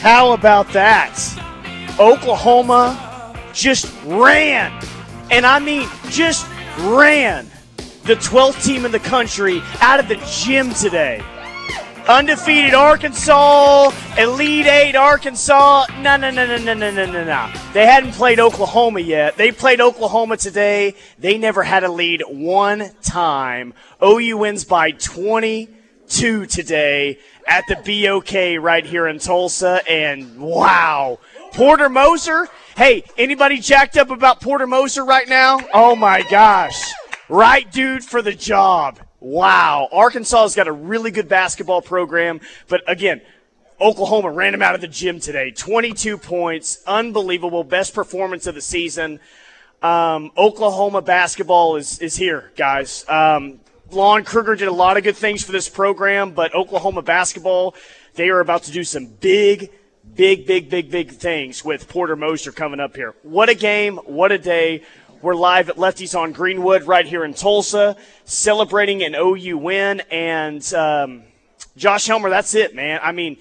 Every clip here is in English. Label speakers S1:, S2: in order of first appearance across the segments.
S1: How about that? Oklahoma just ran, and I mean just ran the 12th team in the country out of the gym today. Undefeated Arkansas, Elite Eight Arkansas. No, no, no, no, no, no, no, no, no. They hadn't played Oklahoma yet. They played Oklahoma today. They never had a lead one time. OU wins by 22 today at the BOK right here in Tulsa. And wow, Porter Moser. Hey, anybody jacked up about Porter Moser right now? Oh my gosh. Right dude for the job. Wow. Arkansas has got a really good basketball program, but again, Oklahoma ran him out of the gym today. 22 points. Unbelievable. Best performance of the season. Um, Oklahoma basketball is, is here, guys. Um, Lon Kruger did a lot of good things for this program, but Oklahoma basketball, they are about to do some big, big, big, big, big things with Porter Moser coming up here. What a game. What a day. We're live at Lefties on Greenwood right here in Tulsa, celebrating an OU win. And um, Josh Helmer, that's it, man. I mean,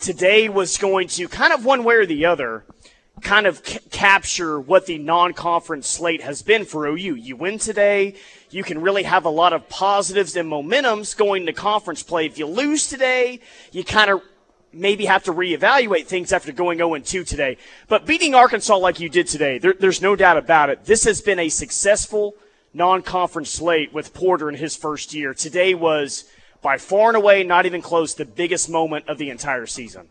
S1: today was going to kind of one way or the other kind of c- capture what the non-conference slate has been for OU. You win today, you can really have a lot of positives and momentums going to conference play. If you lose today, you kind of maybe have to reevaluate things after going 0 2 today. But beating Arkansas like you did today, there, there's no doubt about it. This has been a successful non-conference slate with Porter in his first year. Today was by far and away, not even close, the biggest moment of the entire season.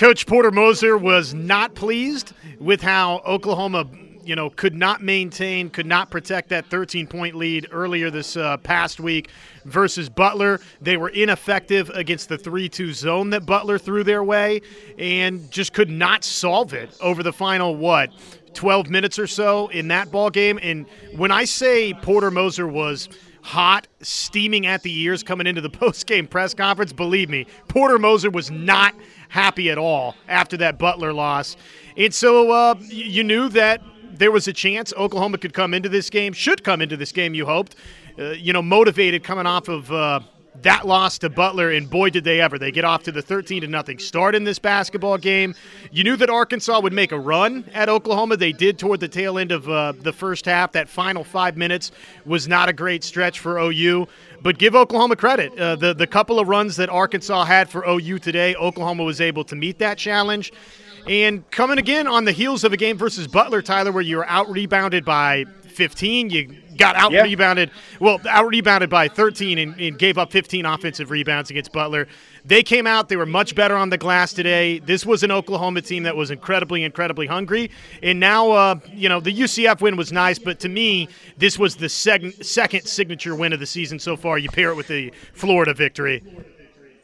S2: Coach Porter Moser was not pleased with how Oklahoma you know, could not maintain, could not protect that 13 point lead earlier this uh, past week versus Butler. They were ineffective against the 3 2 zone that Butler threw their way and just could not solve it over the final, what, 12 minutes or so in that ball game. And when I say Porter Moser was hot, steaming at the ears coming into the post game press conference, believe me, Porter Moser was not happy at all after that Butler loss. And so uh, you knew that there was a chance Oklahoma could come into this game, should come into this game, you hoped, uh, you know, motivated coming off of uh, that loss to Butler, and boy, did they ever. They get off to the 13 to nothing start in this basketball game. You knew that Arkansas would make a run at Oklahoma. They did toward the tail end of uh, the first half. That final five minutes was not a great stretch for OU. But give Oklahoma credit. Uh, the, the couple of runs that Arkansas had for OU today, Oklahoma was able to meet that challenge. And coming again on the heels of a game versus Butler, Tyler, where you were out rebounded by 15, you got out rebounded, well, out rebounded by 13 and, and, gave up 15 offensive rebounds against Butler. They came out, they were much better on the glass today. This was an Oklahoma team that was incredibly, incredibly hungry. And now, uh, you know, the UCF win was nice, but to me, this was the seg- second signature win of the season so far. You pair it with the Florida victory.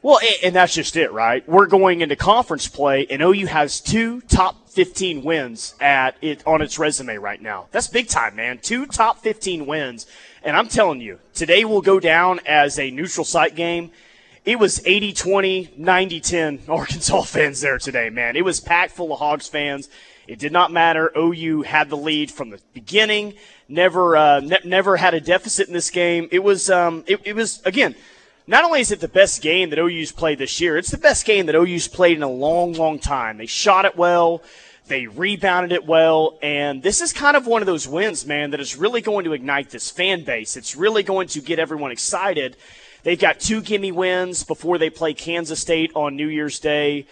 S1: Well, and that's just it, right? We're going into conference play, and OU has two top 15 wins at it on its resume right now. That's big time, man. Two top 15 wins. And I'm telling you, today will go down as a neutral site game. It was 80 20, 90 10 Arkansas fans there today, man. It was packed full of Hogs fans. It did not matter. OU had the lead from the beginning. Never, uh, ne- never had a deficit in this game. It was, um, it, it was again not only is it the best game that OU's played this year, it's the best game that OU's played in a long, long time. They shot it well. They rebounded it well. And this is kind of one of those wins, man, that is really going to ignite this fan base. It's really going to get everyone excited. They've got two gimme wins before they play Kansas State on New Year's Day.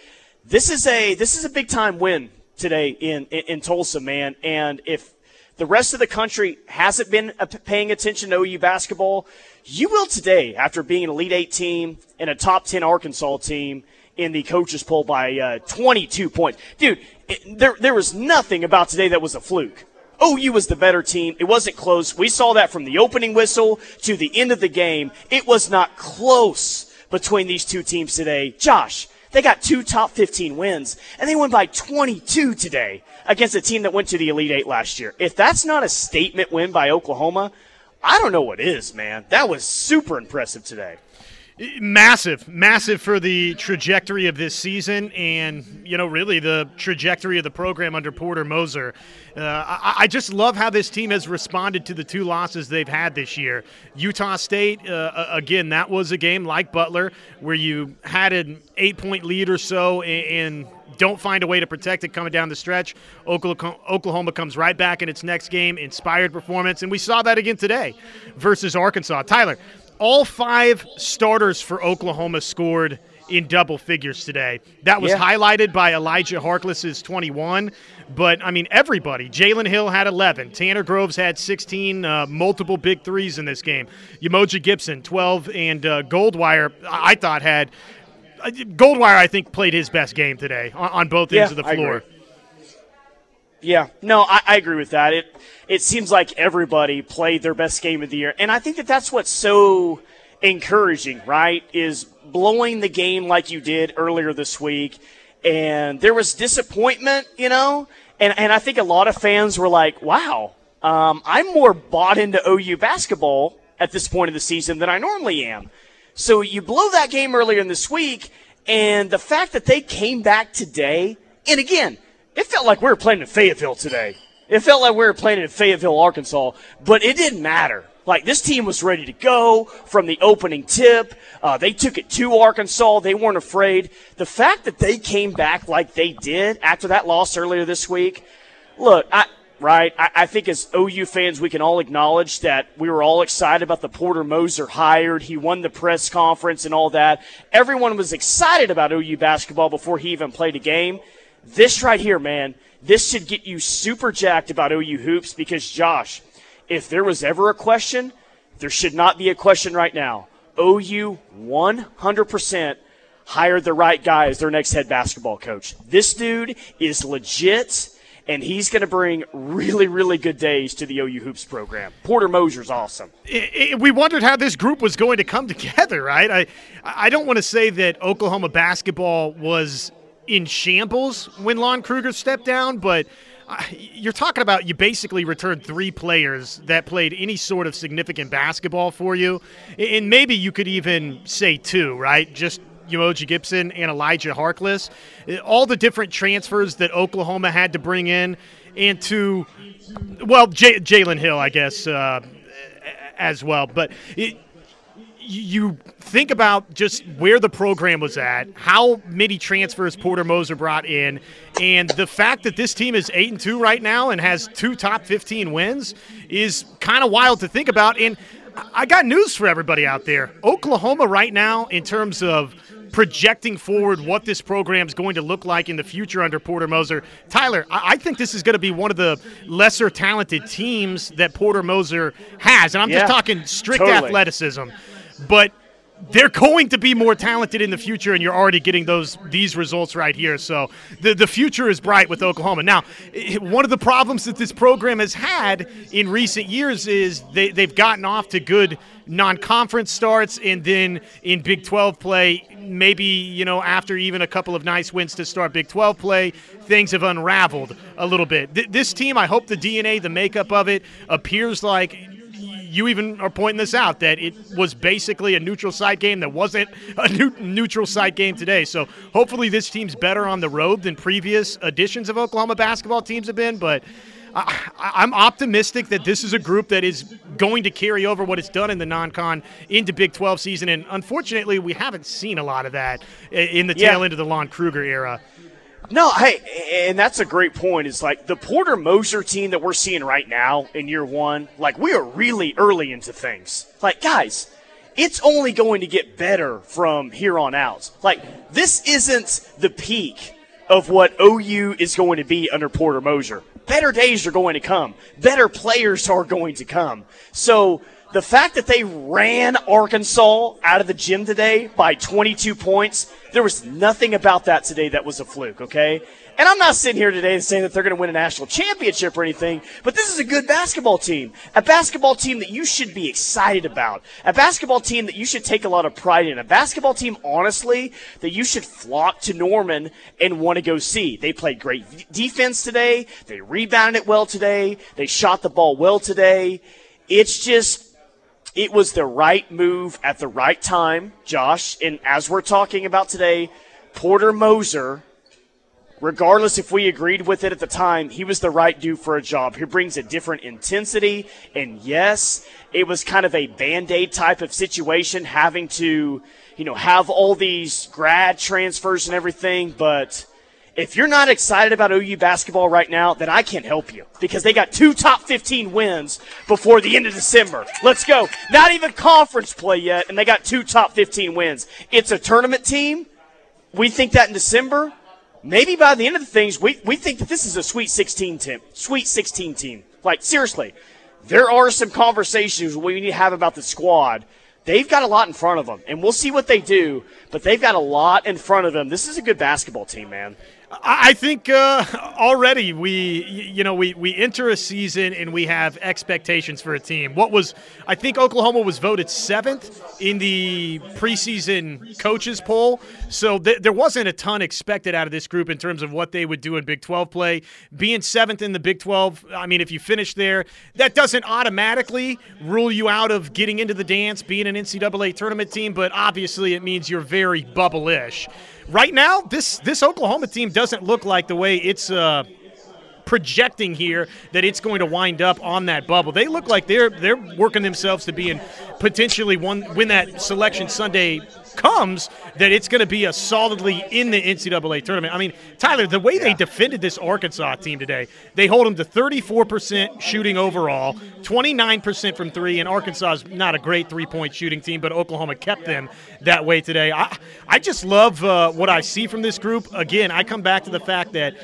S1: This is a, this is a big time win today in, in, in Tulsa, man. And if the rest of the country hasn't been paying attention to OU basketball, you will today after being an Elite Eight team and a top 10 Arkansas team in the coaches poll by uh, 22 points. Dude, it, there, there was nothing about today that was a fluke. OU was the better team. It wasn't close. We saw that from the opening whistle to the end of the game. It was not close between these two teams today. Josh, they got two top 15 wins, and they won by 22 today against a team that went to the Elite Eight last year. If that's not a statement win by Oklahoma, I don't know what is, man. That was super impressive today.
S2: Massive, massive for the trajectory of this season, and you know, really the trajectory of the program under Porter Moser. Uh, I, I, just love how this team has responded to the two losses they've had this year. Utah State, uh, again, that was a game like Butler where you had an eight-point lead or so, and, and don't find a way to protect it coming down the stretch, Oklahoma comes right back in its next game, inspired performance, and we saw that again today versus Arkansas. Tyler, all five starters for Oklahoma scored in double figures today. That was yeah. highlighted by Elijah Harkless's 21. But, I mean, everybody. Jalen Hill had 11. Tanner Groves had 16, uh, multiple big threes in this game. Umoja Gibson, 12. And uh, Goldwire, I thought, had. Uh, Goldwire, I think, played his best game today on, on both ends
S1: yeah,
S2: of the floor.
S1: Yeah, no, I, I, agree with that. It it seems like everybody played their best game of the year, and I think that that's what's so encouraging, right? Is blowing the game like you did earlier this week, and there was disappointment, you know, and and I think a lot of fans were like, "Wow, um, I'm more bought into OU basketball at this point of the season than I normally am." So you blow that game earlier in this week, and the fact that they came back today, and again it felt like we were playing in Fayetteville today. It felt like we were playing in Fayetteville, Arkansas, but it didn't matter. Like this team was ready to go from the opening tip. Uh, they took it to Arkansas. They weren't afraid. The fact that they came back like they did after that loss earlier this week. Look, I, right? I, I, think as OU fans, we can all acknowledge that we were all excited about the Porter Moser hired. He won the press conference and all that. Everyone was excited about OU basketball before he even played a game. This right here, man, this should get you super jacked about OU hoops because, Josh, if there was ever a question, there should not be a question right now. OU 100% hired the right guy as their next head basketball coach. This dude is legit, and he's going to bring really, really good days to the OU Hoops program. Porter Moser's awesome.
S2: It, it, we wondered how this group was going to come together, right? I, I don't want to say that Oklahoma basketball was in shambles when Lon Kruger stepped down, but uh, you're talking about you basically returned three players that played any sort of significant basketball for you, and maybe you could even say two, right? Just Umoja Gibson and Elijah Harkless, all the different transfers that Oklahoma had to bring in, and to well, J- Jalen Hill, I guess, uh, as well, but. It, you think about just where the program was at, how many transfers Porter Moser brought in, and the fact that this team is eight and two right now and has two top fifteen wins is kind of wild to think about. And I got news for everybody out there: Oklahoma right now, in terms of projecting forward what this program is going to look like in the future under Porter Moser. Tyler, I think this is going to be one of the lesser talented teams that Porter Moser has. And I'm yeah, just talking strict totally. athleticism but they're going to be more talented in the future, and you're already getting those these results right here. So the the future is bright with Oklahoma. Now, eh, one of the problems that this program has had in recent years is they they've gotten off to good non-conference starts, and then in Big 12 play, maybe you know after even a couple of nice wins to start Big 12 play, things have unraveled a little bit. Th- this team, I hope the DNA, the makeup of it appears like you even are pointing this out that it was basically a neutral site game that wasn't a new, neutral site game today. So hopefully this team's better on the road than previous editions of Oklahoma basketball teams have been. But I, am optimistic that this is a group that is going to carry over what it's done in the non-con into Big 12 season. And unfortunately, we haven't seen a lot of that in the tail yeah. end of the Lon Kruger era.
S1: No, hey, and that's a great point. It's like the Porter Moser team that we're seeing right now in year one, like we are really early into things. Like, guys, it's only going to get better from here on out. Like, this isn't the peak of what OU is going to be under Porter Moser. Better days are going to come. Better players are going to come. So the fact that they ran Arkansas out of the gym today by 22 points, there was nothing about that today that was a fluke, okay? And I'm not sitting here today saying that they're going to win a national championship or anything, but this is a good basketball team. A basketball team that you should be excited about. A basketball team that you should take a lot of pride in. A basketball team, honestly, that you should flock to Norman and want to go see. They played great defense today. They rebounded it well today. They shot the ball well today. It's just it was the right move at the right time, Josh. And as we're talking about today, Porter Moser, regardless if we agreed with it at the time, he was the right dude for a job. He brings a different intensity. And yes, it was kind of a band aid type of situation having to, you know, have all these grad transfers and everything, but if you're not excited about OU basketball right now, then I can't help you because they got two top 15 wins before the end of December. Let's go. Not even conference play yet, and they got two top 15 wins. It's a tournament team. We think that in December. Maybe by the end of the things, we, we think that this is a Sweet 16 team. Sweet 16 team. Like, seriously, there are some conversations we need to have about the squad they've got a lot in front of them, and we'll see what they do. But they've got a lot in front of them. This is a good basketball team, man.
S2: I think uh, already we, you know, we, we enter a season and we have expectations for a team. What was, I think Oklahoma was voted seventh in the preseason coaches poll. So th- there wasn't a ton expected out of this group in terms of what they would do in Big 12 play. Being seventh in the Big 12, I mean, if you finish there, that doesn't automatically rule you out of getting into the dance, being an NCAA tournament team, but obviously it means you're very bubble ish right now, this this Oklahoma team doesn't look like the way it's uh, projecting here that it's going to wind up on that bubble. They look like they're they're working themselves to be in potentially one win that selection Sunday comes that it's going to be a solidly in the NCAA tournament. I mean, Tyler, the way yeah. they defended this Arkansas team today, they hold them to 34% shooting overall, 29% from three, and Arkansas is not a great three point shooting team, but Oklahoma kept them that way today. I, I just love uh, what I see from this group. Again, I come back to the fact that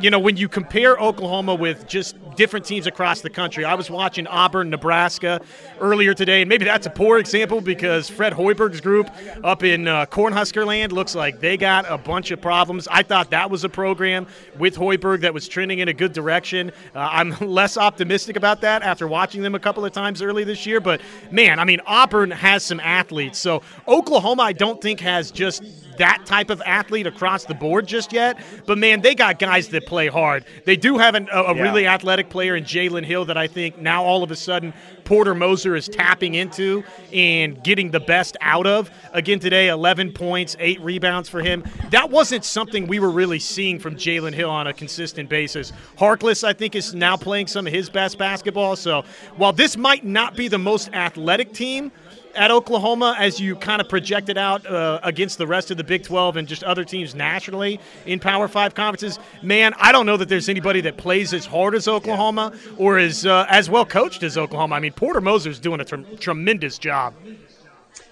S2: you know, when you compare Oklahoma with just different teams across the country, I was watching Auburn, Nebraska earlier today, and maybe that's a poor example because Fred Hoiberg's group up in uh, Cornhusker land looks like they got a bunch of problems. I thought that was a program with Hoiberg that was trending in a good direction. Uh, I'm less optimistic about that after watching them a couple of times early this year, but man, I mean, Auburn has some athletes. So Oklahoma, I don't think has just that type of athlete across the board just yet. But man, they got guys that play hard. They do have an, a, a yeah. really athletic player in Jalen Hill that I think now all of a sudden Porter Moser is tapping into and getting the best out of. Again today, 11 points, eight rebounds for him. That wasn't something we were really seeing from Jalen Hill on a consistent basis. Harkless, I think, is now playing some of his best basketball. So while this might not be the most athletic team, at Oklahoma as you kind of projected out uh, against the rest of the Big 12 and just other teams nationally in Power 5 conferences, man, I don't know that there's anybody that plays as hard as Oklahoma or is uh, as well coached as Oklahoma. I mean, Porter Moser's doing a tr- tremendous job.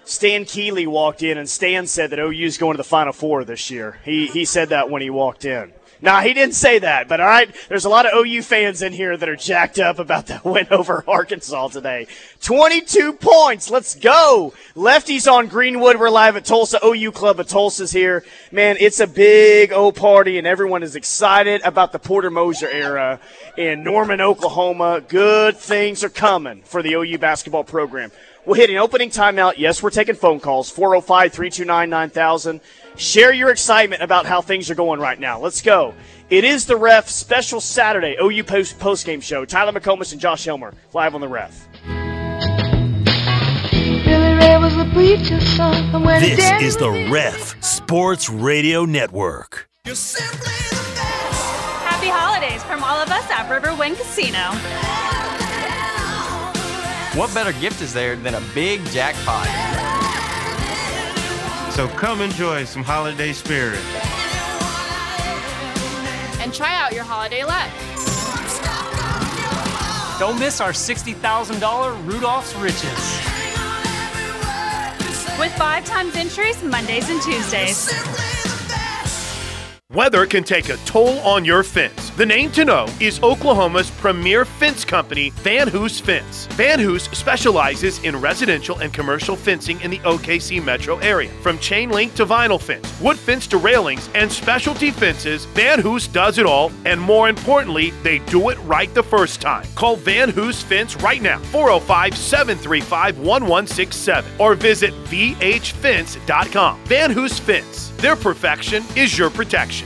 S1: Stan Keeley walked in, and Stan said that OU's going to the Final Four this year. He, he said that when he walked in. Now he didn't say that, but all right, there's a lot of OU fans in here that are jacked up about that win over Arkansas today. 22 points. Let's go. Lefties on Greenwood. We're live at Tulsa. OU Club of Tulsa's here. Man, it's a big O party and everyone is excited about the Porter Moser era in Norman, Oklahoma. Good things are coming for the OU basketball program. We'll hit an opening timeout. Yes, we're taking phone calls. 405 329 9000. Share your excitement about how things are going right now. Let's go. It is the Ref special Saturday OU post post game show. Tyler McComas and Josh Helmer live on the Ref.
S3: This is the Ref Sports Radio Network.
S4: Happy holidays from all of us at Riverwind Casino.
S5: What better gift is there than a big jackpot?
S6: So come enjoy some holiday spirit.
S4: And try out your holiday let.
S7: Don't miss our $60,000 Rudolph's Riches.
S4: With five times entries Mondays and Tuesdays.
S8: Weather can take a toll on your fence. The name to know is Oklahoma's premier fence company, Van Hoos Fence. Van Hoos specializes in residential and commercial fencing in the OKC metro area. From chain link to vinyl fence, wood fence to railings, and specialty fences, Van Hoos does it all, and more importantly, they do it right the first time. Call Van Hoos Fence right now, 405 735 1167, or visit vhfence.com. Van Hoos Fence, their perfection is your protection.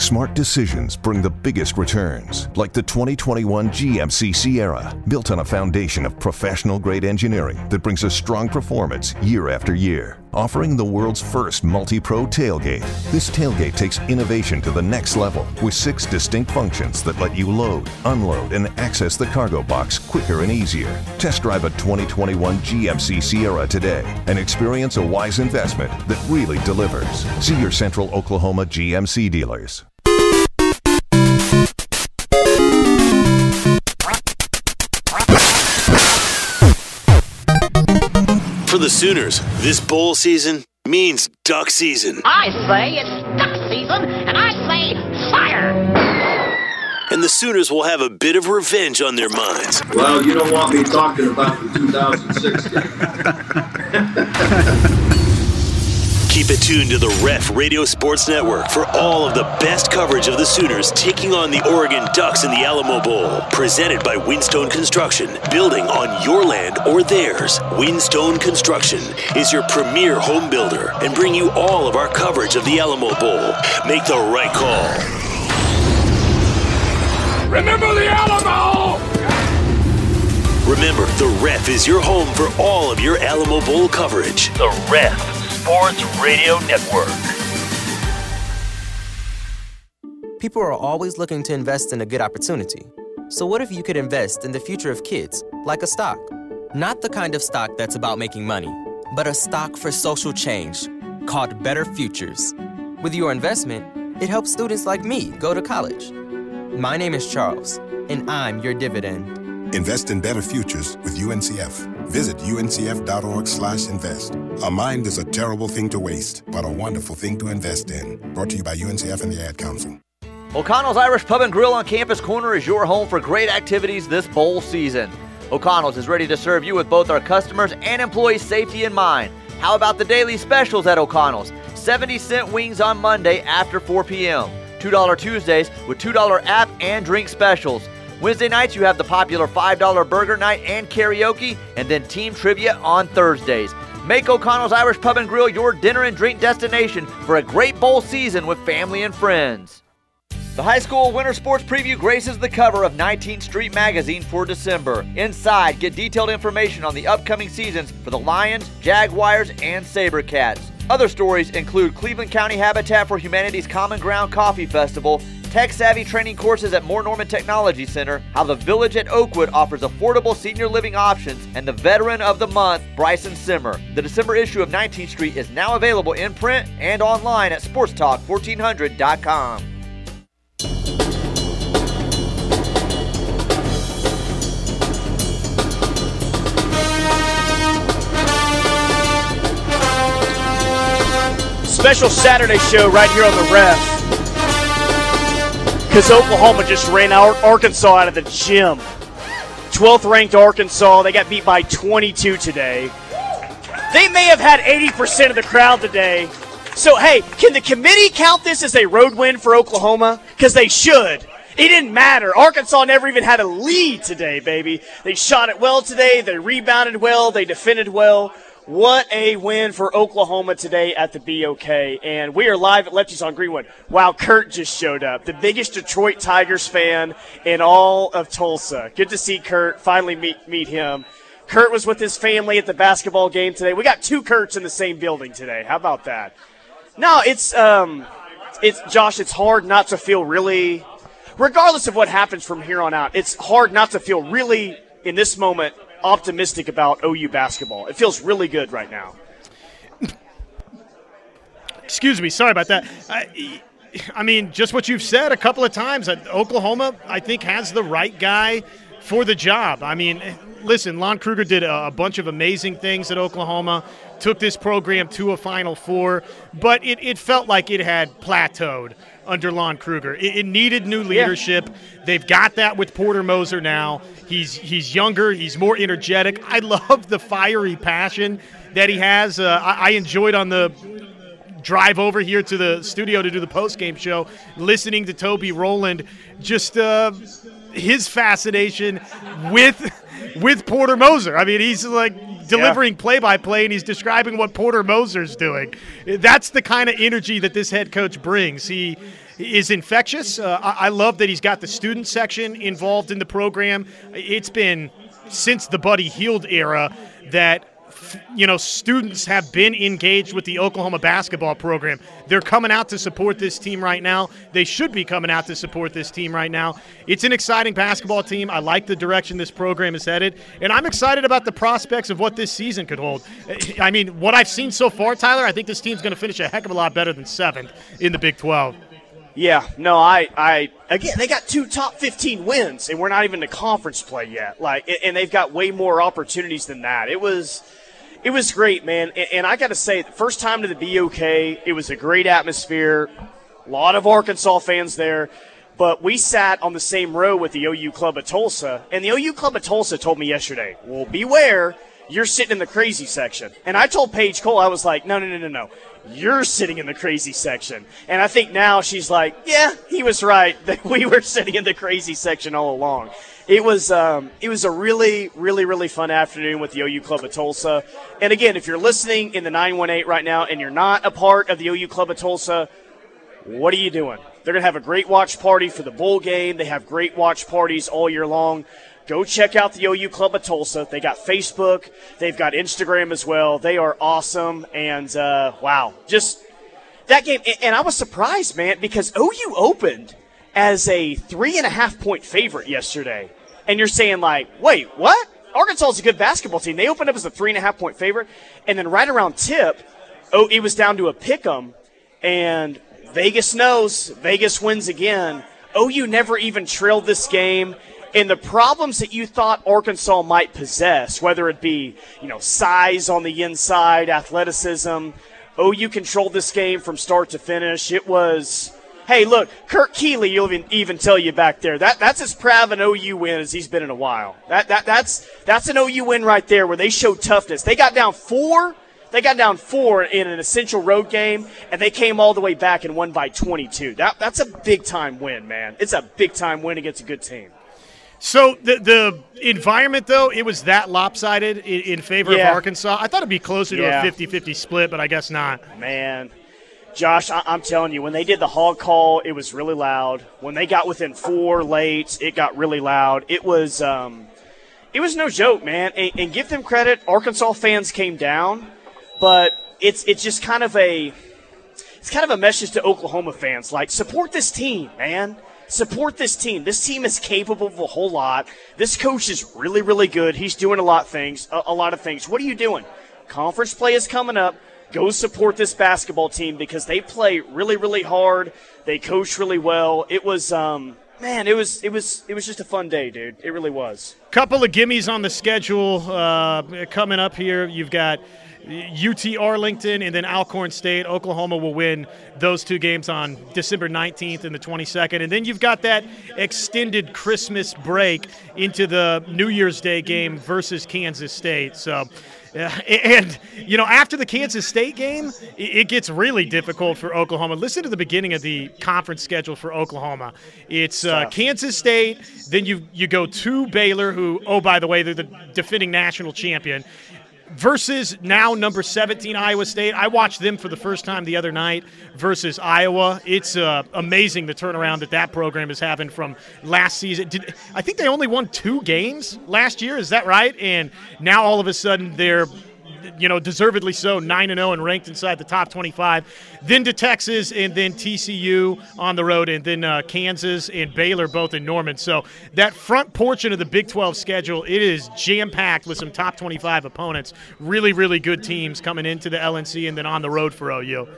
S9: Smart decisions bring the biggest returns, like the 2021 GMC Sierra, built on a foundation of professional grade engineering that brings a strong performance year after year. Offering the world's first multi pro tailgate, this tailgate takes innovation to the next level with six distinct functions that let you load, unload, and access the cargo box quicker and easier. Test drive a 2021 GMC Sierra today and experience a wise investment that really delivers. See your Central Oklahoma GMC dealers.
S3: For the Sooners, this bowl season means duck season.
S10: I say it's duck season, and I say fire!
S3: And the Sooners will have a bit of revenge on their minds.
S11: Well, you don't want me talking about the 2016.
S3: Keep it tuned to the Ref Radio Sports Network for all of the best coverage of the Sooners taking on the Oregon Ducks in the Alamo Bowl. Presented by Windstone Construction, building on your land or theirs. Windstone Construction is your premier home builder and bring you all of our coverage of the Alamo Bowl. Make the right call.
S12: Remember the Alamo!
S3: Remember, the Ref is your home for all of your Alamo Bowl coverage. The Ref. Sports Radio Network.
S5: People are always looking to invest in a good opportunity. So, what if you could invest in the future of kids, like a stock? Not the kind of stock that's about making money, but a stock for social change called Better Futures. With your investment, it helps students like me go to college. My name is Charles, and I'm your dividend.
S13: Invest in better futures with UNCF. Visit uncf.org/invest. A mind is a terrible thing to waste, but a wonderful thing to invest in. Brought to you by UNCF and the Ad Council.
S14: O'Connell's Irish Pub and Grill on Campus Corner is your home for great activities this bowl season. O'Connell's is ready to serve you with both our customers and employees' safety in mind. How about the daily specials at O'Connell's? 70 cent wings on Monday after 4 p.m. $2 Tuesdays with $2 app and drink specials. Wednesday nights, you have the popular $5 burger night and karaoke, and then team trivia on Thursdays. Make O'Connell's Irish Pub and Grill your dinner and drink destination for a great bowl season with family and friends. The high school winter sports preview graces the cover of 19th Street Magazine for December. Inside, get detailed information on the upcoming seasons for the Lions, Jaguars, and Sabercats. Other stories include Cleveland County Habitat for Humanity's Common Ground Coffee Festival tech savvy training courses at Moore Norman Technology Center, how the Village at Oakwood offers affordable senior living options, and the Veteran of the Month, Bryson Simmer. The December issue of 19th Street is now available in print and online at sportstalk1400.com.
S1: Special Saturday show right here on the ref because Oklahoma just ran out Arkansas out of the gym. 12th ranked Arkansas, they got beat by 22 today. They may have had 80% of the crowd today. So, hey, can the committee count this as a road win for Oklahoma? Because they should. It didn't matter. Arkansas never even had a lead today, baby. They shot it well today. They rebounded well. They defended well. What a win for Oklahoma today at the BOK. And we are live at Lefties on Greenwood. Wow, Kurt just showed up. The biggest Detroit Tigers fan in all of Tulsa. Good to see Kurt. Finally meet, meet him. Kurt was with his family at the basketball game today. We got two Kurts in the same building today. How about that? No, it's um it's Josh, it's hard not to feel really regardless of what happens from here on out, it's hard not to feel really in this moment optimistic about OU basketball. It feels really good right now.
S2: Excuse me, sorry about that. I, I mean, just what you've said a couple of times. Oklahoma, I think, has the right guy for the job. I mean, listen, Lon Kruger did a, bunch of amazing things at Oklahoma, took this program to a Final Four, but it, it felt like it had plateaued under Lon Kruger. It, it needed new leadership. Yeah. They've got that with Porter Moser now. He's he's younger. He's more energetic. I love the fiery passion that he has. Uh, I, I enjoyed on the drive over here to the studio to do the post game show, listening to Toby Rowland, just uh, his fascination with with Porter Moser. I mean, he's like delivering play by play, and he's describing what Porter Moser's doing. That's the kind of energy that this head coach brings. He is infectious. Uh, I-, I love that he's got the student section involved in the program. It's been since the Buddy Hield era that you know, students have been engaged with the Oklahoma basketball program. They're coming out to support this team right now. They should be coming out to support this team right now. It's an exciting basketball team. I like the direction this program is headed, and I'm excited about the prospects of what this season could hold. I mean, what I've seen so far, Tyler, I think this team's going to finish a heck of a lot better than seventh in the Big 12.
S1: Yeah, no, I, I, again, they got two top 15 wins, and we're not even in conference play yet. Like, and they've got way more opportunities than that. It was It was great, man. And, and I got to say, the first time to the BOK, it was a great atmosphere. A lot of Arkansas fans there. But we sat on the same row with the OU Club of Tulsa. And the OU Club of Tulsa told me yesterday, well, beware, you're sitting in the crazy section. And I told Paige Cole, I was like, no, no, no, no, no. You're sitting in the crazy section. And I think now she's like, yeah, he was right that we were sitting in the crazy section all along it was um, it was a really really really fun afternoon with the OU Club of Tulsa. And again, if you're listening in the 918 right now and you're not a part of the OU Club of Tulsa, what are you doing? They're to have a great watch party for the bowl game. They have great watch parties all year long. Go check out the OU Club of Tulsa. They got Facebook, they've got Instagram as well. They are awesome. And uh, wow, just that game. And I was surprised, man, because OU opened as a three and a half point favorite yesterday and you're saying like, wait, what? Arkansas is a good basketball team. They opened up as a three and a half point favorite, and then right around tip, oh, it was down to a pick 'em, and Vegas knows. Vegas wins again. OU never even trailed this game. And the problems that you thought Arkansas might possess, whether it be, you know, size on the inside, athleticism, OU controlled this game from start to finish. It was Hey, look, Kurt Keeley, you'll even, even tell you back there. That that's as proud of an OU win as he's been in a while. That that that's that's an OU win right there where they showed toughness. They got down four. They got down four in an essential road game, and they came all the way back and won by 22. That that's a big time win, man. It's a big time win against a good team.
S2: So the the environment though it was that lopsided in, in favor
S1: yeah.
S2: of Arkansas. I thought it'd be closer to
S1: yeah.
S2: a 50-50 split, but I guess not.
S1: Man, Josh, I- am telling you, when they did the hog call, it was really loud. When they got within four late, it got really loud. It was, um, it was no joke, man. And, and give them credit, Arkansas fans came down, but it's it's just kind of a, it's kind of a message to Oklahoma fans, like support this team, man. Support this team. This team is capable of a whole lot. This coach is really, really good. He's doing a lot of things. A, a lot of things. What are you doing? Conference play is coming up go support this basketball team because they play really, really hard. They coach really well. It was, um, man, it was, it was, it was just a fun day, dude. It really was.
S2: Couple of gimmies on the schedule uh, coming up here. You've got. UT Arlington and then Alcorn State. Oklahoma will win those two games on December 19th and the 22nd. And then you've got that extended Christmas break into the New Year's Day game versus Kansas State. So yeah, and you know, after the Kansas State game, it gets really difficult for Oklahoma. Listen to the beginning of the conference schedule for Oklahoma. It's uh, Kansas State, then you you go to Baylor, who oh by the way they're the defending national champion versus now number 17 Iowa State. I watched them for the first time the other night versus Iowa. It's uh, amazing the turnaround that that program is having from last season. Did, I think they only won two games last year. Is that right? And now all of a sudden they're you know, deservedly so, 9 and 0 and ranked inside the top 25. Then to Texas and then TCU on the road and then uh, Kansas and Baylor both in Norman. So that front portion of the Big 12 schedule, it is jam packed with some top 25 opponents. Really, really good teams coming into the LNC and then on the road for OU.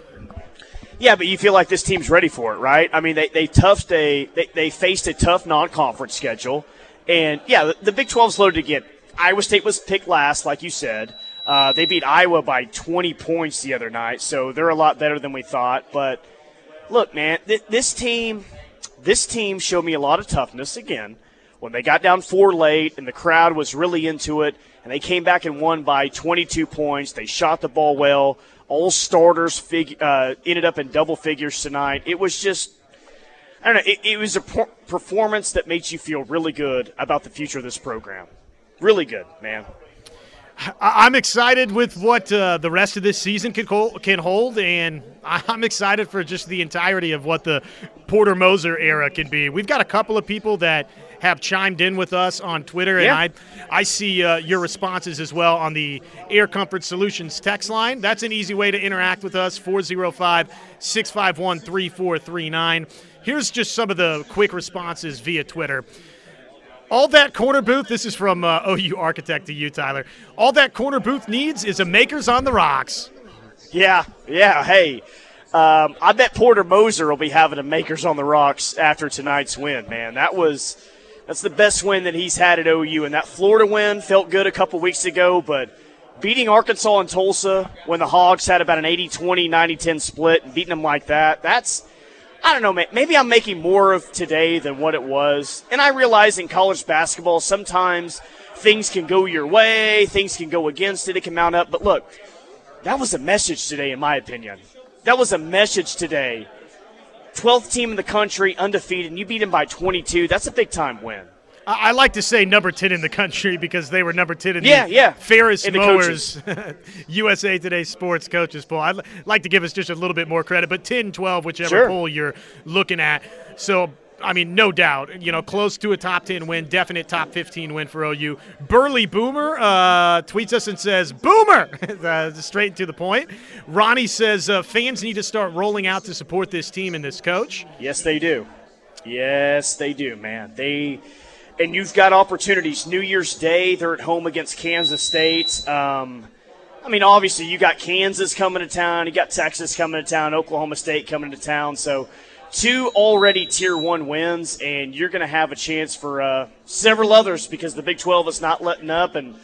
S1: Yeah, but you feel like this team's ready for it, right? I mean, they they toughed a they, they faced a tough non-conference schedule, and yeah, the, the Big 12's loaded again. Iowa State was picked last, like you said. Uh, they beat Iowa by 20 points the other night, so they're a lot better than we thought. But look, man, th- this team, this team showed me a lot of toughness again when they got down four late and the crowd was really into it, and they came back and won by 22 points. They shot the ball well. All starters fig- uh, ended up in double figures tonight. It was just. I don't know. It, it was a per- performance that makes you feel really good about the future of this program. Really good, man.
S2: I'm excited with what uh, the rest of this season can, can hold, and I'm excited for just the entirety of what the Porter Moser era can be. We've got a couple of people that have chimed in with us on Twitter,
S1: yeah.
S2: and I I see uh, your responses as well on the Air Comfort Solutions text line. That's an easy way to interact with us 405 651 3439. Here's just some of the quick responses via Twitter. All that corner booth, this is from uh, OU Architect to you, Tyler. All that corner booth needs is a Makers on the Rocks.
S1: Yeah, yeah, hey. Um, I bet Porter Moser will be having a Makers on the Rocks after tonight's win, man. That was that's the best win that he's had at OU. And that Florida win felt good a couple weeks ago, but beating Arkansas and Tulsa when the Hogs had about an 80 20, 90 10 split, and beating them like that, that's, I don't know. Maybe I'm making more of today than what it was. And I realize in college basketball, sometimes things can go your way, things can go against it, it can mount up. But look, that was a message today, in my opinion. That was a message today. 12th team in the country, undefeated, and you beat them by 22. That's a big time win.
S2: I, I like to say number 10 in the country because they were number 10 in
S1: Yeah,
S2: the
S1: yeah.
S2: Ferris
S1: In the
S2: Mowers USA Today Sports Coaches Poll. I'd like to give us just a little bit more credit, but 10, 12, whichever
S1: Sure.
S2: poll you're looking at. So, I mean, no doubt, you know, close to a top 10 win, definite top 15 win for OU. Burley Boomer uh, tweets us and says, Boomer! uh, straight to the point. Ronnie says, uh, fans need to start rolling out to support this team and this coach.
S1: Yes, they do. Yes, they do, man. They and you've got opportunities. New Year's Day, they're at home against Kansas State. Um, I mean, obviously, you got Kansas coming to town, you got Texas coming to town, Oklahoma State coming to town. So, two already Tier One wins, and you're going to have a chance for uh, several others because the Big 12 is not letting up. And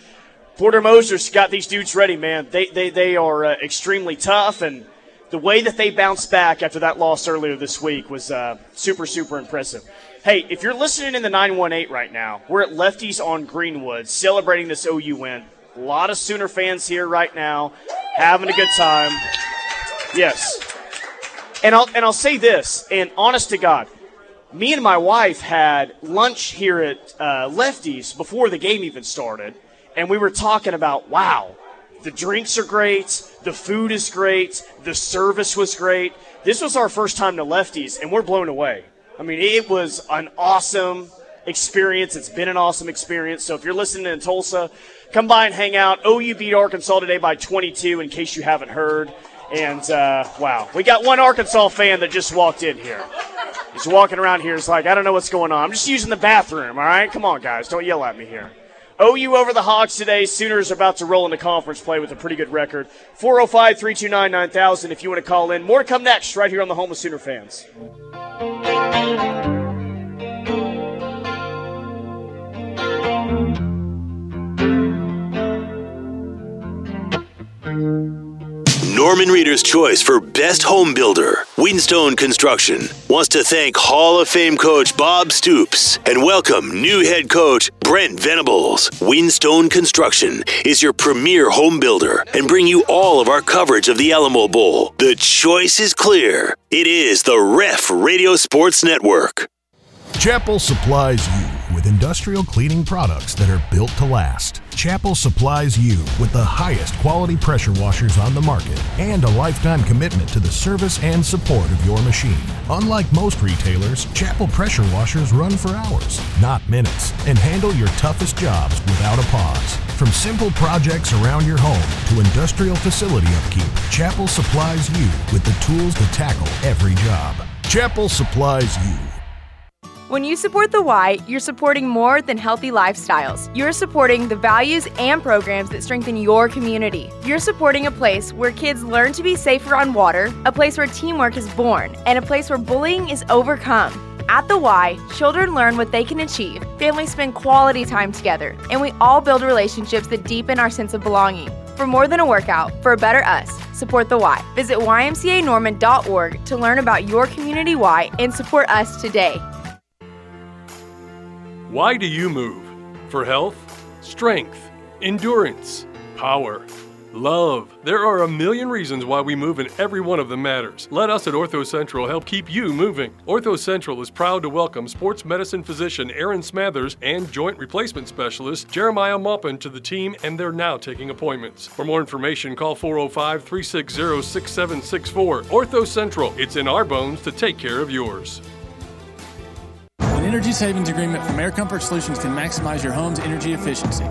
S1: Porter Moser's got these dudes ready, man. They they they are uh, extremely tough, and the way that they bounced back after that loss earlier this week was uh, super super impressive. Hey, if you're listening in the 918 right now, we're at Lefties on Greenwood celebrating this OU win. A lot of Sooner fans here right now, having a good time. Yes, and I'll and I'll say this, and honest to God, me and my wife had lunch here at uh, Lefties before the game even started, and we were talking about wow, the drinks are great, the food is great, the service was great. This was our first time to Lefties, and we're blown away. I mean, it was an awesome experience. It's been an awesome experience. So if you're listening in Tulsa, come by and hang out. OU beat Arkansas today by 22, in case you haven't heard. And uh, wow, we got one Arkansas fan that just walked in here. He's walking around here. He's like, I don't know what's going on. I'm just using the bathroom. All right, come on, guys, don't yell at me here. OU over the Hogs today. Sooners about to roll into conference play with a pretty good record. 405 329 9000 if you want to call in. More to come next right here on the Home of Sooner Fans.
S3: Norman Reader's choice for best home builder, Windstone Construction, wants to thank Hall of Fame coach Bob Stoops and welcome new head coach Brent Venables. Windstone Construction is your premier home builder and bring you all of our coverage of the Alamo Bowl. The choice is clear. It is the Ref Radio Sports Network.
S15: Chapel supplies you industrial cleaning products that are built to last. Chapel supplies you with the highest quality pressure washers on the market and a lifetime commitment to the service and support of your machine. Unlike most retailers, Chapel pressure washers run for hours, not minutes, and handle your toughest jobs without a pause. From simple projects around your home to industrial facility upkeep, Chapel supplies you with the tools to tackle every job. Chapel supplies you.
S16: When you support the Y, you're supporting more than healthy lifestyles. You're supporting the values and programs that strengthen your community. You're supporting a place where kids learn to be safer on water, a place where teamwork is born, and a place where bullying is overcome. At the Y, children learn what they can achieve, families spend quality time together, and we all build relationships that deepen our sense of belonging. For more than a workout, for a better us, support the Y. Visit ymcanorman.org to learn about your community Y and support us today.
S17: Why do you move? For health, strength, endurance, power, love. There are a million reasons why we move, and every one of them matters. Let us at Ortho Central help keep you moving. Ortho Central is proud to welcome sports medicine physician Aaron Smathers and joint replacement specialist Jeremiah Maupin to the team, and they're now taking appointments. For more information, call 405 360 6764. Ortho Central, it's in our bones to take care of yours.
S18: An energy savings agreement from Air Comfort Solutions can maximize your home's energy efficiency.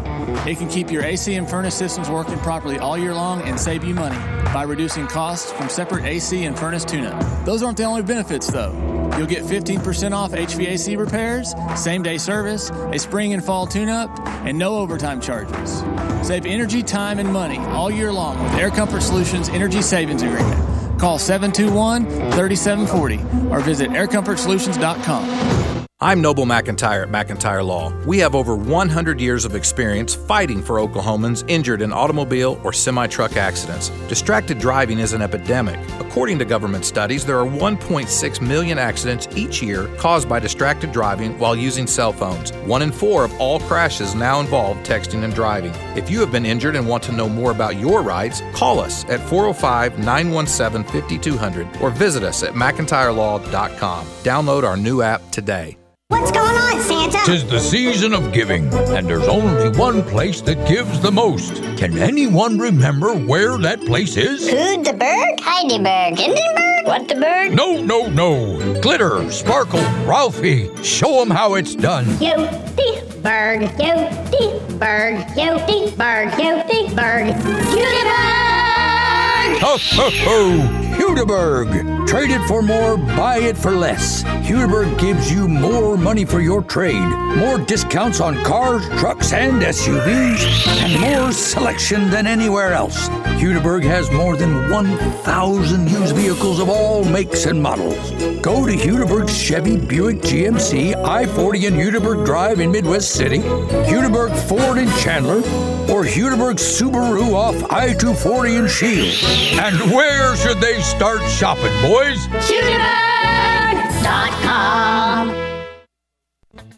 S18: It can keep your AC and furnace systems working properly all year long and save you money by reducing costs from separate AC and furnace tune-up. Those aren't the only benefits though. You'll get 15% off HVAC repairs, same day service, a spring and fall tune-up, and no overtime charges. Save energy, time, and money all year long with Air Comfort Solutions Energy Savings Agreement. Call 721 3740 or visit aircomfortsolutions.com.
S19: I'm Noble McIntyre at McIntyre Law. We have over 100 years of experience fighting for Oklahomans injured in automobile or semi truck accidents. Distracted driving is an epidemic. According to government studies, there are 1.6 million accidents each year caused by distracted driving while using cell phones. One in four of all crashes now involve texting and driving. If you have been injured and want to know more about your rights, call us at 405 917 5200 or visit us at McIntyreLaw.com. Download our new app today.
S10: What's going on, Santa?
S12: Tis the season of giving, and there's only one place that gives the most. Can anyone remember where that place is?
S10: Who'd the berg? Heidelberg. Hindenburg? What the berg?
S12: No, no, no. Glitter, sparkle, Ralphie. Show 'em how it's done.
S10: Yo, the berg. Yo, the berg. Yo, the berg. Yo, the berg. Hudiburg!
S12: Ho, ho, ho! Hudiburg. Trade it for more, buy it for less. Hudiburg gives you more money for your trade, more discounts on cars, trucks, and SUVs, and more selection than anywhere else. Hudiburg has more than 1,000 used vehicles of all makes and models. Go to Hudiburg's Chevy, Buick, GMC, I 40 and Hudiburg Drive in Midwest City, Hudiburg Ford in Chandler, or Hudiburg Subaru off I 240 in Shield. And where should they start shopping, boys?
S10: Hudiburg.com.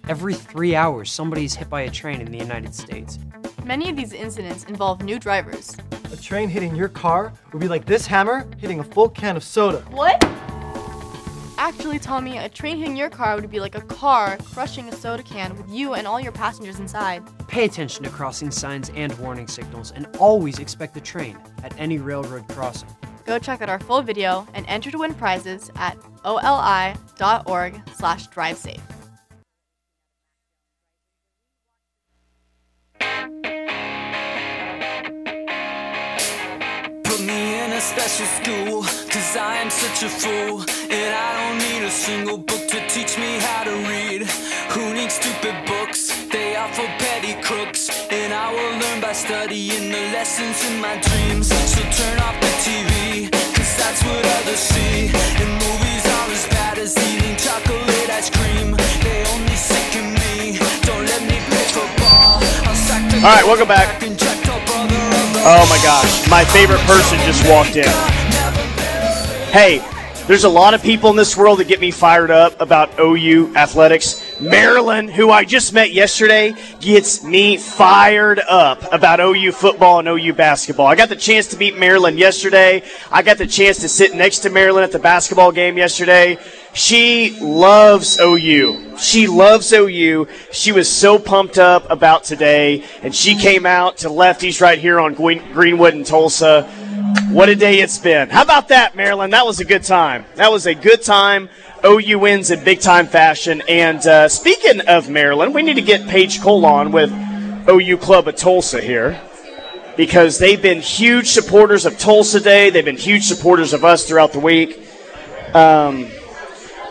S20: Every three hours, somebody's hit by a train in the United States.
S21: Many of these incidents involve new drivers.
S22: A train hitting your car would be like this hammer hitting a full can of soda.
S21: What? Actually, Tommy, a train hitting your car would be like a car crushing a soda can with you and all your passengers inside.
S20: Pay attention to crossing signs and warning signals, and always expect the train at any railroad crossing.
S21: Go check out our full video and enter to win prizes at oli.org slash drivesafe.
S23: Put me in a special school, cause I am such a fool. And I don't need a single book to teach me how to read. Who needs stupid books? They are for petty crooks. I will learn by studying the lessons in my dreams. So turn off the TV, cause that's what others see. And movies are as bad as eating chocolate ice cream. They only sicken me. Don't let me play football. I'll sack the
S1: All right, welcome back. Oh my gosh, my favorite person just walked in. Hey, there's a lot of people in this world that get me fired up about OU athletics. Marilyn, who I just met yesterday, gets me fired up about OU football and OU basketball. I got the chance to meet Marilyn yesterday. I got the chance to sit next to Marilyn at the basketball game yesterday. She loves OU. She loves OU. She was so pumped up about today, and she came out to Lefty's right here on Greenwood and Tulsa. What a day it's been. How about that, Marilyn? That was a good time. That was a good time. OU wins in big time fashion. And uh, speaking of Marilyn, we need to get Paige Cole on with OU Club of Tulsa here because they've been huge supporters of Tulsa Day. They've been huge supporters of us throughout the week. Um,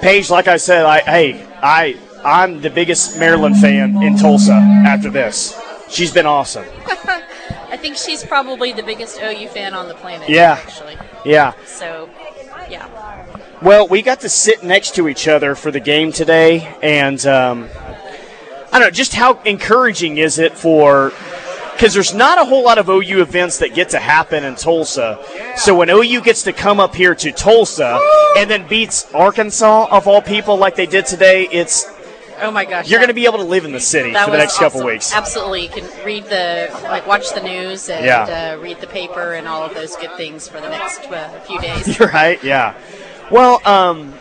S1: Paige, like I said, I hey, I I'm the biggest Marilyn fan in Tulsa after this. She's been awesome.
S24: I think she's probably the biggest OU fan on the planet.
S1: Yeah.
S24: Actually.
S1: Yeah.
S24: So, yeah.
S1: Well, we got to sit next to each other for the game today, and um, I don't know, just how encouraging is it for. Because there's not a whole lot of OU events that get to happen in Tulsa. So when OU gets to come up here to Tulsa and then beats Arkansas, of all people, like they did today, it's
S24: Oh my gosh.
S1: you're going to be able to live in the city for the next couple weeks.
S24: Absolutely. You can read the, like, watch the news and
S1: Yeah.
S24: uh, read the paper and all of those good things for the next uh, few days.
S1: right? Yeah. Well, um,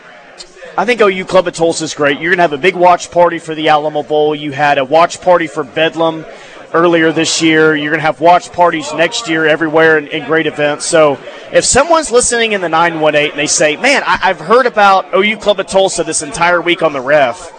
S1: I think OU Club of Tulsa is great. You're going to have a big watch party for the Alamo Bowl. You had a watch party for Bedlam earlier this year. You're going to have watch parties next year everywhere and, and great events. So if someone's listening in the 918 and they say, man, I, I've heard about OU Club of Tulsa this entire week on the ref,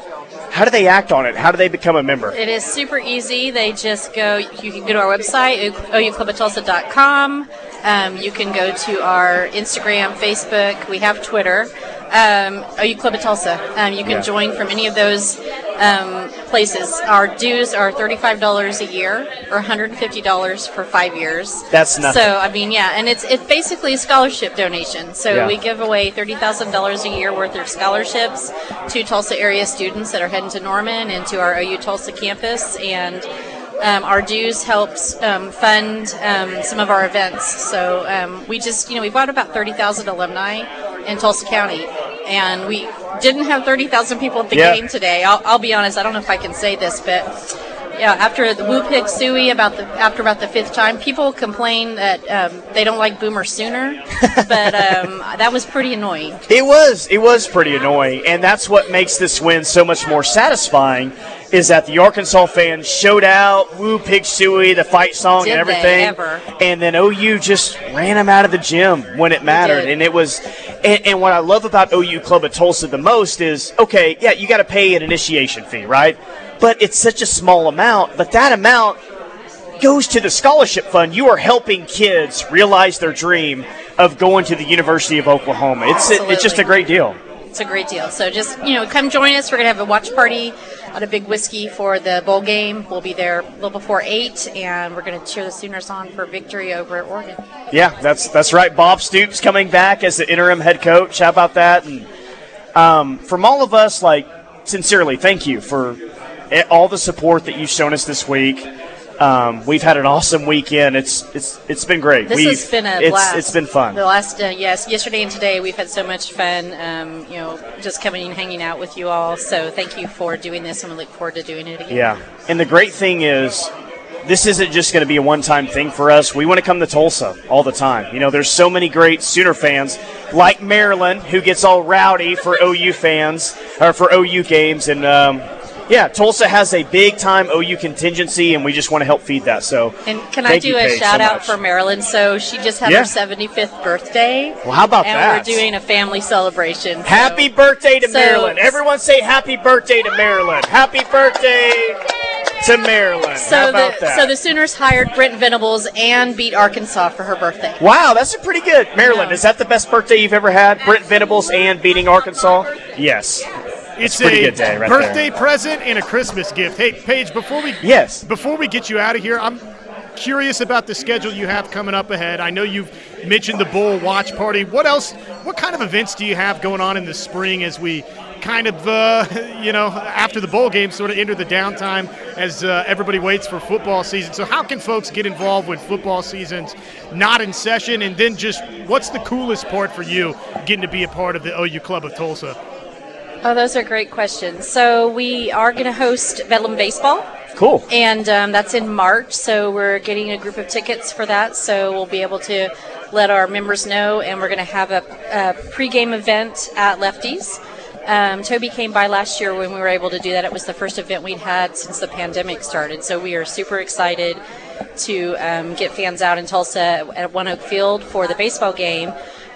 S1: how do they act on it? How do they become a member?
S24: It is super easy. They just go, you can go to our website, ouclubatulsa.com. Um, you can go to our Instagram, Facebook. We have Twitter. Um, OU Club of Tulsa. Um, you can
S1: Yeah.
S24: join from any of those um, places. Our dues are $35 a year or $150 for five years.
S1: That's nothing.
S24: So, I mean, yeah, and it's it's basically a scholarship donation. So
S1: Yeah.
S24: we give away $30,000 a year worth of scholarships to Tulsa area students that are heading to Norman and to our OU Tulsa campus. And um, our dues helps um, fund um, some of our events. So um, we just, you know, we've got about 30,000 alumni in Tulsa County. And we didn't have 30,000 people at the game today. I'll, I'll be honest, I don't know if I can say this, but yeah, after the Woo Pig Sooie about the after about the fifth time, people complain that um, they don't like Boomer Sooner, but um, that was pretty annoying.
S1: It was. It was pretty annoying, and that's what makes this win so much more satisfying. Is that the Arkansas fans showed out, woo pig sooie, the fight song
S24: Did
S1: and everything,
S24: ever.
S1: and then OU just ran them out of the gym when it mattered, and it was. And, and what I love about OU Club of Tulsa the most is, okay, yeah, you got to pay an initiation fee, right? But it's such a small amount, but that amount goes to the scholarship fund. You are helping kids realize their dream of going to the University of Oklahoma. It's it's just a great deal.
S24: It's a great deal. So just you know, come join us. We're gonna have a watch party at a big whiskey for the bowl game. We'll be there a little before eight, and we're gonna cheer the Sooners on for victory over at Oregon.
S1: Yeah, that's that's right. Bob Stoops coming back as the interim head coach. How about that? And um, from all of us, like sincerely, thank you for all the support that you've shown us this week. Um, we've had an awesome weekend. It's it's it's been great.
S24: This
S1: we've,
S24: has been a
S1: it's,
S24: blast.
S1: It's been fun.
S24: The last, uh, yes, yesterday and today we've had so much fun. Um, you know, just coming and hanging out with you all. So thank you for doing this, and we look forward to doing it again.
S1: Yeah. And the great thing is, this isn't just going to be a one time thing for us. We want to come to Tulsa all the time. You know, there's so many great Sooner fans, like Marilyn, who gets all rowdy for OU fans, or for OU games. And, um, yeah, Tulsa has a big time OU contingency, and we just want to help feed that. So,
S24: And can I do
S1: you,
S24: a
S1: Paige, so
S24: shout out for Marilyn? So she just had
S1: Yeah.
S24: her 75th birthday.
S1: Well, how about
S24: and
S1: that?
S24: we're doing a family celebration. so-
S1: Happy birthday to
S24: So-
S1: Marilyn. Everyone say happy birthday to Marilyn. Happy birthday to Marilyn.
S24: So the
S1: that?
S24: so the Sooners hired Brent Venables and beat Arkansas for her birthday.
S1: Wow, that's a pretty good. Marilyn, is that the best birthday you've ever had? Brent Venables and beating Arkansas? Yes.
S2: It's
S1: a
S2: a
S1: good day right
S2: birthday
S1: there.
S2: present and a Christmas gift. Hey, Paige, before we
S1: yes
S2: before we get you out of here, I'm curious about the schedule you have coming up ahead. I know you've mentioned the bowl watch party. What else? What kind of events do you have going on in the spring as we kind of, uh, you know, after the bowl game, sort of enter the downtime as uh, everybody waits for football season? So, how can folks get involved when football season's not in session? And then, just what's the coolest part for you getting to be a part of the OU Club of Tulsa?
S24: Oh, those are great questions. So we are going to host Bedlam Baseball.
S1: Cool.
S24: And um, that's in March, so we're getting a group of tickets for that. So we'll be able to let our members know, and we're going to have a, a pregame event at Lefty's. Um, Toby came by last year when we were able to do that. It was the first event we'd had since the pandemic started. So we are super excited to um, get fans out in Tulsa at ONEOK Field for the baseball game.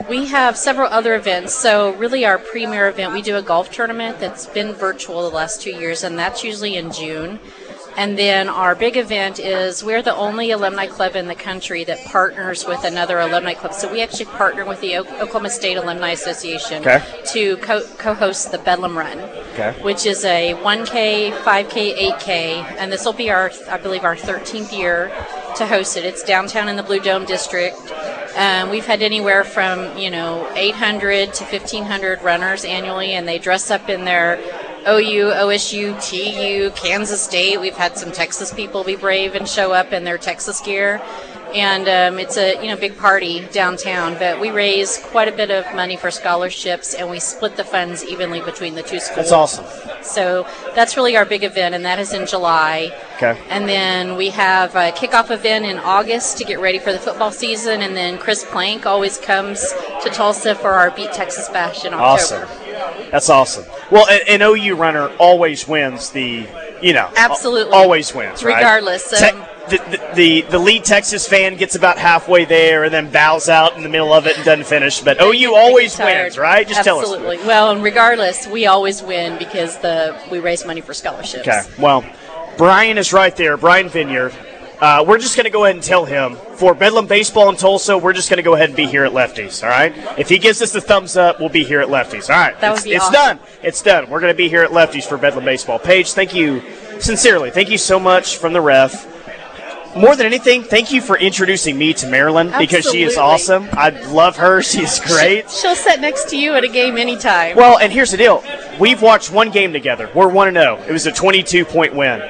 S24: We have several other events. So, really, our premier event, we do a golf tournament that's been virtual the last two years, and that's usually in June. And then our big event is we're the only alumni club in the country that partners with another alumni club. So we actually partner with the O- Oklahoma State Alumni Association
S1: Okay.
S24: to co- co-host the Bedlam Run,
S1: Okay.
S24: which is a 1K, 5K, 8K, and this will be our, I believe, our 13th year to host it. It's downtown in the Blue Dome District. Um, we've had anywhere from you know 800 to 1500 runners annually, and they dress up in their OU, OSU, TU, Kansas State. We've had some Texas people be brave and show up in their Texas gear, and um, it's a you know big party downtown. But we raise quite a bit of money for scholarships, and we split the funds evenly between the two schools.
S1: That's awesome.
S24: So that's really our big event, and that is in July.
S1: Okay.
S24: And then we have a kickoff event in August to get ready for the football season. And then Chris Plank always comes to Tulsa for our Beat Texas Bash in October.
S1: Awesome. That's awesome. Well, an, an OU runner always wins the, you know,
S24: Absolutely.
S1: always wins, right?
S24: Regardless,
S1: Te-
S24: um,
S1: the, the, the the lead Texas fan gets about halfway there and then bows out in the middle of it and doesn't finish. But OU always wins, right? Just tell us.
S24: Absolutely. Well, and regardless, we always win because the we raise money for scholarships.
S1: Okay. Well, Brian is right there. Brian Vineyard. Uh, we're just going to go ahead and tell him for Bedlam Baseball in Tulsa, we're just going to go ahead and be here at Lefty's. All right. If he gives us the thumbs up, we'll be here at Lefty's. All right.
S24: That would
S1: it's,
S24: be
S1: it's
S24: awesome.
S1: done. It's done. We're going to be here at Lefty's for Bedlam Baseball. Paige, thank you sincerely. Thank you so much from the ref. More than anything, thank you for introducing me to Marilyn because she is awesome. I love her. She's great.
S24: She'll sit next to you at a game anytime.
S1: Well, and here's the deal: we've watched one game together. We're one and zero. It was a 22 point win.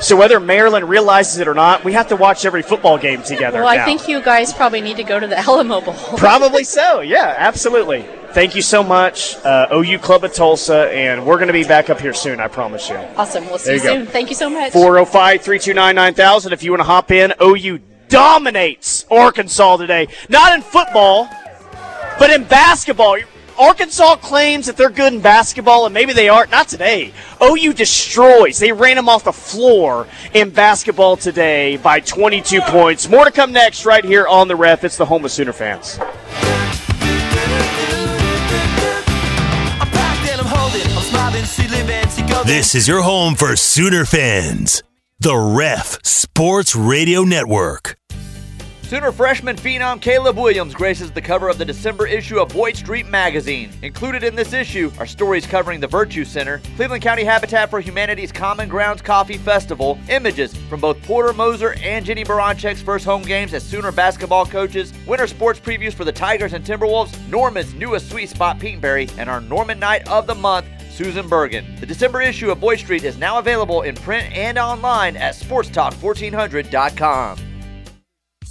S1: So whether Marilyn realizes it or not, we have to watch every football game together.
S24: well, I think you guys probably need to go to the Alamo Bowl.
S1: Probably so. Yeah, absolutely. Thank you so much, uh, OU Club of Tulsa, and we're going to be back up here soon. I promise you.
S24: Awesome. We'll see
S1: There
S24: you
S1: you
S24: soon. Thank you so much.
S1: 405 329 9000 if you want to hop in. OU dominates Arkansas today. Not in football, but in basketball. Arkansas claims that they're good in basketball, and maybe they aren't. Not today. OU destroys. They ran them off the floor in basketball today by 22 points. More to come next right here on the ref. It's the home of Sooner fans.
S3: This is your home for Sooner fans. The Ref Sports Radio Network.
S14: Sooner freshman phenom Caleb Williams graces the cover of the December issue of Boyd Street Magazine. Included in this issue are stories covering the Virtue Center, Cleveland County Habitat for Humanity's Common Grounds Coffee Festival, images from both Porter Moser and Jennie Baranczyk's first home games as Sooner basketball coaches, winter sports previews for the Tigers and Timberwolves, Norman's newest sweet spot Petenberry, and our Norman Night of the Month, Susan Bergen. The December issue of Boyd Street is now available in print and online at sportstalk1400.com.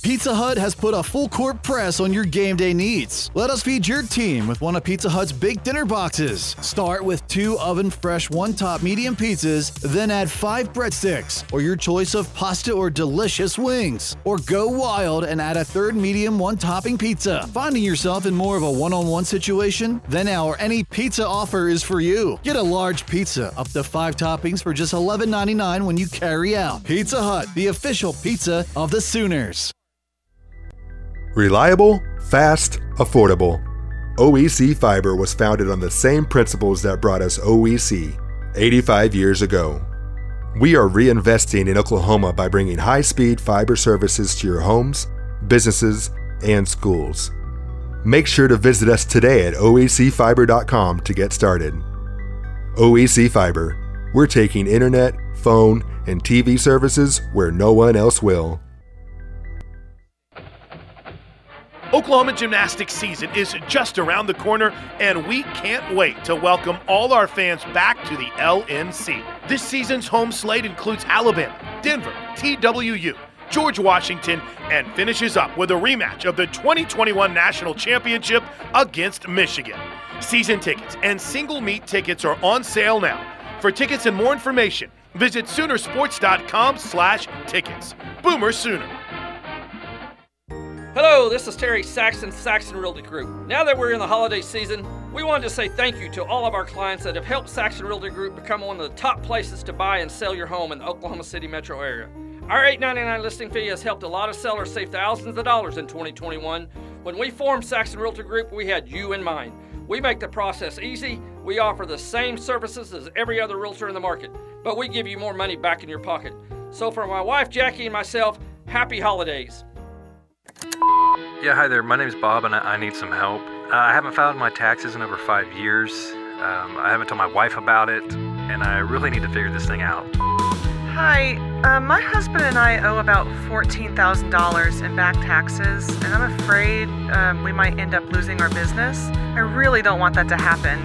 S25: Pizza Hut has put a full court press on your game day needs. Let us feed your team with one of Pizza Hut's big dinner boxes. Start with two oven fresh one top medium pizzas, then add five breadsticks, or your choice of pasta or delicious wings. Or go wild and add a third medium one topping pizza. Finding yourself in more of a one on one situation? Then our any pizza offer is for you. Get a large pizza up to five toppings for just $11.99 when you carry out. Pizza Hut, the official pizza of the Sooners.
S26: Reliable, fast, affordable. OEC Fiber was founded on the same principles that brought us OEC 85 years ago. We are reinvesting in Oklahoma by bringing high speed fiber services to your homes, businesses, and schools. Make sure to visit us today at oecfiber.com to get started. OEC Fiber, we're taking internet, phone, and TV services where no one else will.
S27: Oklahoma gymnastics season is just around the corner, and we can't wait to welcome all our fans back to the LNC. This season's home slate includes Alabama, Denver, TWU, George Washington, and finishes up with a rematch of the 2021 National Championship against Michigan. Season tickets and single meet tickets are on sale now. For tickets and more information, visit Soonersports.com slash tickets. Boomer Sooner.
S28: Hello, this is Terry Saxon, Saxon Realty Group. Now that we're in the holiday season, we wanted to say thank you to all of our clients that have helped Saxon Realty Group become one of the top places to buy and sell your home in the Oklahoma City metro area. Our $8.99 listing fee has helped a lot of sellers save thousands of dollars in 2021. When we formed Saxon Realty Group, we had you in mind. We make the process easy. We offer the same services as every other realtor in the market, but we give you more money back in your pocket. So for my wife Jackie and myself, happy holidays.
S29: Yeah, hi there. My name's Bob, and I, I need some help. Uh, I haven't filed my taxes in over five years. Um, I haven't told my wife about it, and I really need to figure this thing out.
S30: Hi, uh, my husband and I owe about $14,000 in back taxes, and I'm afraid um, we might end up losing our business. I really don't want that to happen.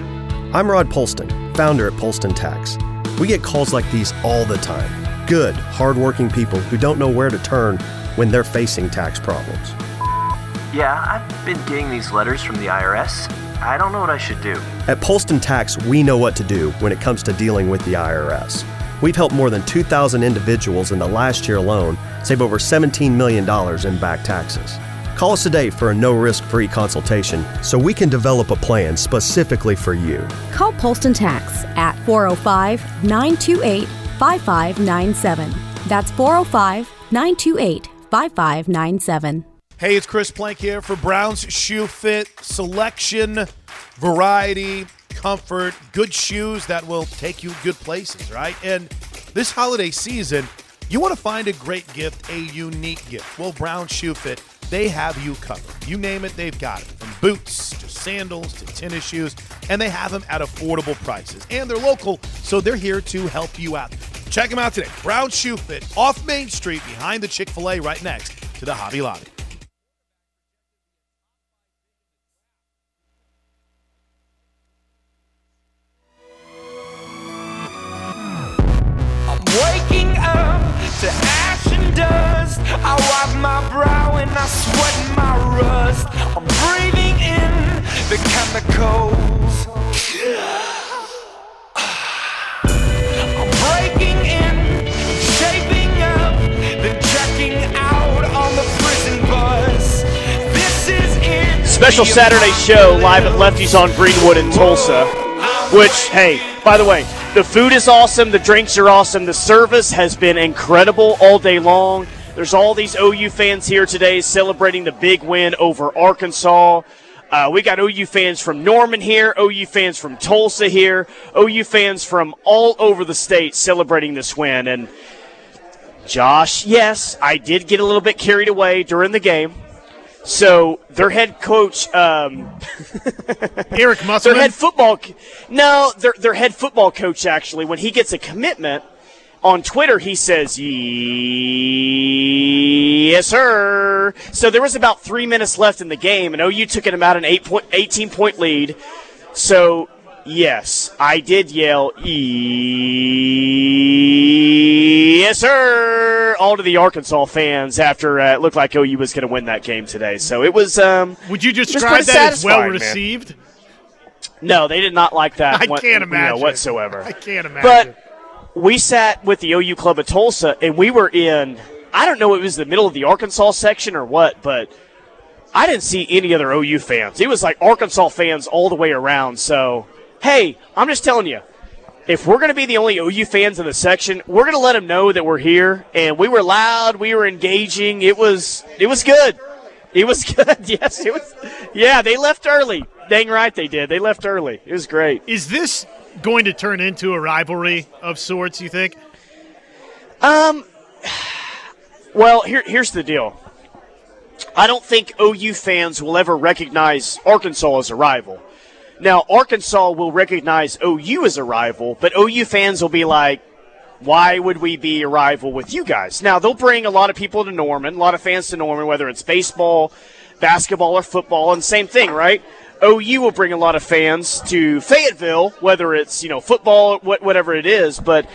S31: I'm Rod Polston, founder at Polston Tax. We get calls like these all the time. Good, hardworking people who don't know where to turn when they're facing tax problems.
S32: Yeah, I've been getting these letters from the IRS. I don't know what I should do.
S31: At Polston Tax, we know what to do when it comes to dealing with the IRS. We've helped more than 2,000 individuals in the last year alone save over $17 million in back taxes. Call us today for a no risk free consultation so we can develop a plan specifically for you.
S33: Call Polston Tax at 405 928 5597. That's 405 928 5597.
S34: Hey, it's Chris Plank here for Brown's Shoe Fit selection, variety, comfort, good shoes that will take you good places, right? And this holiday season, You want to find a great gift, a unique gift. Well, Brown Shoe Fit, they have you covered. You name it, they've got it. From boots to sandals to tennis shoes, and they have them at affordable prices. And they're local, so they're here to help you out. Check them out today. Brown Shoe Fit off Main Street behind the Chick fil A right next to the Hobby Lobby.
S23: I'm waking up to ash and dust. I wipe my brow and I sweat my rust. I'm breathing in the chemicals.
S1: Special Saturday show live at Lefty's on Greenwood in Tulsa. Which, hey, by the way, the food is awesome, the drinks are awesome, the service has been incredible all day long. There's all these OU fans here today celebrating the big win over Arkansas. Uh, we got OU fans from Norman here, OU fans from Tulsa here, OU fans from all over the state celebrating this win. And Josh, yes, I did get a little bit carried away during the game. So their head coach, um,
S2: Eric Musselman?
S1: their head football, no, their their head football coach actually, when he gets a commitment on Twitter, he says, "Yes, sir." So there was about three minutes left in the game, and OU took it about an eight point, 18 point lead. So yes, I did yell, "Yes, sir!" All to the Arkansas fans after uh, it looked like OU was going to win that game today. So it was. Um,
S2: Would you describe that as well
S1: man.
S2: received?
S1: No, they did not like that.
S2: I
S1: one-
S2: can't
S1: you know,
S2: imagine.
S1: whatsoever.
S2: I can't imagine.
S1: But we sat with the OU Club at Tulsa, and we were in. I don't know it was the middle of the Arkansas section or what, but I didn't see any other OU fans. It was like Arkansas fans all the way around. So, hey, I'm just telling you, if we're going to be the only OU fans in the section, we're going to let them know that we're here. And we were loud, we were engaging. It was it was good. It was good. yes, it was. Yeah, they left early. Dang right they did. They left early. It was great.
S2: Is this going to turn into a rivalry of sorts, you think?
S1: Um. Well, here, here's the deal. I don't think OU fans will ever recognize Arkansas as a rival. Now, Arkansas will recognize OU as a rival, but OU fans will be like, why would we be a rival with you guys? Now, they'll bring a lot of people to Norman, a lot of fans to Norman, whether it's baseball, basketball, or football, and same thing, right? OU will bring a lot of fans to Fayetteville, whether it's, you know, football, whatever it is, but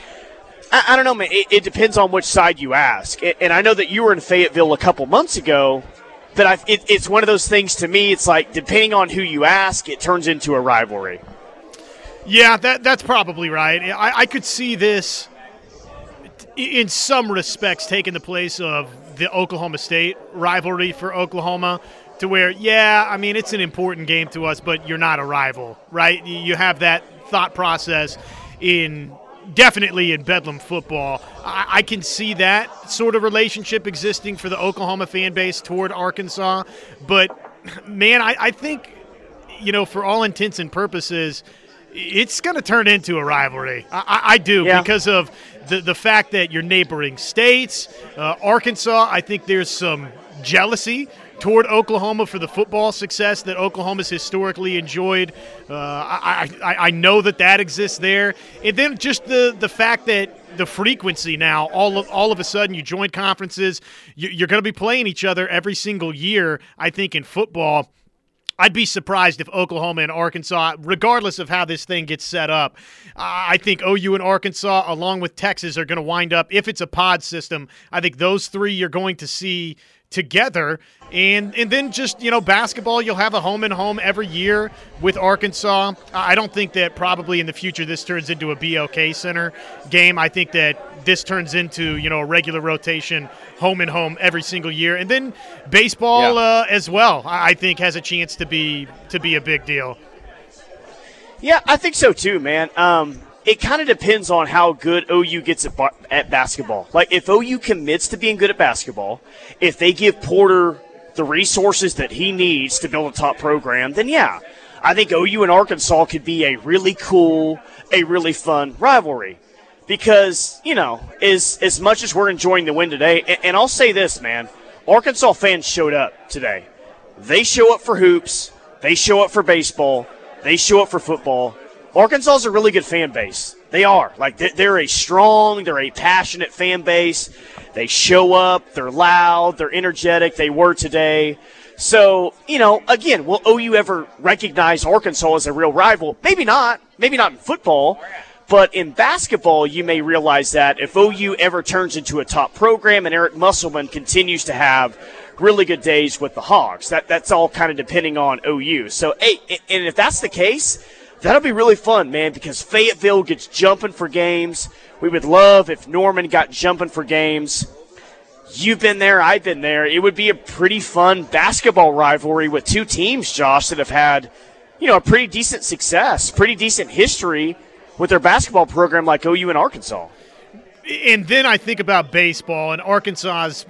S1: I, don't know, man. It, it depends on which side you ask. And I know that you were in Fayetteville a couple months ago, but I, it, it's one of those things to me. It's like depending on who you ask, it turns into a rivalry.
S2: Yeah, that that's probably right. I, I could see this in some respects taking the place of the Oklahoma State rivalry for Oklahoma. To where, yeah, I mean, it's an important game to us, but you're not a rival, right? You- You have that thought process in definitely in Bedlam football. I, I can see that sort of relationship existing for the Oklahoma fan base toward Arkansas, but man, I, I think you know, for all intents and purposes, it's going to turn into a rivalry. I, I, do
S1: Yeah.
S2: because of the the fact that your neighboring states, uh, Arkansas. I think there's some jealousy toward Oklahoma for the football success that Oklahoma's historically enjoyed. Uh, I, I I know that that exists there, and then just the the fact that. The frequency now, all of all of a sudden, you join conferences. you- You're going to be playing each other every single year. I think in football, I'd be surprised if Oklahoma and Arkansas, regardless of how this thing gets set up, I think OU and Arkansas, along with Texas, are going to wind up, if it's a pod system, I think those three you're going to see together. And and then just, you know, basketball, you'll have a home and home every year with Arkansas. I don't think that probably in the future this turns into a BOK Center game. I think that this turns into, you know, a regular rotation home and home every single year. And then baseball
S1: Yeah.
S2: uh, as well, I I think has a chance to be to be a big deal.
S1: Yeah, I think so too, man. Um, it kind of depends on how good OU gets at, ba- at basketball. Like, if OU commits to being good at basketball, if they give Porter the resources that he needs to build a top program, then yeah, I think OU and Arkansas could be a really cool, a really fun rivalry. because you know, as as much as we're enjoying the win today, and, and I'll say this, man, Arkansas fans showed up today. They show up for hoops. They show up for baseball. They show up for football. Arkansas is a really good fan base. They are. Like, they're a strong, they're a passionate fan base. They show up, they're loud, they're energetic. They were today. So, you know, again, will OU ever recognize Arkansas as a real rival? Maybe not. Maybe not in football. But in basketball, you may realize that if OU ever turns into a top program and Eric Musselman continues to have really good days with the Hogs, that, that's all kind of depending on OU. So, hey, and if that's the case, that'll be really fun, man, because Fayetteville gets jumping for games. We would love if Norman got jumping for games. You've been there, I've been there. It would be a pretty fun basketball rivalry with two teams, Josh, that have had, you know, a pretty decent success, pretty decent history with their basketball program like OU and Arkansas.
S2: And then I think about baseball and Arkansas's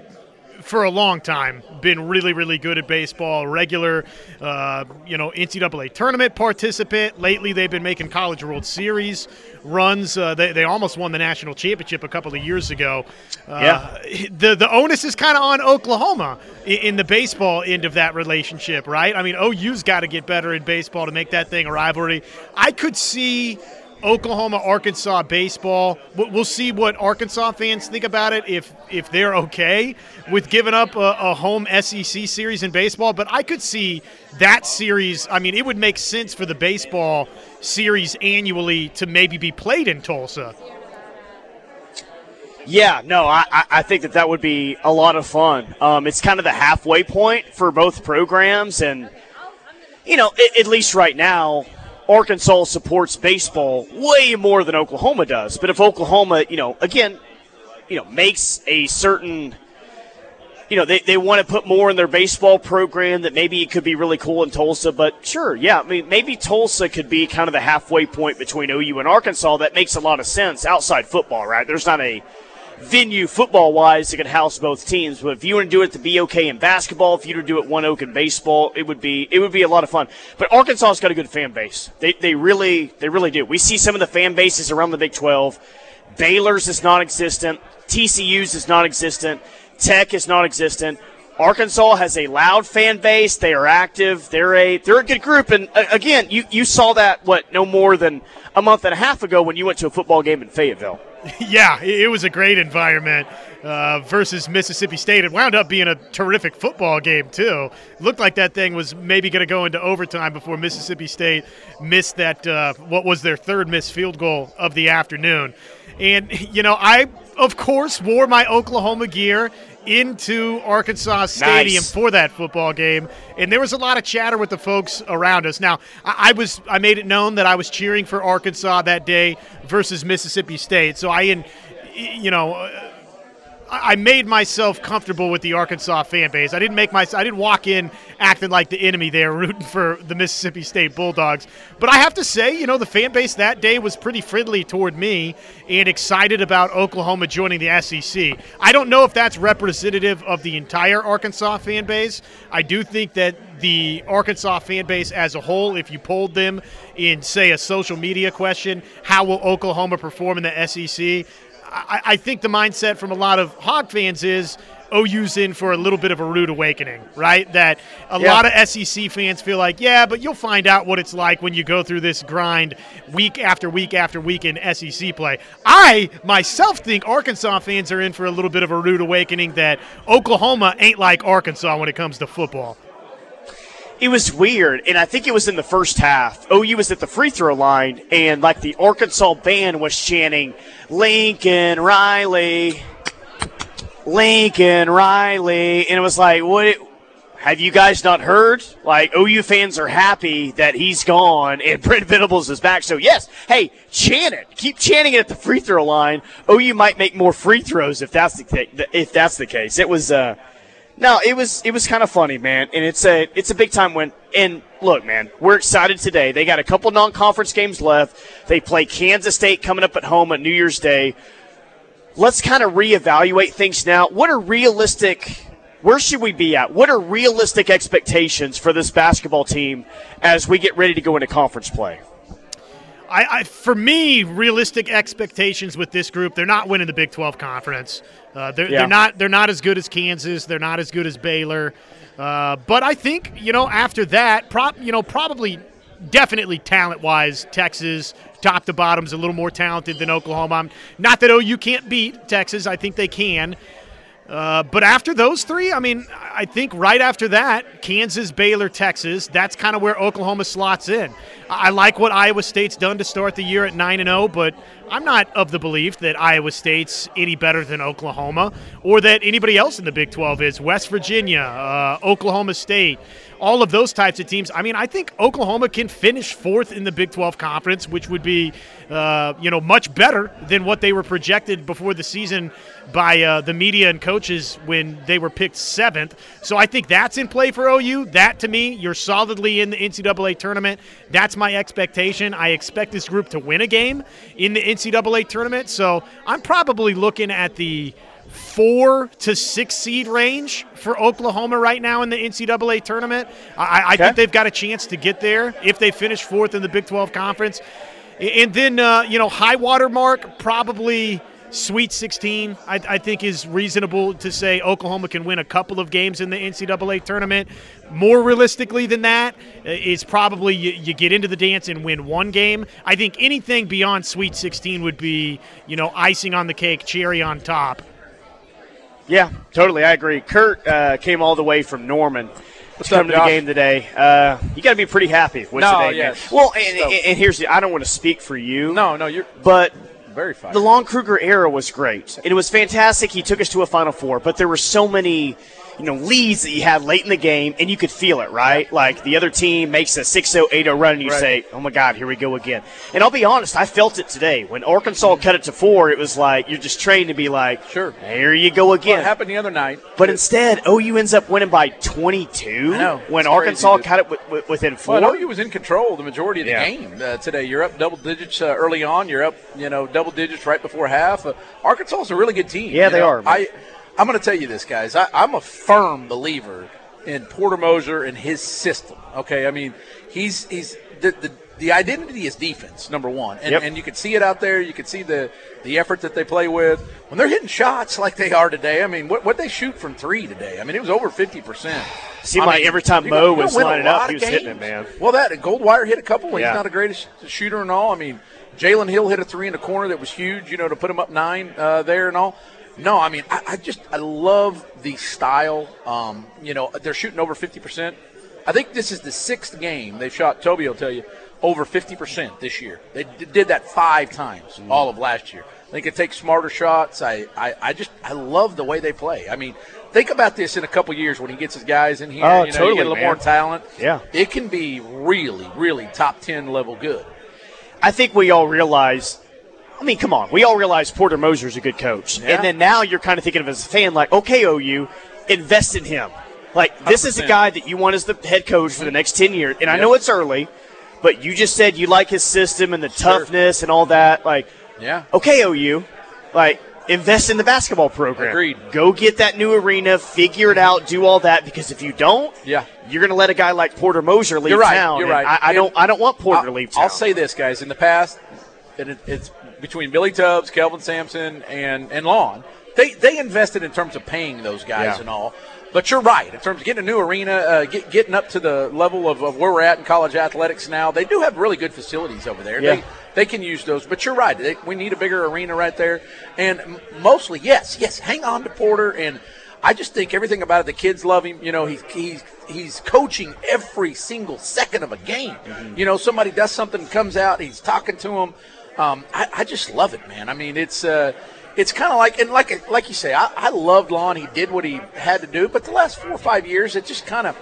S2: for a long time been really, really good at baseball. Regular, uh, you know, NCAA tournament participant. Lately, they've been making College World Series runs. Uh, they, they almost won the national championship a couple of years ago. Uh,
S1: yeah.
S2: The the onus is kind of on Oklahoma in, in, the baseball end of that relationship, right? I mean, OU's got to get better in baseball to make that thing a rivalry. I could see Oklahoma Arkansas baseball. We'll see what Arkansas fans think about it if if they're okay with giving up a, a, home SEC series in baseball. But I could see that series. I mean, it would make sense for the baseball series annually to maybe be played in Tulsa.
S1: Yeah, no, I, I think that that would be a lot of fun. Um, it's kind of the halfway point for both programs, and you know, at, at least right now, Arkansas supports baseball way more than Oklahoma does. But if Oklahoma, you know, again, you know, makes a certain, you know, they, they want to put more in their baseball program that maybe it could be really cool in Tulsa. But sure, yeah, I mean, maybe Tulsa could be kind of the halfway point between OU and Arkansas. That makes a lot of sense outside football, right? There's not a venue football wise that can house both teams. But if you want to do it to BOK in basketball, if you were to do it ONEOK in baseball, it would be it would be a lot of fun. But Arkansas's got a good fan base. They they really they really do. We see some of the fan bases around the Big Twelve. Baylor's is non-existent. TCU's is non-existent. Tech is non-existent. Arkansas has a loud fan base. They are active. They're a they're a good group. And uh, again, you you saw that what no more than a month and a half ago when you went to a football game in Fayetteville.
S2: Yeah, it was a great environment uh, versus Mississippi State. It wound up being a terrific football game, too. Looked like that thing was maybe going to go into overtime before Mississippi State missed that, uh, what was their third missed field goal of the afternoon. And, you know, I, of course, wore my Oklahoma gear into Arkansas Stadium nice. for that football game, and there was a lot of chatter with the folks around us. Now, I, I, was I made it known that I was cheering for Arkansas that day versus Mississippi State, so I, you know. I made myself comfortable with the Arkansas fan base. I didn't make my I didn't walk in acting like the enemy there, rooting for the Mississippi State Bulldogs. But I have to say, you know, the fan base that day was pretty friendly toward me and excited about Oklahoma joining the SEC. I don't know if that's representative of the entire Arkansas fan base. I do think that the Arkansas fan base as a whole, if you polled them in, say, a social media question, how will Oklahoma perform in the SEC? I, I think the mindset from a lot of Hog fans is OU's in for a little bit of a rude awakening, right? That a yeah. lot of SEC fans feel like, yeah, but you'll find out what it's like when you go through this grind week after week after week in SEC play. I myself think Arkansas fans are in for a little bit of a rude awakening that Oklahoma ain't like Arkansas when it comes to football
S1: it was weird, and I think it was in the first half. OU was at the free throw line, and like the Arkansas band was chanting, Lincoln Riley, Lincoln Riley, and it was like, what? Have you guys not heard? Like OU fans are happy that he's gone and Brent Venables is back. So yes, hey, chant it. Keep chanting it at the free throw line. OU might make more free throws if that's the if that's the case. It was. Uh, no, it was it was kind of funny, man, and it's a it's a big time win. And look, man, we're excited today. They got a couple non-conference games left. They play Kansas State coming up at home at New Year's Day. Let's kind of reevaluate things now. What are realistic? Where should we be at? What are realistic expectations for this basketball team as we get ready to go into conference play?
S2: I, I, for me, realistic expectations with this group, they're not winning the Big 12 conference. Uh, they're,
S1: Yeah.
S2: they're not. They're not as good as Kansas. They're not as good as Baylor. Uh, but I think you know after that, prop you know probably, definitely talent wise, Texas top to bottom is a little more talented than Oklahoma. I'm, not that OU can't beat Texas. I think they can. Uh, but after those three, I mean, I think right after that, Kansas, Baylor, Texas, that's kind of where Oklahoma slots in. I like what Iowa State's done to start the year at 9 and 0, but I'm not of the belief that Iowa State's any better than Oklahoma or that anybody else in the Big 12 is. West Virginia, uh, Oklahoma State, all of those types of teams. I mean, I think Oklahoma can finish fourth in the Big 12 conference, which would be, uh, you know, much better than what they were projected before the season by uh, the media and coaches when they were picked seventh. So I think that's in play for OU. That to me, you're solidly in the NCAA tournament. That's my expectation. I expect this group to win a game in the NCAA tournament. So I'm probably looking at the four to six seed range for Oklahoma right now in the NCAA tournament. I, I
S1: Okay.
S2: think they've got a chance to get there if they finish fourth in the Big 12 conference. And then, uh, you know, high water mark, probably Sweet 16, I, I think is reasonable to say Oklahoma can win a couple of games in the NCAA tournament. More realistically than that uh, is probably you, you get into the dance and win one game. I think anything beyond Sweet 16 would be, you know, icing on the cake, cherry on top.
S1: Yeah, totally. I agree. Kurt uh, came all the way from Norman.
S35: What's
S1: to come
S35: up,
S1: to the game today. Uh, you got to be pretty happy with
S35: No,
S1: today,
S35: yes.
S1: man. Well, and,
S35: Stoked.
S1: and, and here's the. I don't want to speak for you.
S35: No, no, you're
S1: But
S35: very fine.
S1: the Lon Kruger era was great. It was fantastic. He took us to a Final Four, but there were so many, you know, leads that you had late in the game, and you could feel it, right? Like the other team makes a 6-0, 8-0 run, and you
S35: Right.
S1: say, oh my God, here we go again. And I'll be honest, I felt it today. When Arkansas cut it to four, it was like, you're just trained to be like,
S35: Sure.
S1: here you go again.
S35: What happened the other night?
S1: But instead, OU ends up winning by 22
S35: I know.
S1: when
S35: It's
S1: Arkansas
S35: crazy.
S1: cut it wi- wi- within four.
S35: Well, OU was in control the majority of the
S1: Yeah.
S35: game uh, today. You're up double digits uh, early on. You're up, you know, double digits right before half. Uh, Arkansas is a really good team.
S1: Yeah, they
S35: know.
S1: are, man.
S35: I, I'm going to tell you this, guys. I, I'm a firm believer in Porter Moser and his system. Okay, I mean, he's he's the the, the identity is defense number one, and,
S1: Yep.
S35: and you can see it out there. You can see the the effort that they play with when they're hitting shots like they are today. I mean, what what they shoot from three today? I mean, it was over fifty percent.
S1: Seemed like every time Mo
S35: don't-
S1: was
S35: don't win a
S1: lining up, he was hitting it, man.
S35: Well, that Goldwire hit a couple. He's
S1: Yeah.
S35: not the greatest shooter and all. I mean, Jalen Hill hit a three in the corner that was huge. You know, to put him up nine uh, there and all. No, I mean, I, I just I love the style. Um, you know, they're shooting over fifty percent. I think this is the sixth game they've shot. Toby will tell you over fifty percent this year. They d- did that five times
S1: Mm.
S35: all of last year. They could take smarter shots. I, I, I just I love the way they play. I mean, think about this in a couple years when he gets his guys in here.
S1: Oh,
S35: you know,
S1: totally,
S35: you get a little
S1: man.
S35: more talent.
S1: Yeah.
S35: It can be really, really top 10 level good.
S1: I think we all realize. I mean, come on. We all realize Porter Moser's a good coach.
S35: Yeah.
S1: And then now you're kind of thinking of as a fan, like, okay, OU, invest in him. Like, this is a guy that you want as the head coach for the next 10 years. And I know it's early, but you just said you like his system and the toughness and all that. Like,
S35: Yeah.
S1: okay, OU, like, invest in the basketball program.
S35: Agreed.
S1: Go get that new arena, figure it out, do all that. Because if you don't,
S35: Yeah.
S1: you're going to let a guy like Porter Moser leave
S35: You're right.
S1: town.
S35: You're right.
S1: I, I don't. I don't want Porter
S35: I'll,
S1: to leave town.
S35: I'll say this, guys. In the past, and it, it's between Billy Tubbs, Kelvin Sampson, and and Lon. They they invested in terms of paying those guys
S1: Yeah.
S35: and all. But you're right in terms of getting a new arena, uh, get, getting up to the level of, of where we're at in college athletics now. They do have really good facilities over there.
S1: Yeah.
S35: They they can use those. But you're right. They, we need a bigger arena right there. And mostly, yes, yes, hang on to Porter. And I just think everything about it. The kids love him. You know, he's he's he's coaching every single second of a game. You know, somebody does something, comes out, he's talking to them. Um, I, I just love it, man. I mean, it's uh, it's kind of like and like like you say, I, I loved Lon. He did what he had to do, but the last four or five years, it just kind of.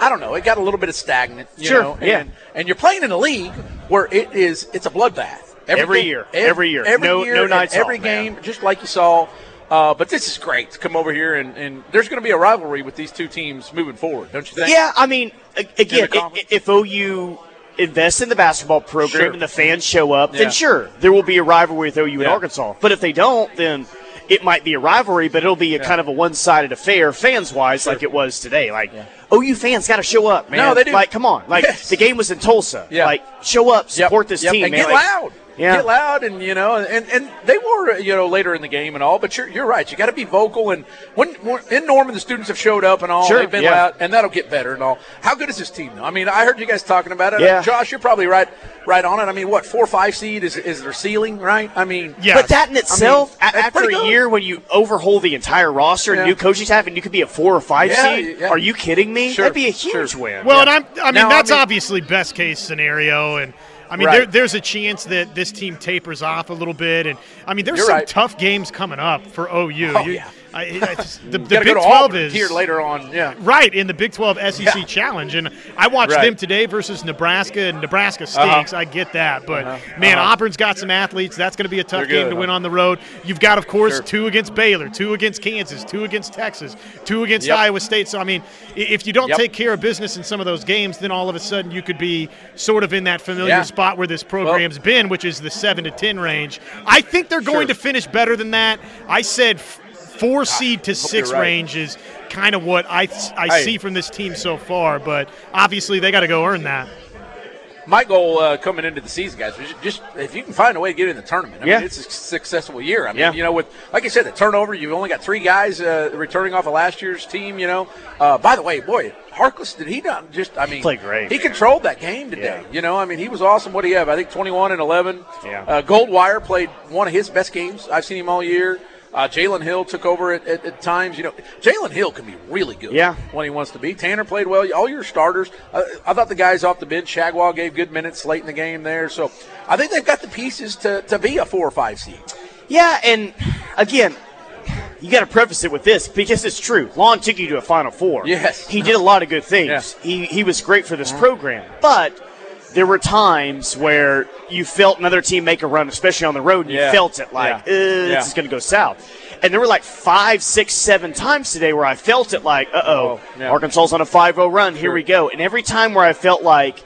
S35: I don't know. It got a little bit of stagnant, you
S1: Sure,
S35: know.
S1: yeah.
S35: And, and you're playing in a league where it is it's a bloodbath
S1: Every
S35: game-
S1: year,
S35: ev-
S1: every year.
S35: every
S1: No-
S35: year,
S1: no nights
S35: every
S1: off, man.
S35: game, just like you saw. Uh, but this is great to come over here and, and there's going to be a rivalry with these two teams moving forward, don't you think?
S1: Yeah, I mean, again,
S35: In the
S1: i-
S35: conference?
S1: if OU invests in the basketball program
S35: Sure.
S1: and the fans show up,
S35: Yeah.
S1: then sure, there will be a rivalry with OU and
S35: Yeah.
S1: Arkansas. But if they don't, then it might be a rivalry, but it'll be a kind of a one-sided affair, fans-wise, like it was today. Like OU fans got to show up, man.
S35: No, they do.
S1: Like, come on. Like,
S35: Yes.
S1: the game was in Tulsa.
S35: Yeah.
S1: Like, show up,
S35: Yep,
S1: support this
S35: yep,
S1: team,
S35: and
S1: man.
S35: get
S1: Like,
S35: loud.
S1: Yeah.
S35: Get loud, and you know, and, and they were, you know, later in the game and all. But you're you're right. You got to be vocal. And when, when in Norman, the students have showed up and all.
S1: Sure,
S35: They've been
S1: yeah.
S35: loud, and that'll get better and all. How good is this team? though? I mean, I heard you guys talking about it.
S1: Yeah.
S35: Josh, you're probably right, right on it. I mean, what four or five seed is is their ceiling, right? I mean, yeah
S1: But that in itself,
S35: I mean,
S1: a- after a
S35: good.
S1: year when you overhaul the entire roster
S35: Yeah.
S1: and new coaching staff, and you could be a four or five
S35: Yeah,
S1: seed,
S35: yeah.
S1: are you kidding me?
S35: Sure,
S1: That'd be a huge
S35: sure.
S1: win.
S2: Well, and I'm, I mean,
S1: Now,
S2: that's
S1: I mean-
S2: obviously best case scenario, and I mean,
S1: Right.
S2: there, there's a chance that this team tapers off a little bit, and I mean, there's
S35: You're
S2: some
S35: right.
S2: tough games coming up for OU.
S35: Oh,
S2: You-
S35: yeah.
S2: I, it's- the, the Big
S35: go to
S2: 12
S35: Auburn
S2: is
S35: here later on. Yeah.
S2: Right in the Big 12 SEC
S35: Yeah.
S2: Challenge, and I watched
S35: Right.
S2: them today versus Nebraska, and Nebraska
S35: Uh-huh.
S2: stinks. I get that, but man,
S35: Uh-huh.
S2: Auburn's got some athletes. That's going to be a tough
S35: They're
S2: game
S35: good,
S2: to win on the road. You've got, of course,
S35: Sure.
S2: two against Baylor, two against Kansas, two against Texas, two against
S35: Yep.
S2: Iowa State. So I mean, if you don't
S35: Yep.
S2: take care of business in some of those games, then all of a sudden you could be sort of in that familiar
S35: Yeah.
S2: spot where this program's been, which is the seven to ten range. I think they're going
S35: Sure.
S2: to finish better than that. I said. Four seed to six
S35: right.
S2: range is kind of what I I
S35: Hey.
S2: see from this team so far, but obviously they got to go earn that.
S35: My goal uh, coming into the season, guys, was just if you can find a way to get in the tournament. I
S1: Yeah.
S35: mean, it's a successful year. I mean,
S1: Yeah.
S35: you know, with like I said, the turnover, you've only got three guys uh, returning off of last year's team. You know, uh, by the way, boy, Harkless did he not just? I mean,
S1: played great.
S35: He controlled that game today.
S1: Yeah.
S35: You know, I mean, he was awesome. What do you have? I think twenty-one and eleven.
S1: Yeah.
S35: Uh, Goldwire played one of his best games I've seen him all year. Uh, Jalen Hill took over at, at, at times. You know, Jalen Hill can be really good.
S1: Yeah.
S35: when he wants to be. Tanner played well. All your starters. Uh, I thought the guys off the bench, Shagwell gave good minutes late in the game there. So I think they've got the pieces to, to be a four or five seed.
S1: Yeah, and again, you got to preface it with this because it's true. Lon took you to a Final Four.
S35: Yes.
S1: he did a lot of good things.
S35: Yeah. Uh-huh.
S1: He he was great for this program, but there were times where you felt another team make a run, especially on the road, and
S35: Yeah.
S1: you felt it like,
S35: Yeah.
S1: uh,
S35: Yeah.
S1: this is going to go south. And there were like five, six, seven times today where I felt it like, uh oh,
S35: yeah.
S1: Arkansas's on a 5 0 run. Here
S35: Sure.
S1: we go. And every time where I felt like,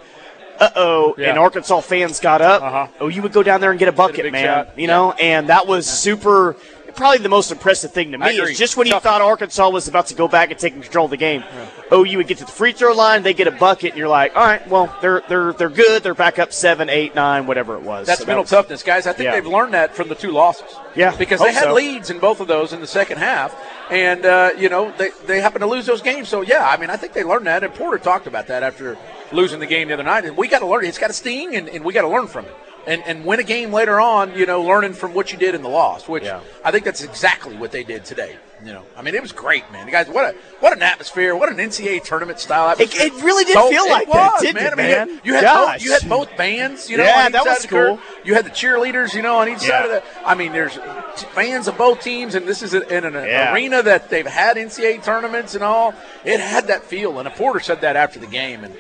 S1: uh oh,
S35: Yeah.
S1: and Arkansas fans got up,
S35: Uh-huh.
S1: oh, you would go down there and get a bucket,
S35: big
S1: man.
S35: shot.
S1: You know, and that was super. Probably the most impressive thing to me is just when you thought Arkansas was about to go back and take control of the game. Oh, you would get to the free throw line, they get a bucket, and you're like, all right, well, they're they're they're good. They're back up seven, eight, nine, whatever it was.
S35: That's
S1: So that
S35: mental
S1: was-
S35: toughness, guys. I think
S1: Yeah.
S35: they've learned that from the two losses.
S1: Yeah,
S35: because they had
S1: so.
S35: leads in both of those in the second half, and uh, you know they they happened to lose those games. So yeah, I mean I think they learned that, and Porter talked about that after losing the game the other night. And we got to learn. It's got to sting, and, and we got to learn from it. And, and win a game later on, you know, learning from what you did in the loss, which
S1: Yeah.
S35: I think that's exactly what they did today. You know, I mean, it was great, man. You guys, what a what an atmosphere, what an NCAA tournament style
S1: It,
S35: atmosphere.
S1: it really did
S35: So-
S1: feel
S35: it
S1: like that, didn't
S35: man.
S1: it,
S35: I mean,
S1: man?
S35: you- you had both, you had both bands, you know,
S1: Yeah,
S35: on each
S1: that
S35: side
S1: was
S35: of the
S1: cool.
S35: You had the cheerleaders, you know, on each
S1: Yeah.
S35: side of the. I mean, there's fans of both teams, and this is in an
S1: Yeah.
S35: arena that they've had NCAA tournaments and all. It had that feel, and a Porter said that after the game, and.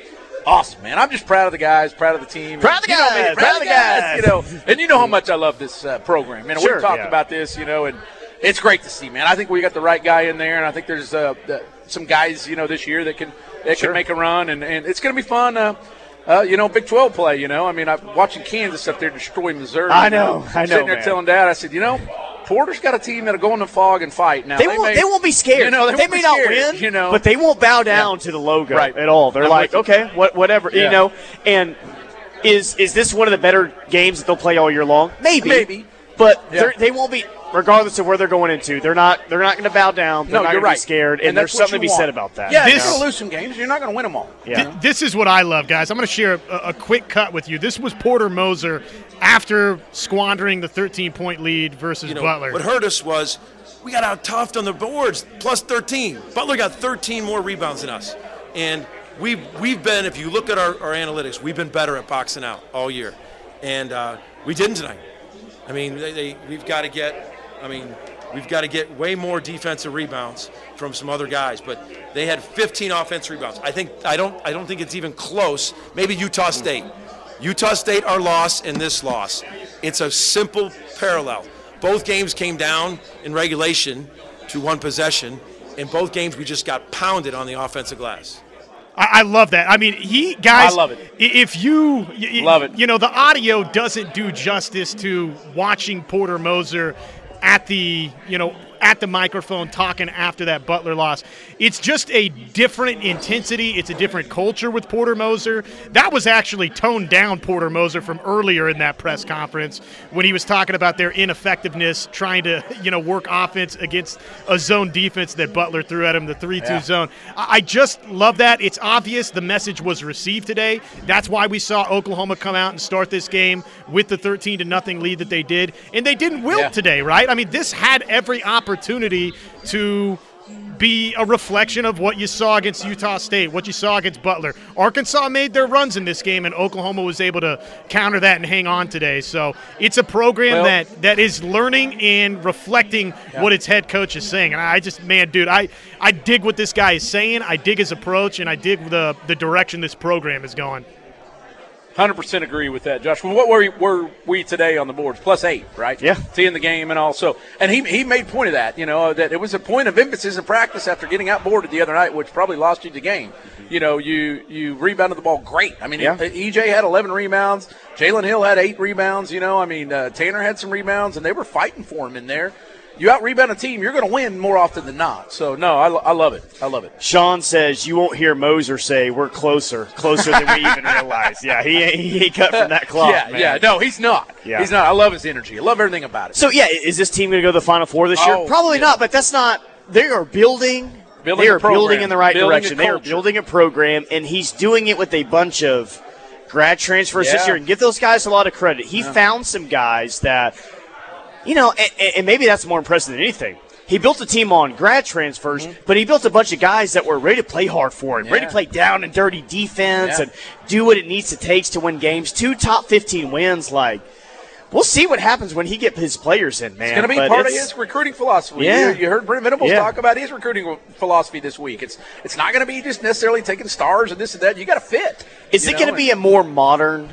S35: Awesome, man! I'm just proud of the guys, proud of the team.
S1: Proud of the
S35: You know
S1: guys,
S35: proud of the guys. You know, and you know how much I love this uh, program. Man,
S1: Sure,
S35: we've talked
S1: yeah.
S35: about this, you know, and it's great to see, man. I think we got the right guy in there, and I think there's uh, the, some guys, you know, this year that can that
S1: Sure.
S35: can make a run, and, and it's going to be fun. Uh, uh, you know, Big 12 play. You know, I mean, I'm watching Kansas up there destroy Missouri.
S1: I
S35: you
S1: know, I know,
S35: Sitting there
S1: man.
S35: telling Dad, I said, you know, Porter's got a team that'll go in the Phog and fight. Now
S1: They, won't,
S35: may-
S1: they won't be scared.
S35: You know, they,
S1: they may
S35: be
S1: not
S35: scared,
S1: win,
S35: You know,
S1: but they won't bow down to the logo
S35: Right.
S1: at all. They're
S35: I'm
S1: like,
S35: you.
S1: okay, what, whatever,
S35: Yeah.
S1: you know. And is is this one of the better games that they'll play all year long? Maybe,
S35: Maybe.
S1: But
S35: Yeah.
S1: they're won't be. Regardless of where they're going into, they're not. They're not going to bow down. They're
S35: no,
S1: not
S35: you're
S1: gonna
S35: right.
S1: be scared, and, there's something to be
S35: want.
S1: said about that.
S35: Yeah,
S2: This-
S35: you're going to lose some games. You're not going to win them all.
S1: Yeah.
S2: Th- this is what I love, guys. I'm going to share a, a quick cut with you. This was Porter Moser after squandering the 13 point lead versus
S36: you know,
S2: Butler.
S36: What hurt us was we got out toughed on the boards, plus 13. Butler got 13 more rebounds than us. And we've, we've been, if you look at our, our analytics, we've been better at boxing out all year. And uh, we didn't tonight. I mean, they, they, we've got to get, I mean, we've got to get way more defensive rebounds from some other guys. But they had 15 offensive rebounds. I think, I don't, I don't think it's even close. Maybe Utah State. Utah State, our loss, and this loss. It's a simple parallel. Both games came down in regulation to one possession. In both games, we just got pounded on the offensive glass.
S2: I, I love that. I mean, he guys.
S35: I love it.
S2: If you
S35: Love it.
S2: You know, the audio doesn't do justice to watching Porter Moser at the you know at the microphone talking after that Butler loss. It's just a different intensity. It's a different culture with Porter Moser. That was actually toned down Porter Moser from earlier in that press conference when he was talking about their ineffectiveness trying to, you know, work offense against a zone defense that Butler threw at him, the 3 2
S35: Yeah.
S2: zone. I just love that. It's obvious the message was received today. That's why we saw Oklahoma come out and start this game with the 13 to nothing lead that they did. And they didn't wilt
S35: Yeah.
S2: today, right? I mean, this had every opportunity to be a reflection of what you saw against Utah State, what you saw against Butler. Arkansas made their runs in this game, and Oklahoma was able to counter that and hang on today. So it's a program
S35: Well-
S2: that that is learning and reflecting
S35: Yeah.
S2: what its head coach is saying. And I just, man, dude, I I dig what this guy is saying. I dig his approach, and I dig the the direction this program is going.
S35: Hundred percent agree with that, Josh. Well, what were we, were we today on the boards? Plus eight, right?
S1: Yeah.
S35: Seeing the game and also, and he he made point of that. You know that it was a point of emphasis in practice after getting outboarded the other night, which probably lost you the game. You know, you you rebounded the ball great. I mean,
S1: Yeah.
S35: EJ had 11 rebounds. Jalen Hill had eight rebounds. You know, I mean, uh, Tanner had some rebounds, and they were fighting for him in there. You out rebound a team, you're going to win more often than not. So no, I, I love it. I love it.
S1: Sean says you won't hear Moser say we're closer, closer than we even realize. Yeah, he ain't, he cut from that cloth.
S35: yeah,
S1: man.
S35: yeah. No, he's not.
S1: Yeah.
S35: He's not. I love his energy. I love everything about it.
S1: So yeah, is this team going to go to the Final Four this year?
S35: Oh,
S1: Probably not. But that's not. They are building.
S35: Building
S1: they
S35: a
S1: are building in the right
S35: Building
S1: direction. They are building a program, and he's doing it with a bunch of grad transfers this year. And give those guys a lot of credit. He
S35: Yeah.
S1: found some guys that, you know, and, and maybe that's more impressive than anything. He built a team on grad transfers, but he built a bunch of guys that were ready to play hard for him, ready to
S35: Mm-hmm.
S1: Play down and dirty defense
S35: Yeah.
S1: and do what it needs to takes to win games. Two top 15 wins, like, we'll see what happens when he get his players in, man.
S35: It's going to be part of his recruiting philosophy.
S1: Yeah.
S35: You, you heard Brent Venables
S1: Yeah.
S35: talk about his recruiting philosophy this week. It's it's not going to be just necessarily taking stars and this and that. You got to fit.
S1: Is it going to be a more modern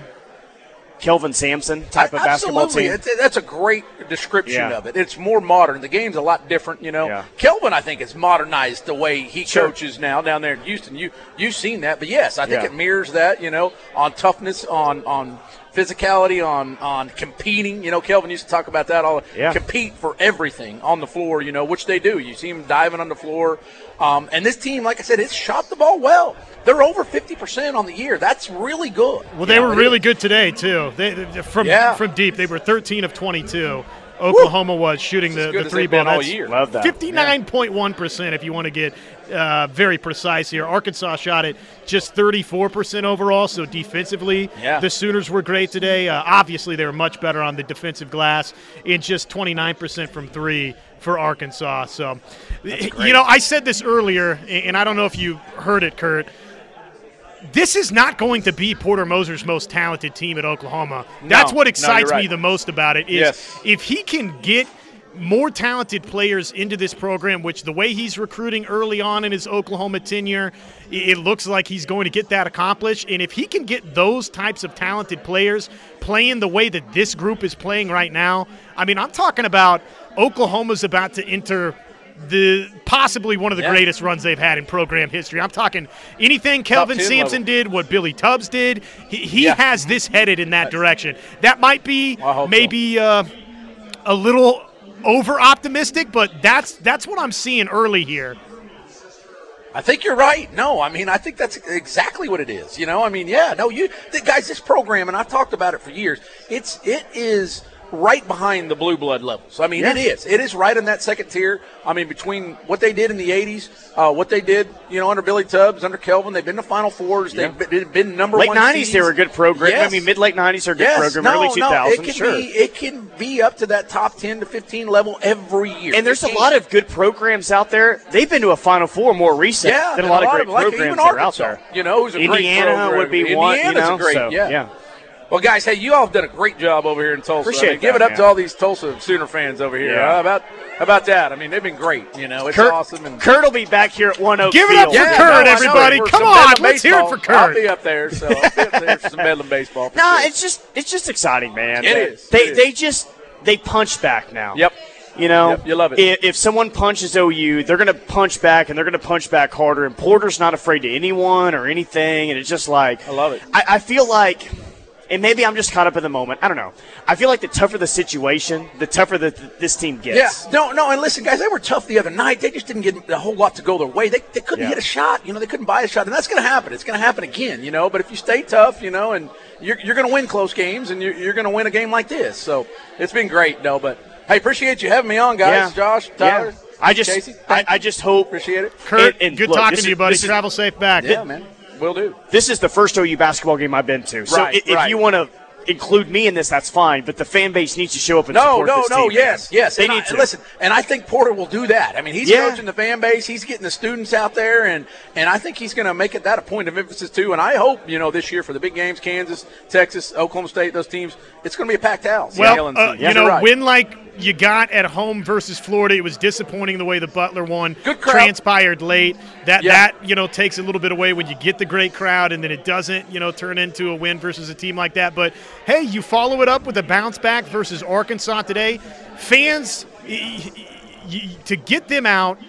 S1: Kelvin Sampson type of basketball team?
S35: It's- that's a great description
S1: Yeah.
S35: of it. It's more modern. The game's a lot different, you know.
S1: Yeah.
S35: Kelvin, I think, has modernized the way he
S1: Sure.
S35: coaches now down there in Houston. You you've seen that, but yes, I think
S1: Yeah.
S35: it mirrors that. You know, on toughness, on on physicality, on on competing. You know, Kelvin used to talk about that all.
S1: Yeah.
S35: Compete for everything on the floor. You know, which they do. You see him diving on the floor, um, and this team, like I said, it's shot the ball well. They're over fifty percent on the year. That's really good.
S2: Well, they
S35: You
S2: were
S35: know,
S2: really good today too. They, they- from
S35: Yeah.
S2: from deep, they were 13 of 22. Oklahoma was shooting the, the three ball.
S35: all year. Love that.
S2: 59.1 percent, if you want to get uh, very precise here. Arkansas shot it just 34 percent overall. So defensively,
S35: Yeah.
S2: the Sooners were great today. Uh, obviously, they were much better on the defensive glass, in just 29 percent from three for Arkansas. So, you know, I said this earlier, and I don't know if you heard it, Kurt this is not going to be Porter Moser's most talented team at Oklahoma. That's
S35: No,
S2: what excites
S35: you're
S2: me the most about it is
S35: Yes.
S2: if he can get more talented players into this program, which the way he's recruiting early on in his Oklahoma tenure, it looks like he's going to get that accomplished. And if he can get those types of talented players playing the way that this group is playing right now, I mean, I'm talking about Oklahoma's about to enter the possibly one of the
S35: Yeah.
S2: greatest runs they've had in program history. I'm talking anything Kelvin Sampson
S35: level.
S2: did, what Billy Tubbs did. He, he
S35: Yeah.
S2: has this headed in that direction. That might be
S35: hope so.
S2: maybe uh, a little over optimistic, but that's that's what I'm seeing early here.
S35: I think you're right. No, I mean, I think that's exactly what it is. You know, I mean, yeah, no, you the, guys, this program, and I've talked about it for years. It's it is right behind the blue blood levels. I mean, it
S1: Yeah.
S35: is. It is right in that second tier. I mean, between what they did in the '80s, uh, what they did, you know, under Billy Tubbs, under Kelvin, they've been to Final Fours. They've been, been number
S1: Late
S35: one.
S1: 90s,
S35: seeds.
S1: they were a good program.
S35: Yes.
S1: I mean, mid late 90s are a good
S35: Yes,
S1: program.
S35: no,
S1: Early
S35: no,
S1: 2000s,
S35: it can
S1: sure.
S35: be it can be up to that top ten to fifteen level every year.
S1: and there's
S35: It
S1: a lot of good programs out there. They've been to a Final Four more recent
S35: Yeah,
S1: than a
S35: and
S1: lot, of great
S35: like
S1: programs that are out there.
S35: You know, who's a great
S1: Indiana
S35: program.
S1: would be one. You know,
S35: great,
S1: so,
S35: yeah.
S1: yeah.
S35: Well, guys, hey, you all have done a great job over here in Tulsa.
S1: Appreciate
S35: I mean, give it up
S1: man.
S35: to all these Tulsa Sooner fans over here.
S1: Yeah.
S35: How about how about that? I mean, they've been great. You know, it's
S1: Kurt,
S35: awesome. And
S1: Kurt will be back here at ONEOK
S2: Give it
S1: Field.
S2: up for
S35: Yeah,
S2: Kurt,
S35: no,
S2: everybody. Come on, let's hear it
S35: baseball.
S2: for
S35: I'll
S2: Kurt.
S35: be up there, so I'll be up there for some Bedlam baseball. for
S1: No,
S35: sure.
S1: it's just it's just exciting, man.
S35: It
S1: they,
S35: is.
S1: They
S35: It is.
S1: they just they punch back now.
S35: Yep.
S1: You know,
S35: Yep, you love it.
S1: If, if someone punches OU, they're going to punch back, and they're going to punch back harder. And Porter's not afraid to anyone or anything, and it's just like
S35: I love it.
S1: I, I feel like and maybe I'm just caught up in the moment. I don't know. I feel like the tougher the situation, the tougher that this team gets.
S35: Yeah, no, no, and listen, guys, they were tough the other night. They just didn't get a whole lot to go their way. They, they couldn't
S1: Yeah.
S35: hit a shot. You know, they couldn't buy a shot, and that's going to happen. It's going to happen again. You know, but if you stay tough, you know, and you're, you're going to win close games, and you're, you're going to win a game like this. So it's been great, no, but hey, appreciate you having me on, guys.
S1: Yeah.
S35: Josh, Tyler,
S1: Yeah. I just,
S35: Casey,
S1: I, I just hope.
S35: Appreciate it.
S2: Kurt,
S1: And- and
S2: good
S1: look,
S2: talking
S1: this
S2: to you, buddy.
S1: is-
S2: Travel safe back.
S35: Yeah, man. Will do.
S1: This is the first OU basketball game I've been to. So
S35: Right,
S1: if
S35: right.
S1: you want to include me in this, that's fine. But the fan base needs to show up and
S35: No,
S1: support
S35: no,
S1: this
S35: no.
S1: team.
S35: Yes, yes.
S1: They
S35: And I-
S1: need to.
S35: listen, and I think Porter will do that. I mean, he's
S1: Yeah.
S35: coaching the fan base. He's getting the students out there, and and I think he's going to make it that a point of emphasis too. And I hope you know this year for the big games, Kansas, Texas, Oklahoma State, those teams, it's going to be a packed house.
S2: Well, uh,
S35: Yeah,
S2: you know,
S35: you're right.
S2: win like you got at home versus Florida. It was disappointing the way the Butler one
S35: Good crowd.
S2: transpired late. That
S35: Yeah.
S2: that you know takes a little bit away when you get the great crowd and then it doesn't you know turn into a win versus a team like that. But hey, you follow it up with a bounce back versus Arkansas today. Fans, to get them out.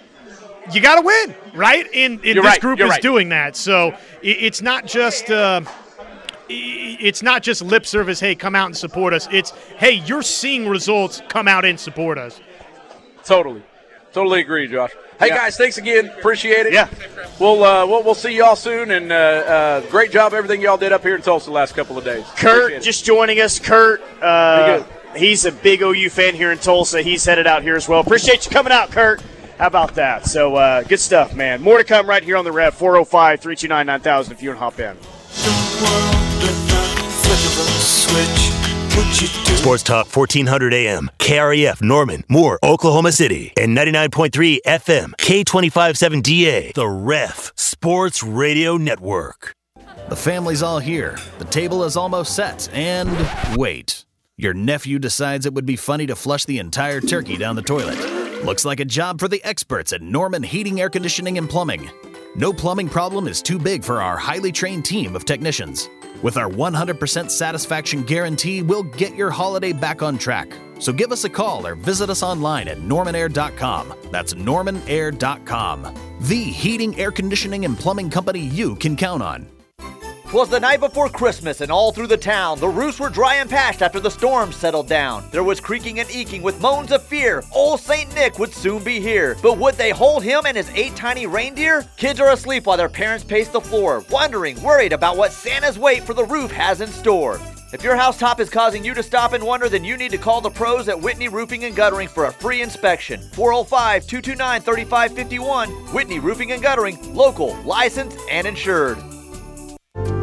S2: You got to win, right? And, and this
S35: right.
S2: group
S35: You're
S2: is
S35: right.
S2: doing that. So it's not just uh, it's not just lip service, hey, come out and support us. It's, hey, you're seeing results, come out and support us.
S35: Totally, totally agree, Josh. Hey
S2: Yeah.
S35: guys, thanks again. Appreciate it.
S1: Yeah.
S35: We'll uh, we'll, we'll see y'all soon, and uh, uh, great job everything y'all did up here in Tulsa the last couple of days.
S1: Kurt
S35: Appreciate it.
S1: just joining us. Kurt, uh, he's a big OU fan here in Tulsa. He's headed out here as well. Appreciate you coming out, Kurt. How about that? So uh, good stuff, man. More to come right here on the Ref 405 329 9000 if you want to hop in.
S3: Sports Talk 1400 AM, KREF Norman, Moore, Oklahoma City, and 99.3 FM, K257DA, The Ref Sports Radio Network.
S37: The family's all here, the table is almost set, and wait. Your nephew decides it would be funny to flush the entire turkey down the toilet. Looks like a job for the experts at Norman Heating, Air Conditioning, and Plumbing. No plumbing problem is too big for our highly trained team of technicians. With our 100% satisfaction guarantee, we'll get your holiday back on track. So give us a call or visit us online at normanair.com. That's normanair.com. The heating, air conditioning, and plumbing company you can count on.
S14: Twas the night before Christmas, and all through the town, the roofs were dry and patched after the storm settled down. There was creaking and eking with moans of fear. Old Saint Nick would soon be here. But would they hold him and his eight tiny reindeer? Kids are asleep while their parents pace the floor, wondering, worried about what Santa's wait for the roof has in store. If your housetop is causing you to stop and wonder, then you need to call the pros at Whitney Roofing and Guttering for a free inspection. 405 229 3551. Whitney Roofing and Guttering, local, licensed, and insured.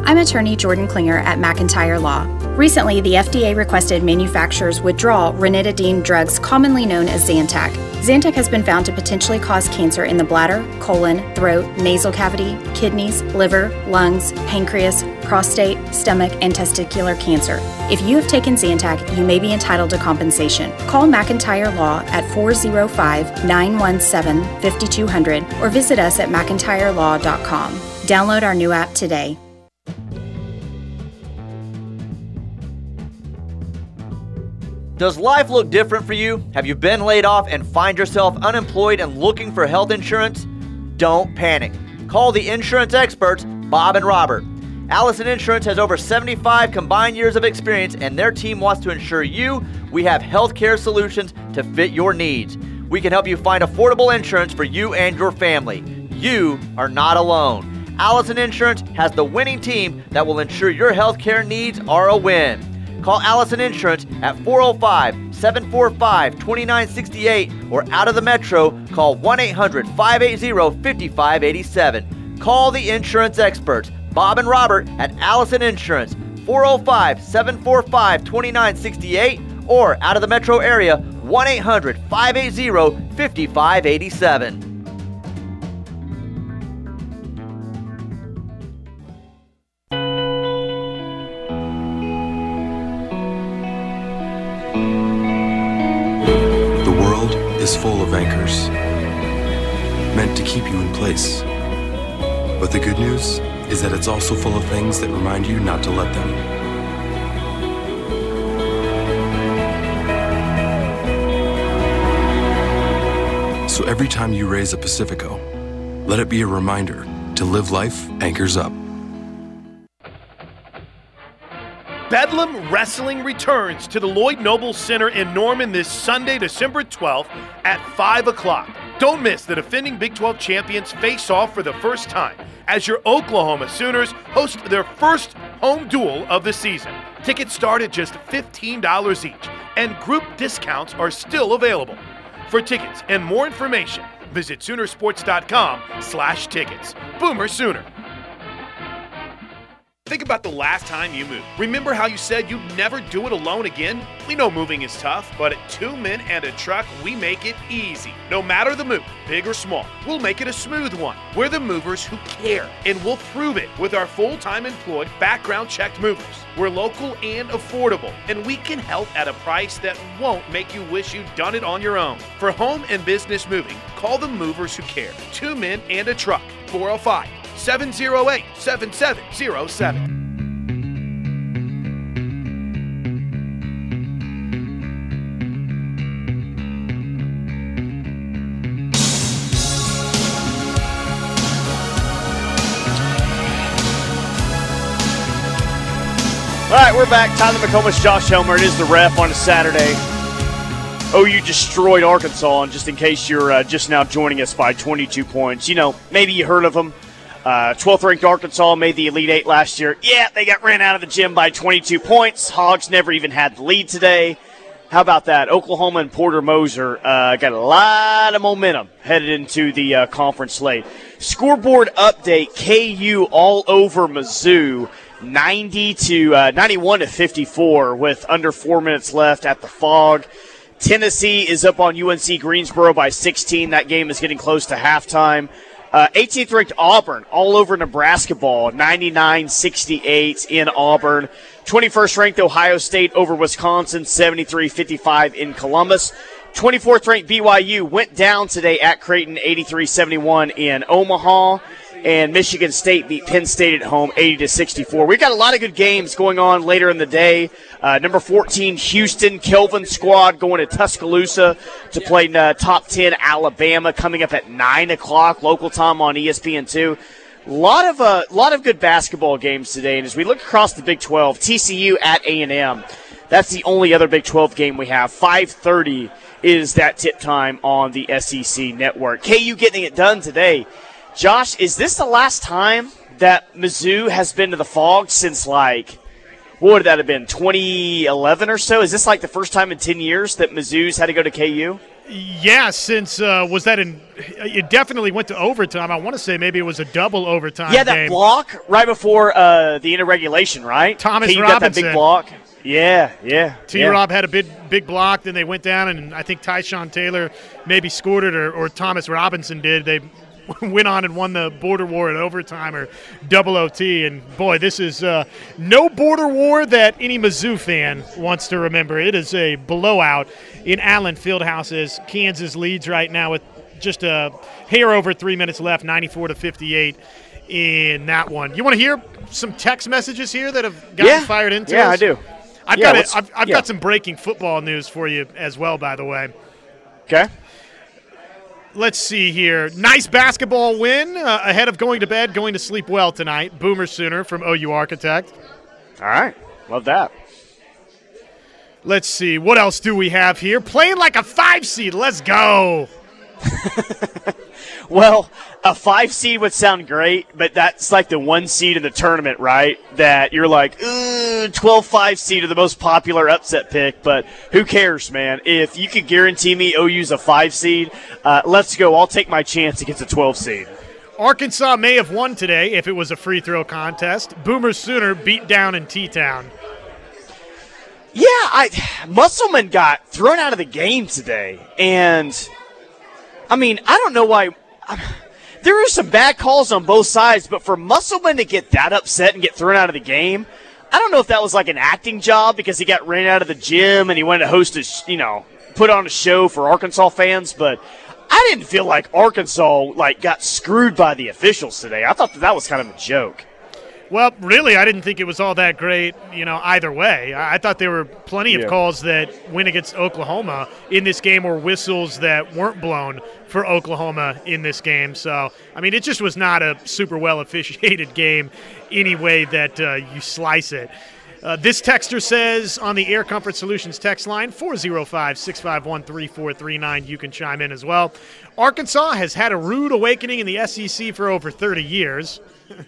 S38: I'm attorney Jordan Klinger at McIntyre Law. Recently, the FDA requested manufacturers withdraw ranitidine drugs commonly known as Zantac. Zantac has been found to potentially cause cancer in the bladder, colon, throat, nasal cavity, kidneys, liver, lungs, pancreas, prostate, stomach, and testicular cancer. If you have taken Zantac, you may be entitled to compensation. Call McIntyre Law at 405 917 5200 or visit us at McIntyreLaw.com. Download our new app today.
S14: Does life look different for you? Have you been laid off and find yourself unemployed and looking for health insurance? Don't panic. Call the insurance experts, Bob and Robert. Allison Insurance has over 75 combined years of experience, and their team wants to ensure you we have healthcare solutions to fit your needs. We can help you find affordable insurance for you and your family. You are not alone. Allison Insurance has the winning team that will ensure your healthcare needs are a win. Call Allison Insurance at 405 745 2968 or out of the metro, call 1 800 580 5587. Call the insurance experts, Bob and Robert at Allison Insurance, 405 745 2968 or out of the metro area, 1 800 580 5587.
S39: Is full of anchors, meant to keep you in place. But the good news is that it's also full of things that remind you not to let them. So every time you raise a Pacifico, let it be a reminder to live life anchors up.
S27: Bedlam Wrestling returns to the Lloyd Noble Center in Norman this Sunday, December 12th at 5 o'clock. Don't miss the defending Big 12 champions face off for the first time as your Oklahoma Sooners host their first home duel of the season. Tickets start at just $15 each, and group discounts are still available. For tickets and more information, visit Soonersports.com slash tickets. Boomer Sooner. Think about the last time you moved. Remember how you said you'd never do it alone again? We know moving is tough, but at Two Men and a Truck, we make it easy. No matter the move, big or small, we'll make it a smooth one. We're the movers who care, and we'll prove it with our full time employed, background checked movers. We're local and affordable, and we can help at a price that won't make you wish you'd done it on your own. For home and business moving, call the movers who care. Two Men and a Truck, 405 708 7707.
S1: All right, we're back. Tyler McComas, Josh Helmer. It is the ref on a Saturday. OU destroyed Arkansas, and just in case you're uh, just now joining us by 22 points, you know, maybe you heard of them. Uh, 12th ranked Arkansas made the Elite Eight last year. Yeah, they got ran out of the gym by 22 points. Hogs never even had the lead today. How about that? Oklahoma and Porter Moser uh, got a lot of momentum headed into the uh, conference slate. Scoreboard update: KU all over Mizzou, 90 to uh, 91 to 54, with under four minutes left at the Phog. Tennessee is up on UNC Greensboro by 16. That game is getting close to halftime. Uh, 18th ranked Auburn all over Nebraska ball, 99 68 in Auburn. 21st ranked Ohio State over Wisconsin, 73 55 in Columbus. 24th ranked BYU went down today at Creighton, 83 71 in Omaha. And Michigan State beat Penn State at home, 80 to 64. We've got a lot of good games going on later in the day. Uh, number 14, Houston Kelvin squad going to Tuscaloosa to play uh, top 10 Alabama coming up at 9 o'clock local time on E ESPN2. A lot of a lot of good basketball games today, and as we look across the Big 12, TCU at A&M. That's the only other Big 12 game we have. 5:30 is that tip time on the SEC network. KU getting it done today. Josh, is this the last time that Mizzou has been to the Phog since like what would that have been 2011 or so? Is this like the first time in 10 years that Mizzou's had to go to KU?
S2: Yeah, since uh, was that in? It definitely went to overtime. I want to say maybe it was a double overtime.
S1: Yeah, that
S2: game.
S1: block right before uh, the end of regulation, right?
S2: Thomas
S1: KU got that
S2: Robinson.
S1: big block. Yeah, yeah.
S2: T.
S1: yeah.
S2: Rob had a big big block. Then they went down, and I think Tyshawn Taylor maybe scored it, or, or Thomas Robinson did. They went on and won the border war in overtime or double OT. And boy, this is uh, no border war that any Mizzou fan wants to remember. It is a blowout in Allen Fieldhouse as Kansas leads right now with just a hair over three minutes left, 94 to 58 in that one. You want to hear some text messages here that have gotten
S1: Yeah.
S2: fired into
S1: Yeah,
S2: us?
S1: I do.
S2: I've
S1: Yeah,
S2: got it. I've, I've
S1: yeah.
S2: got some breaking football news for you as well, by the way.
S1: Okay.
S2: Let's see here. Nice basketball win uh, ahead of going to bed, going to sleep well tonight. Boomer Sooner from OU Architect.
S1: All right. Love that.
S2: Let's see. What else do we have here? Playing like a five seed. Let's go.
S1: Well, a five seed would sound great, but that's like the one seed in the tournament, right? That you're like, ooh, 12 5 seed are the most popular upset pick, but who cares, man? If you could guarantee me OU's a five seed, uh, let's go. I'll take my chance against a 12 seed.
S2: Arkansas may have won today if it was a free throw contest. Boomer Sooner beat down in T Town.
S1: Yeah, I Musselman got thrown out of the game today, and I mean, I don't know why. There are some bad calls on both sides, but for Musselman to get that upset and get thrown out of the game, I don't know if that was like an acting job because he got ran out of the gym and he wanted to host a, you know, put on a show for Arkansas fans, but I didn't feel like Arkansas like got screwed by the officials today. I thought that, that was kind of a joke.
S2: Well, really, I didn't think it was all that great, you know, either way. I thought there were plenty of
S1: Yeah.
S2: calls that went against Oklahoma in this game or whistles that weren't blown for Oklahoma in this game. So, I mean, it just was not a super well officiated game any way that uh, you slice it. Uh, this texter says on the Air Comfort Solutions text line 405 651 3439. You can chime in as well. Arkansas has had a rude awakening in the SEC for over 30 years.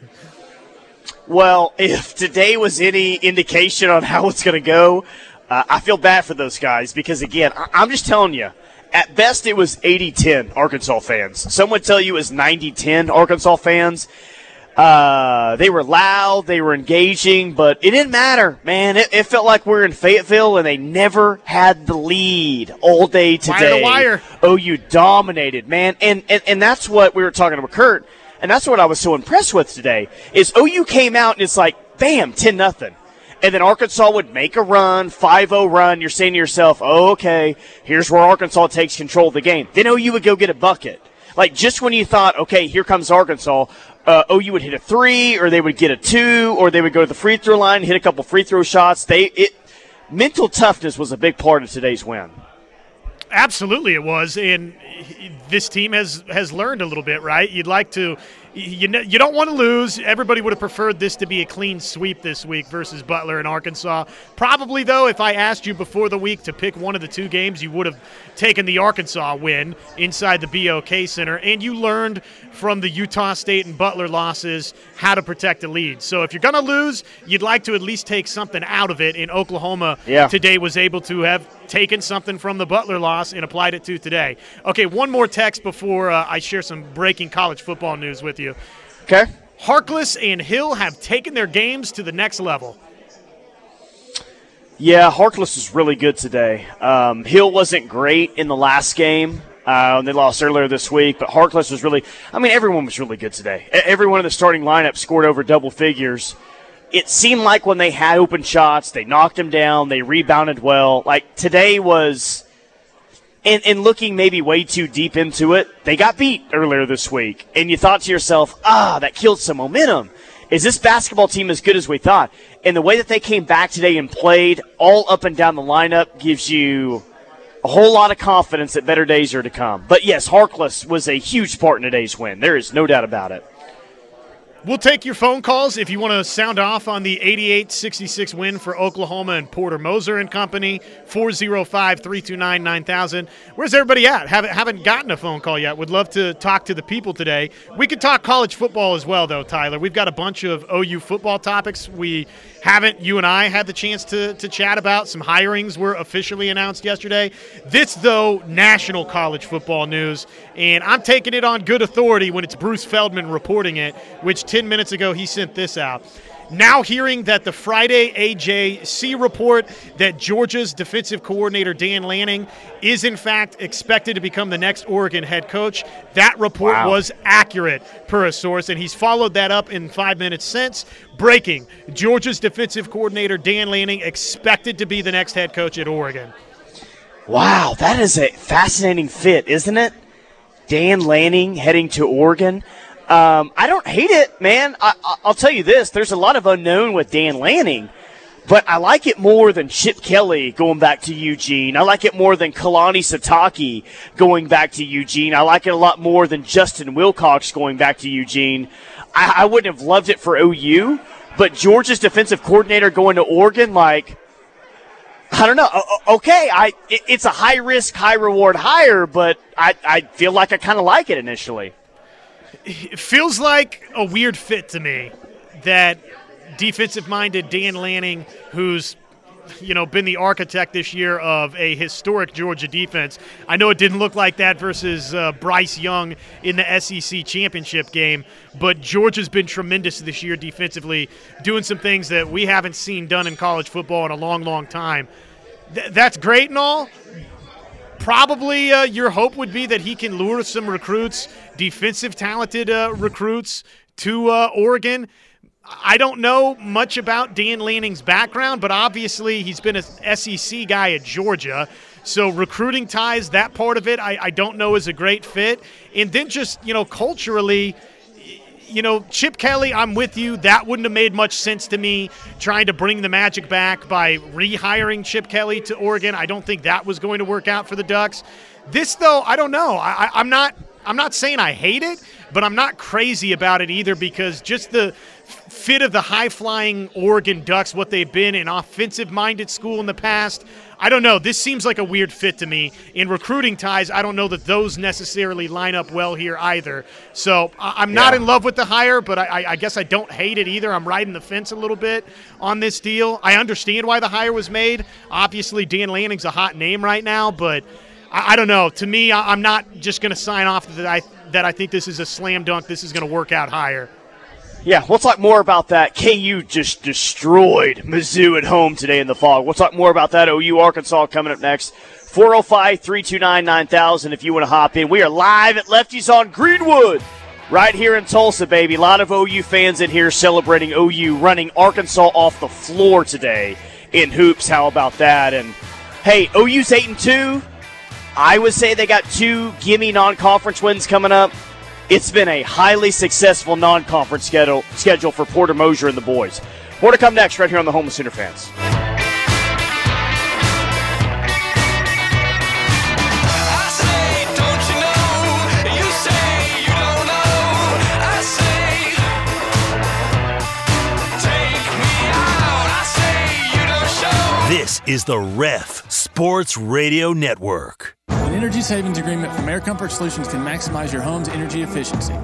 S1: Well, if today was any indication on how it's going to go, uh, I feel bad for those guys because, again, I- I'm just telling you, at best it was 80 10 Arkansas fans. Some would tell you it was 90 10 Arkansas fans. Uh, they were loud, they were engaging, but it didn't matter, man. It, it felt like we were in Fayetteville and they never had the lead all day today.
S2: Wire to wire.
S1: OU dominated, man. And, and, and that's what we were talking about Kurt. And that's what I was so impressed with today is OU came out and it's like, bam, 10 nothing. And then Arkansas would make a run, 5-0 run. You're saying to yourself, oh, okay, here's where Arkansas takes control of the game. Then OU would go get a bucket. Like just when you thought, okay, here comes Arkansas, uh, OU would hit a three, or they would get a two, or they would go to the free throw line, hit a couple free throw shots. They it mental toughness was a big part of today's win.
S2: Absolutely, it was, and this team has has learned a little bit, right? You'd like to, you know, you don't want to lose. Everybody would have preferred this to be a clean sweep this week versus Butler and Arkansas. Probably though, if I asked you before the week to pick one of the two games, you would have taken the Arkansas win inside the BOK Center, and you learned from the Utah State and Butler losses how to protect the lead. So if you're going to lose, you'd like to at least take something out of it. In Oklahoma
S1: Yeah.
S2: today was able to have taken something from the Butler loss and applied it to today. Okay, one more text before uh, I share some breaking college football news with you.
S1: Okay.
S2: Harkless and Hill have taken their games to the next level.
S1: Yeah, Harkless was really good today. Um, Hill wasn't great in the last game. Uh, and they lost earlier this week, but Harkless was really, I mean, everyone was really good today. Everyone in the starting lineup scored over double figures. It seemed like when they had open shots, they knocked them down, they rebounded well. Like today was, and, and looking maybe way too deep into it, they got beat earlier this week. And you thought to yourself, ah, that killed some momentum. Is this basketball team as good as we thought? And the way that they came back today and played all up and down the lineup gives you a whole lot of confidence that better days are to come. But yes, Harkless was a huge part in today's win. There is no doubt about it.
S2: We'll take your phone calls if you want to sound off on the 88 66 win for Oklahoma and Porter Moser and Company. 405 329 9000. Where's everybody at? Haven't, haven't gotten a phone call yet. Would love to talk to the people today. We could talk college football as well, though, Tyler. We've got a bunch of OU football topics we haven't, you and I, had the chance to, to chat about. Some hirings were officially announced yesterday. This, though, national college football news. And I'm taking it on good authority when it's Bruce Feldman reporting it, which 10 minutes ago he sent this out. Now hearing that the Friday AJC report that Georgia's defensive coordinator Dan Lanning is in fact expected to become the next Oregon head coach. That report
S1: Wow.
S2: was accurate per a source, and he's followed that up in five minutes since. Breaking: Georgia's defensive coordinator Dan Lanning expected to be the next head coach at Oregon.
S1: Wow, that is a fascinating fit, isn't it? Dan Lanning heading to Oregon. Um, I don't hate it, man. I, I, I'll tell you this: there's a lot of unknown with Dan Lanning, but I like it more than Chip Kelly going back to Eugene. I like it more than Kalani Sitake going back to Eugene. I like it a lot more than Justin Wilcox going back to Eugene. I, I wouldn't have loved it for OU, but Georgia's defensive coordinator going to Oregon, like. I don't know. Okay, I it's a high risk, high reward hire, but I, I feel like I kind of like it initially.
S2: It feels like a weird fit to me that defensive minded Dan Lanning, who's you know been the architect this year of a historic Georgia defense. I know it didn't look like that versus uh, Bryce Young in the SEC championship game, but Georgia's been tremendous this year defensively, doing some things that we haven't seen done in college football in a long, long time. Th- that's great and all, probably uh, your hope would be that he can lure some recruits, defensive talented uh, recruits, to uh, Oregon. I don't know much about Dan Lanning's background, but obviously he's been a SEC guy at Georgia. So recruiting ties, that part of it, I, I don't know is a great fit. And then just, you know, culturally, you know, Chip Kelly, I'm with you. That wouldn't have made much sense to me trying to bring the Magic back by rehiring Chip Kelly to Oregon. I don't think that was going to work out for the Ducks. This, though, I don't know. I, I'm not. I'm not saying I hate it, but I'm not crazy about it either because just the fit of the high flying Oregon Ducks, what they've been an offensive minded school in the past. I don't know. This seems like a weird fit to me. In recruiting ties, I don't know that those necessarily line up well here either. So I'm not in love with the hire, but I, I- guess I don't hate it either. I'm riding the fence a little bit on this deal. I understand why the hire was made. Obviously, Dan Lanning's a hot name right now, but I, I don't know. To me, I, I'm not just going to sign off that I that I think this is a slam dunk. This is going to work out higher.
S1: Yeah, we'll talk more about that. KU just destroyed Mizzou at home today in the Phog. We'll talk more about that. OU Arkansas coming up next. 405 329 9000 if you want to hop in. We are live at Lefty's on Greenwood right here in Tulsa, baby. A lot of OU fans in here celebrating OU running Arkansas off the floor today in hoops. How about that? And hey, OU's 8 and 2. I would say they got two gimme non conference wins coming up. It's been a highly successful non conference schedule, schedule for Porter Moser and the boys. More to come next, right here on the Home of Sooner Fans.
S3: This is the Ref Sports Radio Network.
S18: Energy savings agreement from Air Comfort Solutions can maximize your home's energy efficiency.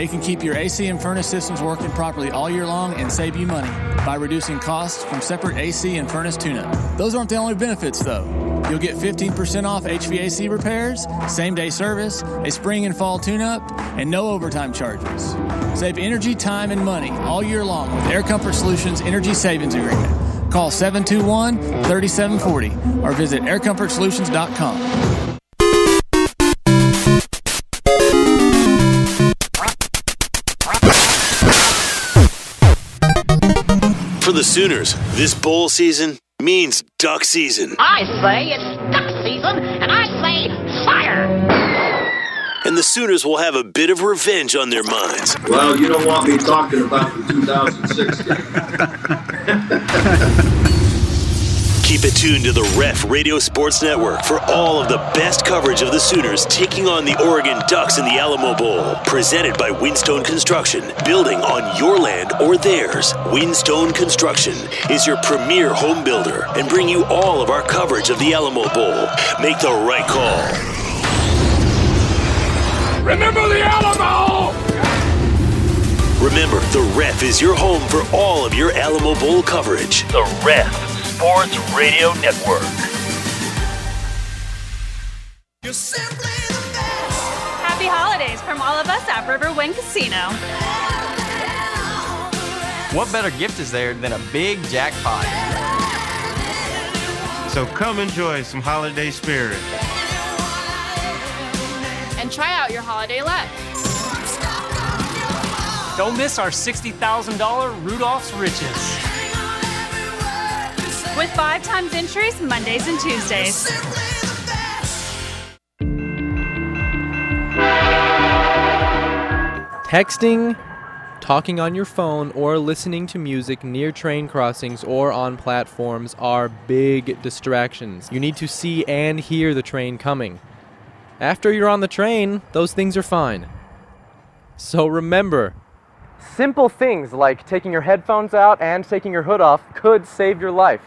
S18: It can keep your AC and furnace systems working properly all year long and save you money by reducing costs from separate AC and furnace tune-up. Those aren't the only benefits though. You'll get 15% off HVAC repairs, same day service, a spring and fall tune-up, and no overtime charges. Save energy, time, and money all year long with Air Comfort Solutions Energy Savings Agreement. Call 721 3740 or visit aircomfortsolutions.com.
S3: For the Sooners, this bowl season means duck season.
S40: I say it's duck season, and I say fire!
S3: And the Sooners will have a bit of revenge on their minds.
S11: Well, you don't want me talking about the 2016.
S3: Keep it tuned to the Ref Radio Sports Network for all of the best coverage of the Sooners taking on the Oregon Ducks in the Alamo Bowl. Presented by Windstone Construction, building on your land or theirs. Windstone Construction is your premier home builder and bring you all of our coverage of the Alamo Bowl. Make the right call.
S11: Remember the Alamo!
S3: Remember, the Ref is your home for all of your Alamo Bowl coverage. The Ref Sports Radio Network.
S41: Happy holidays from all of us at Riverwind Casino.
S5: What better gift is there than a big jackpot?
S6: So come enjoy some holiday spirit.
S41: And try out your holiday luck.
S21: Don't miss our $60,000 Rudolph's Riches.
S41: With five times entries Mondays and Tuesdays.
S42: Texting, talking on your phone, or listening to music near train crossings or on platforms are big distractions. You need to see and hear the train coming. After you're on the train, those things are fine. So remember, simple things like taking your headphones out and taking your hood off could save your life.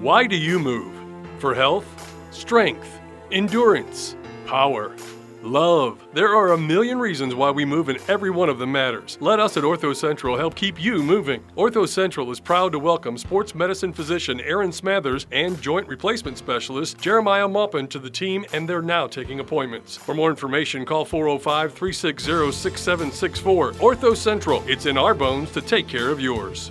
S43: Why do you move? For health, strength, endurance, power, love. There are a million reasons why we move, and every one of them matters. Let us at Ortho Central help keep you moving. Ortho Central is proud to welcome sports medicine physician Aaron Smathers and joint replacement specialist Jeremiah Maupin to the team, and they're now taking appointments. For more information, call 405 360 6764. Ortho Central, it's in our bones to take care of yours.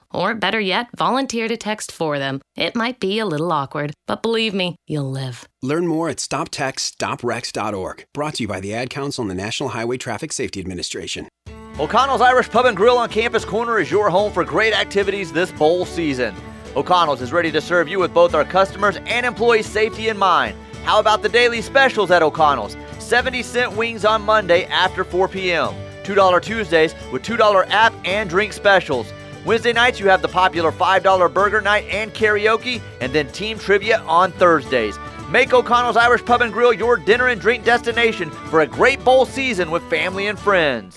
S44: Or better yet, volunteer to text for them. It might be a little awkward, but believe me, you'll live.
S45: Learn more at stoptextsstopwrecks.org. Brought to you by the Ad Council and the National Highway Traffic Safety Administration.
S14: O'Connell's Irish Pub and Grill on Campus Corner is your home for great activities this bowl season. O'Connell's is ready to serve you with both our customers and employee safety in mind. How about the daily specials at O'Connell's? 70 cent wings on Monday after 4 p.m. $2 Tuesdays with $2 app and drink specials. Wednesday nights, you have the popular $5 burger night and karaoke, and then team trivia on Thursdays. Make O'Connell's Irish Pub and Grill your dinner and drink destination for a great bowl season with family and friends.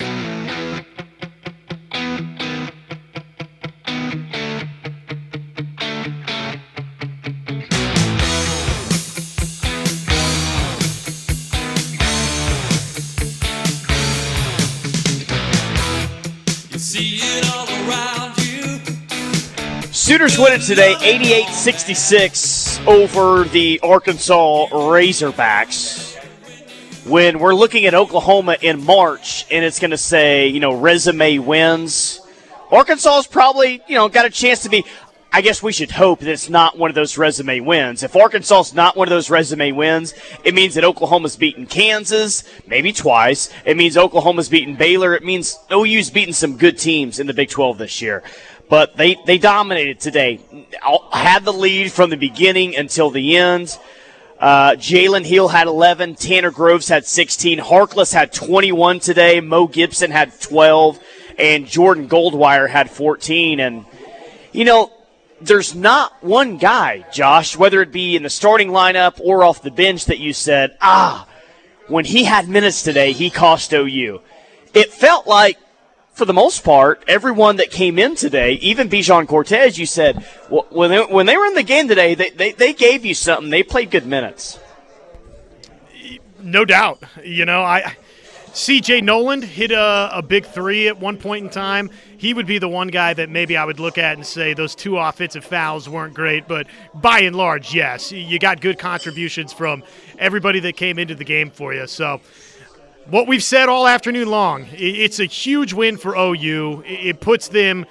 S1: Sooners win it today, 88 66 over the Arkansas Razorbacks. When we're looking at Oklahoma in March and it's going to say, you know, resume wins, Arkansas's probably, you know, got a chance to be. I guess we should hope that it's not one of those resume wins. If Arkansas's not one of those resume wins, it means that Oklahoma's beaten Kansas, maybe twice. It means Oklahoma's beaten Baylor. It means OU's beaten some good teams in the Big 12 this year. But they, they dominated today. Had the lead from the beginning until the end. Uh, Jalen Hill had 11. Tanner Groves had 16. Harkless had 21 today. Mo Gibson had 12. And Jordan Goldwire had 14. And, you know, there's not one guy, Josh, whether it be in the starting lineup or off the bench, that you said, ah, when he had minutes today, he cost OU. It felt like for the most part, everyone that came in today, even Bijan Cortes, you said, when, they, when they were in the game today, they, they, they gave you something. They played good minutes.
S2: No doubt. You know, I. CJ Noland hit a, a, big three at one point in time. He would be the one guy that maybe I would look at and say those two offensive fouls weren't great, but by and large, yes, you got good contributions from everybody that came into the game for you. So what we've said all afternoon long. It's a huge win for OU. It puts them,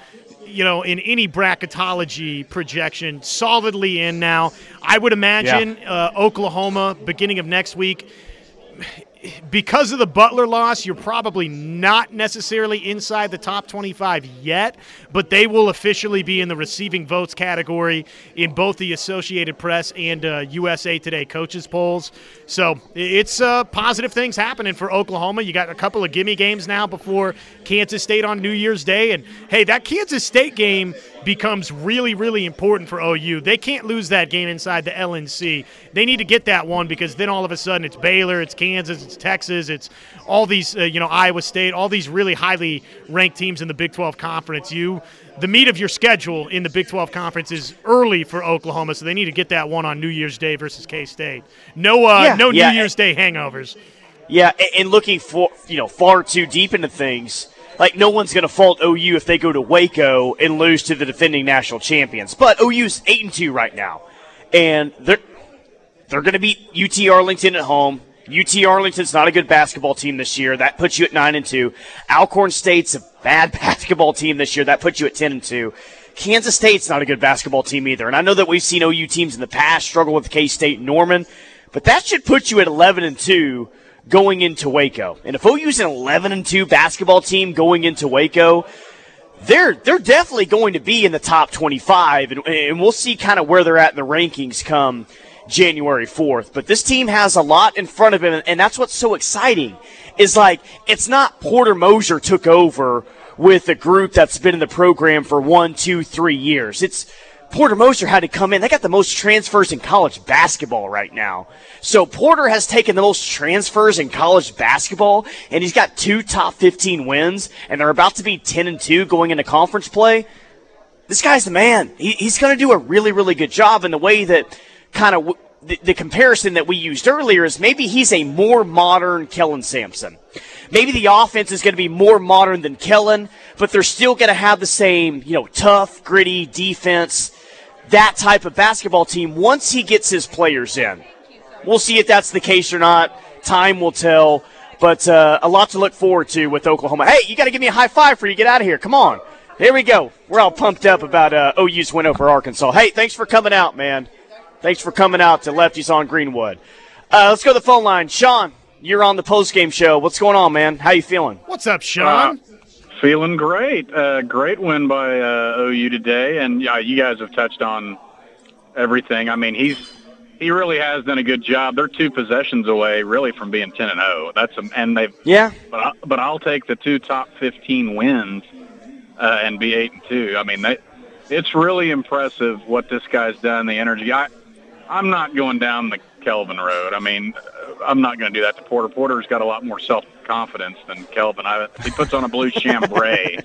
S2: you know, in any bracketology projection solidly in now. I would imagine yeah. uh, Oklahoma beginning of next week because of the Butler loss, you're probably not necessarily inside the top 25 yet, but they will officially be in the receiving votes category in both the Associated Press and uh, USA Today coaches polls. So it's uh, positive things happening for Oklahoma. You got a couple of gimme games now before Kansas State on New Year's Day, and hey, that Kansas State game becomes really, really important for OU. They can't lose that game inside the LNC. They need to get that one because then all of a sudden it's Baylor, it's Kansas, it's Texas, it's all these, uh, you know, Iowa State, all these really highly ranked teams in the Big 12 conference. You, the meat of your schedule in the Big 12 conference is early for Oklahoma, so they need to get that one on New Year's Day versus K State. No, uh, yeah, no yeah. New Year's Day hangovers.
S1: Yeah, and looking for you know far too deep into things like no one's going to fault OU if they go to Waco and lose to the defending national champions. But OU's eight and two right now, and they're they're going to beat UT Arlington at home. UT Arlington's not a good basketball team this year. That puts you at nine and two. Alcorn State's a bad basketball team this year. That puts you at ten and two. Kansas State's not a good basketball team either. And I know that we've seen OU teams in the past struggle with K State Norman, but that should put you at eleven and two going into Waco. And if OU's an 11 and 2 basketball team going into Waco, they're they're definitely going to be in the top 25 and, and we'll see kind of where they're at in the rankings come January 4th. But this team has a lot in front of them and that's what's so exciting is like it's not Porter Moser took over with a group that's been in the program for one, two, three years. It's Porter Moser had to come in. They got the most transfers in college basketball right now. So Porter has taken the most transfers in college basketball, and he's got two top 15 wins, and they're about to be 10 and 2 going into conference play. This guy's the man. He, he's going to do a really, really good job in the way that kind of the, the comparison that we used earlier is maybe he's a more modern Kelvin Sampson. Maybe the offense is going to be more modern than Kelvin, but they're still going to have the same, you know, tough, gritty defense that type of basketball team once he gets his players in. We'll see if that's the case or not. Time will tell. But uh, a lot to look forward to with Oklahoma. Hey, you got to give me a high five for you get out of here. Come on. Here we go. We're all pumped up about uh, OU's win over Arkansas. Hey, thanks for coming out, man. Thanks for coming out to Lefty's on Greenwood. Uh, let's go to the phone line. Sean, you're on the post game show. What's going on, man? How you feeling?
S2: What's up, Sean?
S46: Feeling great. Uh, great win by uh, OU today, and yeah, you guys have touched on everything. I mean, he's he really has done a good job. They're two possessions away, really, from being ten and zero. That's a, and they've
S1: yeah.
S46: But I, but I'll take the two top fifteen wins uh, and be eight and two. I mean, they, it's really impressive what this guy's done. The energy. I I'm not going down the Kelvin road. I mean, I'm not going to do that to Porter. Porter's got a lot more self confidence than Kelvin. I, he puts on a blue chambray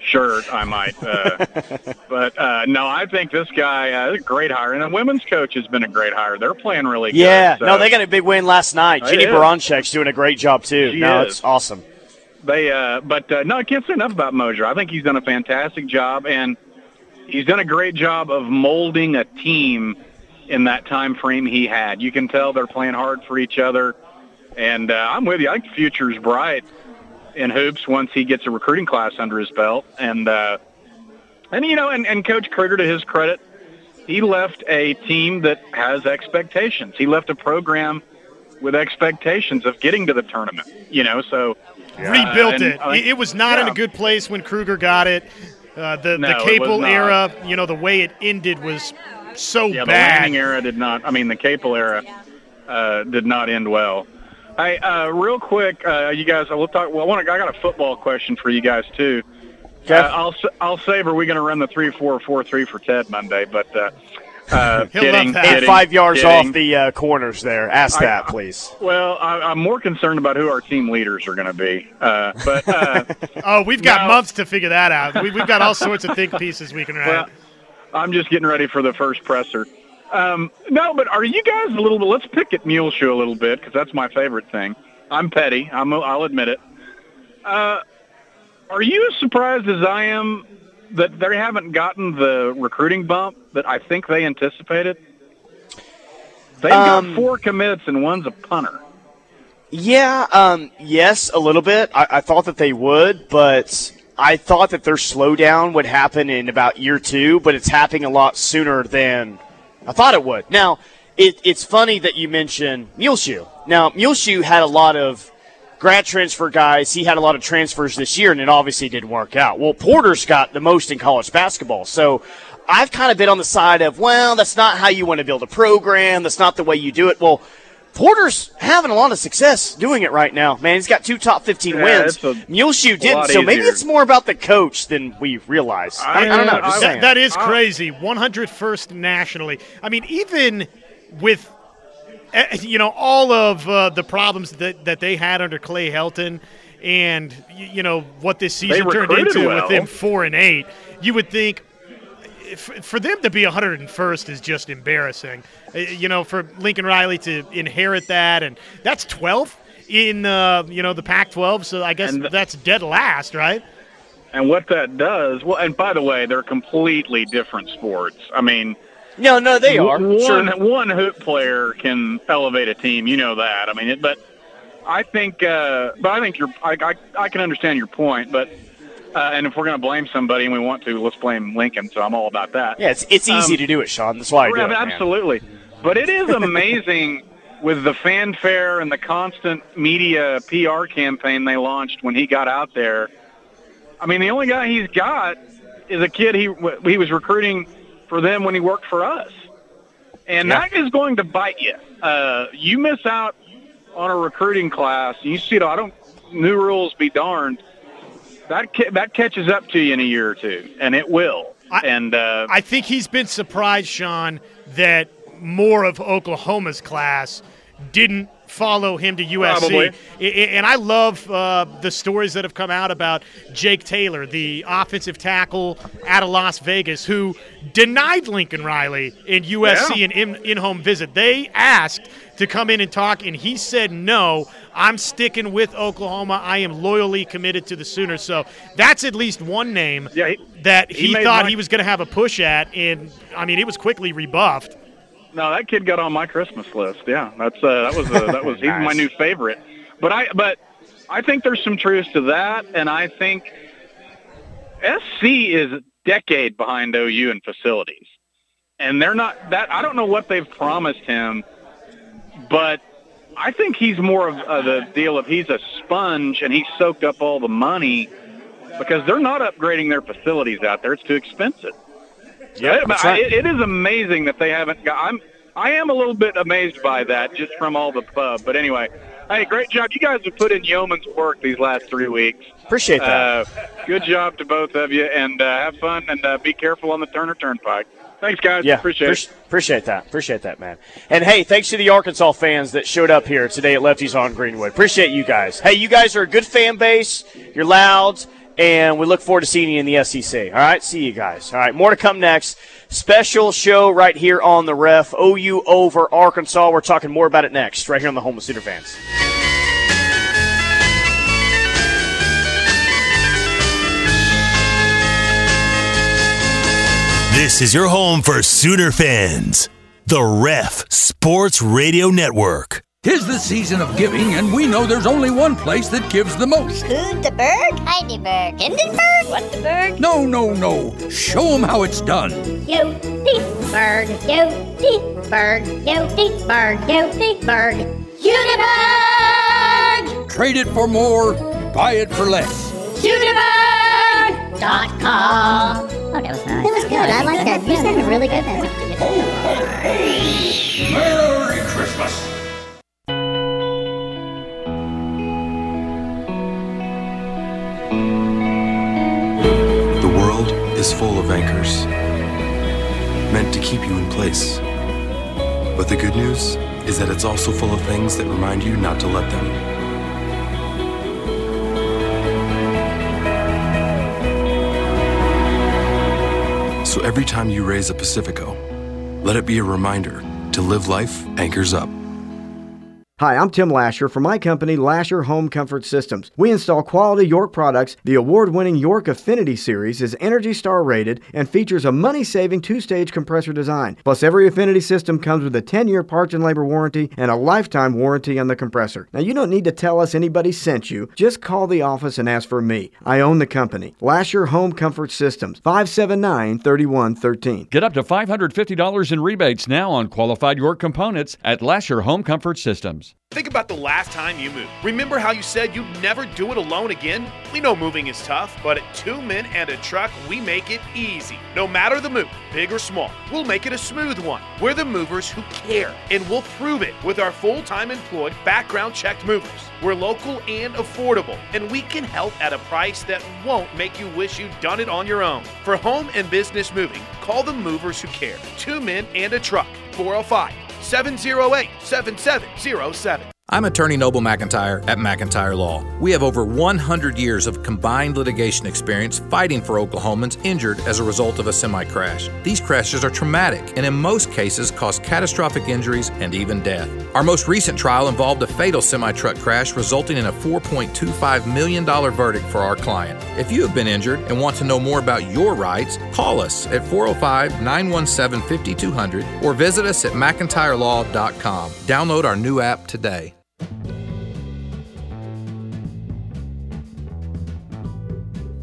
S46: shirt, I might. Uh, but uh, no, I think this guy uh, is a great hire, and the women's coach has been a great hire. They're playing really good.
S1: Yeah,
S46: so-
S1: no, they got a big win last night.
S46: It
S1: Jennie
S46: is.
S1: Baranczyk's doing a great job too.
S46: She
S1: no,
S46: is.
S1: it's awesome.
S46: They, uh, but uh, no, I can't say enough about Moser. I think he's done a fantastic job, and he's done a great job of molding a team in that time frame he had. You can tell they're playing hard for each other, and uh, I'm with you. I think the future's bright in hoops once he gets a recruiting class under his belt, and uh, and you know, and, and Coach Kruger, to his credit, he left a team that has expectations. He left a program with expectations of getting to the tournament. You know, so
S2: Rebuilt
S46: uh, and
S2: it.
S46: Think-
S2: It- was not in a good place when Kruger got it. Uh, the
S46: No,
S2: the Capel era, you know, the way it ended was so
S46: Yeah, the
S2: bad.
S46: Lanning era did not. I mean, the Capel era uh, did not end well. Hey, uh, real quick, uh, you guys. We'll talk. Well, I want. to. I got a football question for you guys too. Uh, I'll s- I'll save. Are we going to run the three four four three for Ted Monday? But uh, uh, kidding,
S1: And
S46: kidding,
S1: five yards
S46: kidding.
S1: off the uh, corners there. Ask
S46: I-
S1: that, please.
S46: Well, I, I'm more concerned about who our team leaders are going to be. Uh, but uh,
S2: Oh, we've got
S46: No.
S2: months to figure that out. We, we've got all sorts of think pieces we can write.
S46: Well, I'm just getting ready for the first presser. Um, no, but are you guys a little bit? Let's pick at Mule Shoe a little bit because that's my favorite thing. I'm petty. I'm, I'll admit it. Uh, are you as surprised as I am that they haven't gotten the recruiting bump that I think they anticipated? They've
S1: Um,
S46: got four commits and one's a punter.
S1: Yeah, um, yes, a little bit. I, I thought that they would, but I thought that their slowdown would happen in about year two, but it's happening a lot sooner than I thought it would. Now, it, it's funny that you mentioned Muleshoe. Now, Muleshoe had a lot of grad transfer guys. He had a lot of transfers this year, and it obviously didn't work out. Well, Porter's got the most in college basketball, so I've kind of been on the side of, well, that's not how you want to build a program. That's not the way you do it. Well, Porter's having a lot of success doing it right now, man. He's got two top 15
S46: Yeah,
S1: wins.
S46: it's a
S1: Muleshoe didn't, so maybe it's more about the coach than we realize. I, I don't know. Just
S2: That-
S1: saying.
S2: that is crazy. 101st nationally. I mean, even with eh, you know all of uh, the problems that, that they had under Clay Helton, and you know what this season turned into
S46: well.
S2: with them four and eight, you would think. F- For them to be 101st is just embarrassing. Uh, You know, for Lincoln Riley to inherit that, and that's 12th in uh, you know the Pac-12. So I guess
S46: th-
S2: that's dead last, right?
S46: And what that does, well, and by the way, they're completely different sports. I mean,
S1: no, no, they are.
S46: One,
S1: Sure.
S46: one hoop player can elevate a team. You know that. I mean, it, but I think, uh, but I think you're. I, I, I can understand your point, but. Uh, and if we're going to blame somebody and we want to, let's blame Lincoln. So I'm all about that.
S1: Yeah, it's, it's easy
S46: Um,
S1: to do it, Sean. That's why I do it. man.
S46: absolutely. But it is amazing with the fanfare and the constant media PR campaign they launched when he got out there. I mean, the only guy he's got is a kid he he was recruiting for them when he worked for us, and
S1: Yeah.
S46: that is going to bite you. Uh, you miss out on a recruiting class. You see, I don't. New rules be darned. That that catches up to you in a year or two, and it will. and uh,
S2: I think he's been surprised, Sean, that more of Oklahoma's class didn't follow him to USC.
S46: Probably.
S2: And I love uh, the stories that have come out about Jake Taylor, the offensive tackle out of Las Vegas, who denied Lincoln Riley in USC
S46: Yeah.
S2: an in, in-home visit. They asked to come in and talk, and he said, "No, I'm sticking with Oklahoma. I am loyally committed to the Sooners." So that's at least one name
S46: yeah, he,
S2: that
S46: he
S2: he, thought he was going to have a push at, and I mean, it was quickly rebuffed.
S46: No, that kid got on my Christmas list. Yeah, that's uh, that was uh, that was he's my new favorite. But I but I think there's some truth to that, and I think SC is a decade behind OU in facilities, and they're not that. I don't know what they've promised him, but I think he's more of uh, the deal of he's a sponge and he soaked up all the money because they're not upgrading their facilities out there. It's too expensive.
S1: Yeah,
S46: but I- it- is amazing that they haven't got. I'm I am a little bit amazed by that just from all the pub. But anyway, hey, great job. You guys have put in yeoman's work these last three weeks.
S1: Appreciate that.
S46: Uh, good job to both of you, and uh, have fun and uh, be careful on the Turner Turnpike. Thanks, guys.
S1: Yeah,
S46: appreciate
S1: appreci-
S46: it.
S1: Appreciate that. Appreciate that, man. And hey, thanks to the Arkansas fans that showed up here today at Lefty's on Greenwood. Appreciate you guys. Hey, you guys are a good fan base. You're loud, and we look forward to seeing you in the SEC. All right, see you guys. All right, more to come next. Special show right here on the Ref. OU over Arkansas. We're talking more about it next, right here on the Home of Sooner fans.
S3: This is your home for Sooner fans. The Ref Sports Radio Network.
S47: Tis the season of giving, and we know there's only one place that gives the most.
S40: Gutenberg, Heidelberg, Hindenburg, Wittenberg,
S47: No, no, no. Show 'em how it's done.
S40: Yodeberg, Yodeberg, Yodeberg, Yodeberg, Gutenberg,
S47: Trade it for more, buy it for less.
S40: Gutenberg.com. Oh, that was nice. That was good. I like that. You sounded really good there.
S47: Merry Christmas.
S39: Is full of anchors, meant to keep you in place. But the good news is that it's also full of things that remind you not to let them. So every time you raise a Pacifico, let it be a reminder to live life anchors up.
S48: Hi, I'm Tim Lasher from my company, Lasher Home Comfort Systems. We install quality York products. The award winning York Affinity Series is Energy Star rated and features a money saving two stage compressor design. Plus, every Affinity system comes with a 10 year parts and labor warranty and a lifetime warranty on the compressor. Now, you don't need to tell us anybody sent you. Just call the office and ask for me. I own the company, Lasher Home Comfort Systems, 579 3113.
S49: Get up to $550 in rebates now on qualified York components at Lasher Home Comfort Systems.
S27: Think about the last time you moved. Remember how you said you'd never do it alone again? We know moving is tough, but at two men and a truck, we make it easy. No matter the move, big or small, we'll make it a smooth one. We're the movers who care, and we'll prove it with our full time employed, background checked movers. We're local and affordable, and we can help at a price that won't make you wish you'd done it on your own. For home and business moving, call the movers who care. Two men and a truck, 405 708 7707.
S50: I'm attorney Noble McIntyre at McIntyre Law. We have over 100 years of combined litigation experience fighting for Oklahomans injured as a result of a semi crash. These crashes are traumatic and, in most cases, cause catastrophic injuries and even death. Our most recent trial involved a fatal semi truck crash, resulting in a $4.25 million verdict for our client. If you have been injured and want to know more about your rights, call us at 405 917 5200 or visit us at McIntyreLaw.com. Download our new app today.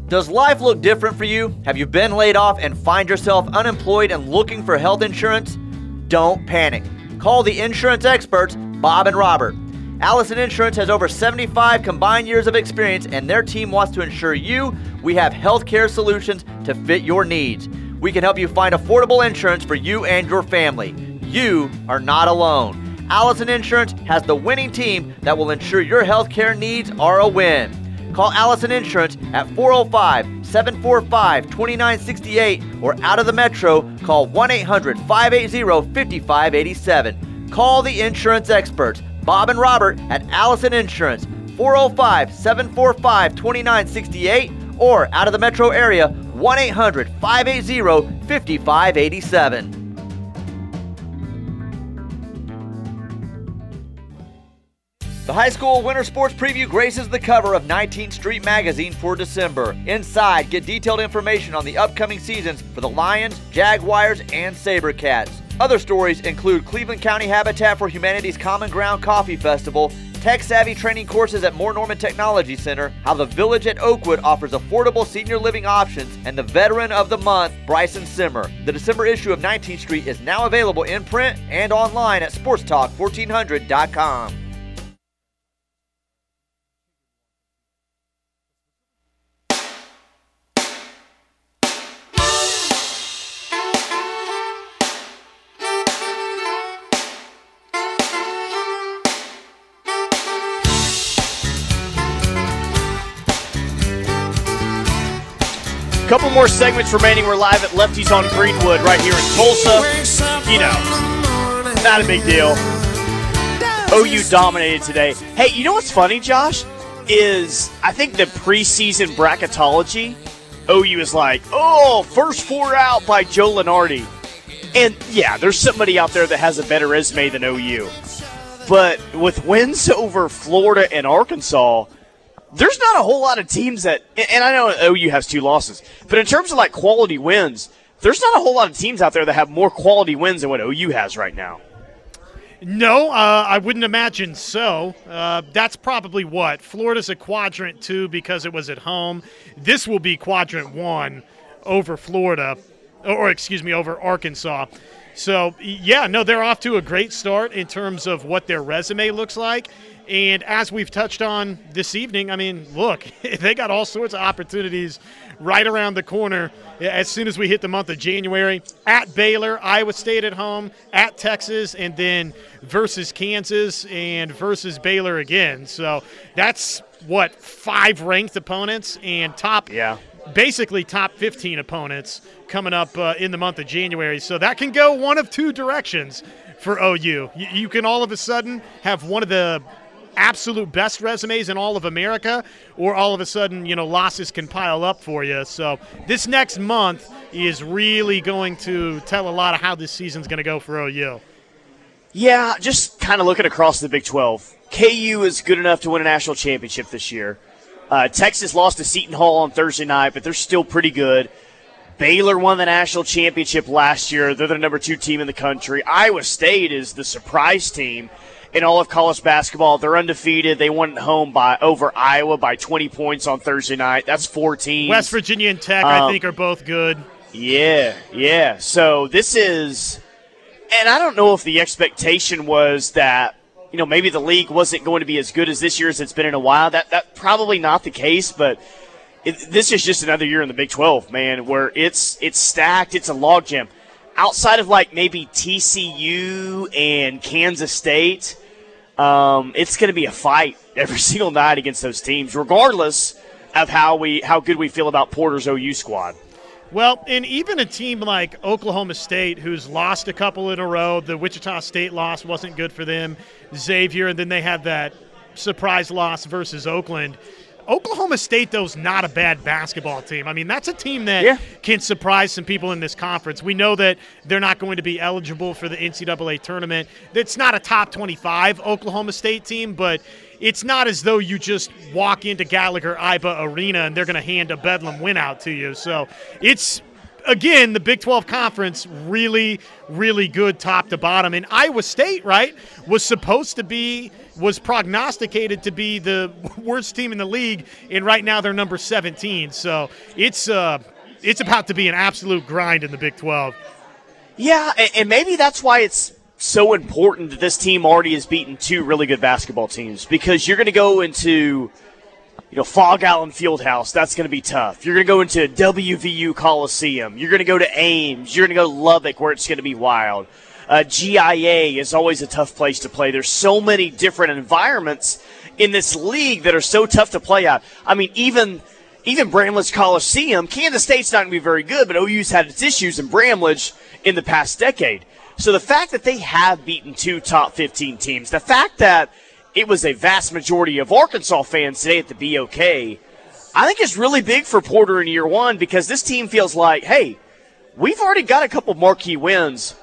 S14: Does life look different for you? Have you been laid off and find yourself unemployed and looking for health insurance? Don't panic. Call the insurance experts, Bob and Robert. Allison Insurance has over 75 combined years of experience, and their team wants to ensure you we have healthcare solutions to fit your needs. We can help you find affordable insurance for you and your family. You are not alone. Allison Insurance has the winning team that will ensure your healthcare needs are a win. Call Allison Insurance at 405 745 2968 or out of the metro, call 1 800 580 5587. Call the insurance experts, Bob and Robert at Allison Insurance, 405 745 2968 or out of the metro area, 1 800 580 5587. The high school winter sports preview graces the cover of 19th Street Magazine for December. Inside, get detailed information on the upcoming seasons for the Lions, Jaguars, and Sabercats. Other stories include Cleveland County Habitat for Humanity's Common Ground Coffee Festival, tech savvy training courses at Moore Norman Technology Center, how the Village at Oakwood offers affordable senior living options, and the Veteran of the Month, Bryson Simmer. The December issue of 19th Street is now available in print and online at sportstalk1400.com.
S1: Couple more segments remaining. We're live at Lefty's on Greenwood right here in Tulsa. You know, not a big deal. OU dominated today. Hey, you know what's funny, Josh? Is I think the preseason bracketology, OU is like, oh, first four out by Joe Lunardi. And yeah, there's somebody out there that has a better resume than OU. But with wins over Florida and Arkansas, there's not a whole lot of teams that, and I know OU has two losses, but in terms of like quality wins, there's not a whole lot of teams out there that have more quality wins than what OU has right now.
S2: No, uh, I wouldn't imagine so. Uh, that's probably what Florida's a quadrant two because it was at home. This will be quadrant one over Florida, or excuse me, over Arkansas. So yeah, no, they're off to a great start in terms of what their resume looks like. And as we've touched on this evening, I mean, look, they got all sorts of opportunities right around the corner as soon as we hit the month of January. At Baylor, Iowa State at home, at Texas, and then versus Kansas and versus Baylor again. So that's what five ranked opponents and top
S1: yeah
S2: basically top 15 opponents coming up uh, in the month of January. So that can go one of two directions for OU. You, you can all of a sudden have one of the absolute best resumes in all of America, or all of a sudden, you know, losses can pile up for you. So this next month is really going to tell a lot of how this season's going to go for OU.
S1: Yeah, just kind of looking across the Big 12. KU is good enough to win a national championship this year. Uh, Texas lost to Seton Hall on Thursday night, but they're still pretty good. Baylor won the national championship last year. They're the number two team in the country. Iowa State is the surprise team in all of college basketball. They're undefeated. They won at home by over Iowa by 20 points on Thursday night. That's 14.
S2: West Virginia and Tech, um, I think, are both good.
S1: Yeah, yeah. So this is, and I don't know if the expectation was that you know maybe the league wasn't going to be as good as this year as it's been in a while. That that probably not the case, but. It, this is just another year in the Big 12, man, where it's it's stacked. It's a logjam outside of like maybe TCU and Kansas State, um, it's going to be a fight every single night against those teams, regardless of how we how good we feel about Porter's OU squad.
S2: Well, and even a team like Oklahoma State, who's lost a couple in a row, the Wichita State loss wasn't good for them. Xavier, and then they had that surprise loss versus Oakland. Oklahoma State, though, is not a bad basketball team. I mean, that's a team that
S1: yeah.
S2: can surprise some people in this conference. We know that they're not going to be eligible for the NCAA tournament. It's not a top 25 Oklahoma State team, but it's not as though you just walk into Gallagher Iba Arena and they're going to hand a Bedlam win out to you. So it's again, the Big 12 conference really, really good top to bottom. And Iowa State, right, was supposed to be was prognosticated to be the worst team in the league, and right now they're number 17. So it's uh, it's about to be an absolute grind in the Big 12.
S1: Yeah, and maybe that's why it's so important that this team already has beaten two really good basketball teams because you're going to go into you know Phog Allen Fieldhouse. That's going to be tough. You're going to go into WVU Coliseum. You're going to go to Ames. You're going to go to Lubbock where it's going to be wild. Uh, GIA is always a tough place to play. There's so many different environments in this league that are so tough to play out. I mean, even even Bramlage Coliseum, Kansas State's not going to be very good, but OU's had its issues in Bramlage in the past decade. So the fact that they have beaten two top 15 teams, the fact that it was a vast majority of Arkansas fans today at the BOK, I think it's really big for Porter in year one because this team feels like, hey, we've already got a couple marquee wins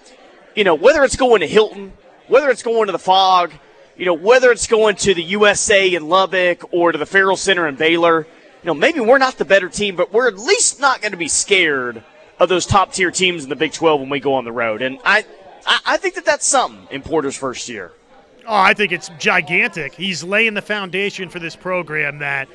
S1: you know, whether it's going to Hilton, whether it's going to the Phog, you know, whether it's going to the USA in Lubbock or to the Ferrell Center in Baylor, you know, maybe we're not the better team, but we're at least not going to be scared of those top tier teams in the Big 12 when we go on the road. And I, I think that that's something in Porter's first year.
S2: Oh, I think it's gigantic. He's laying the foundation for this program that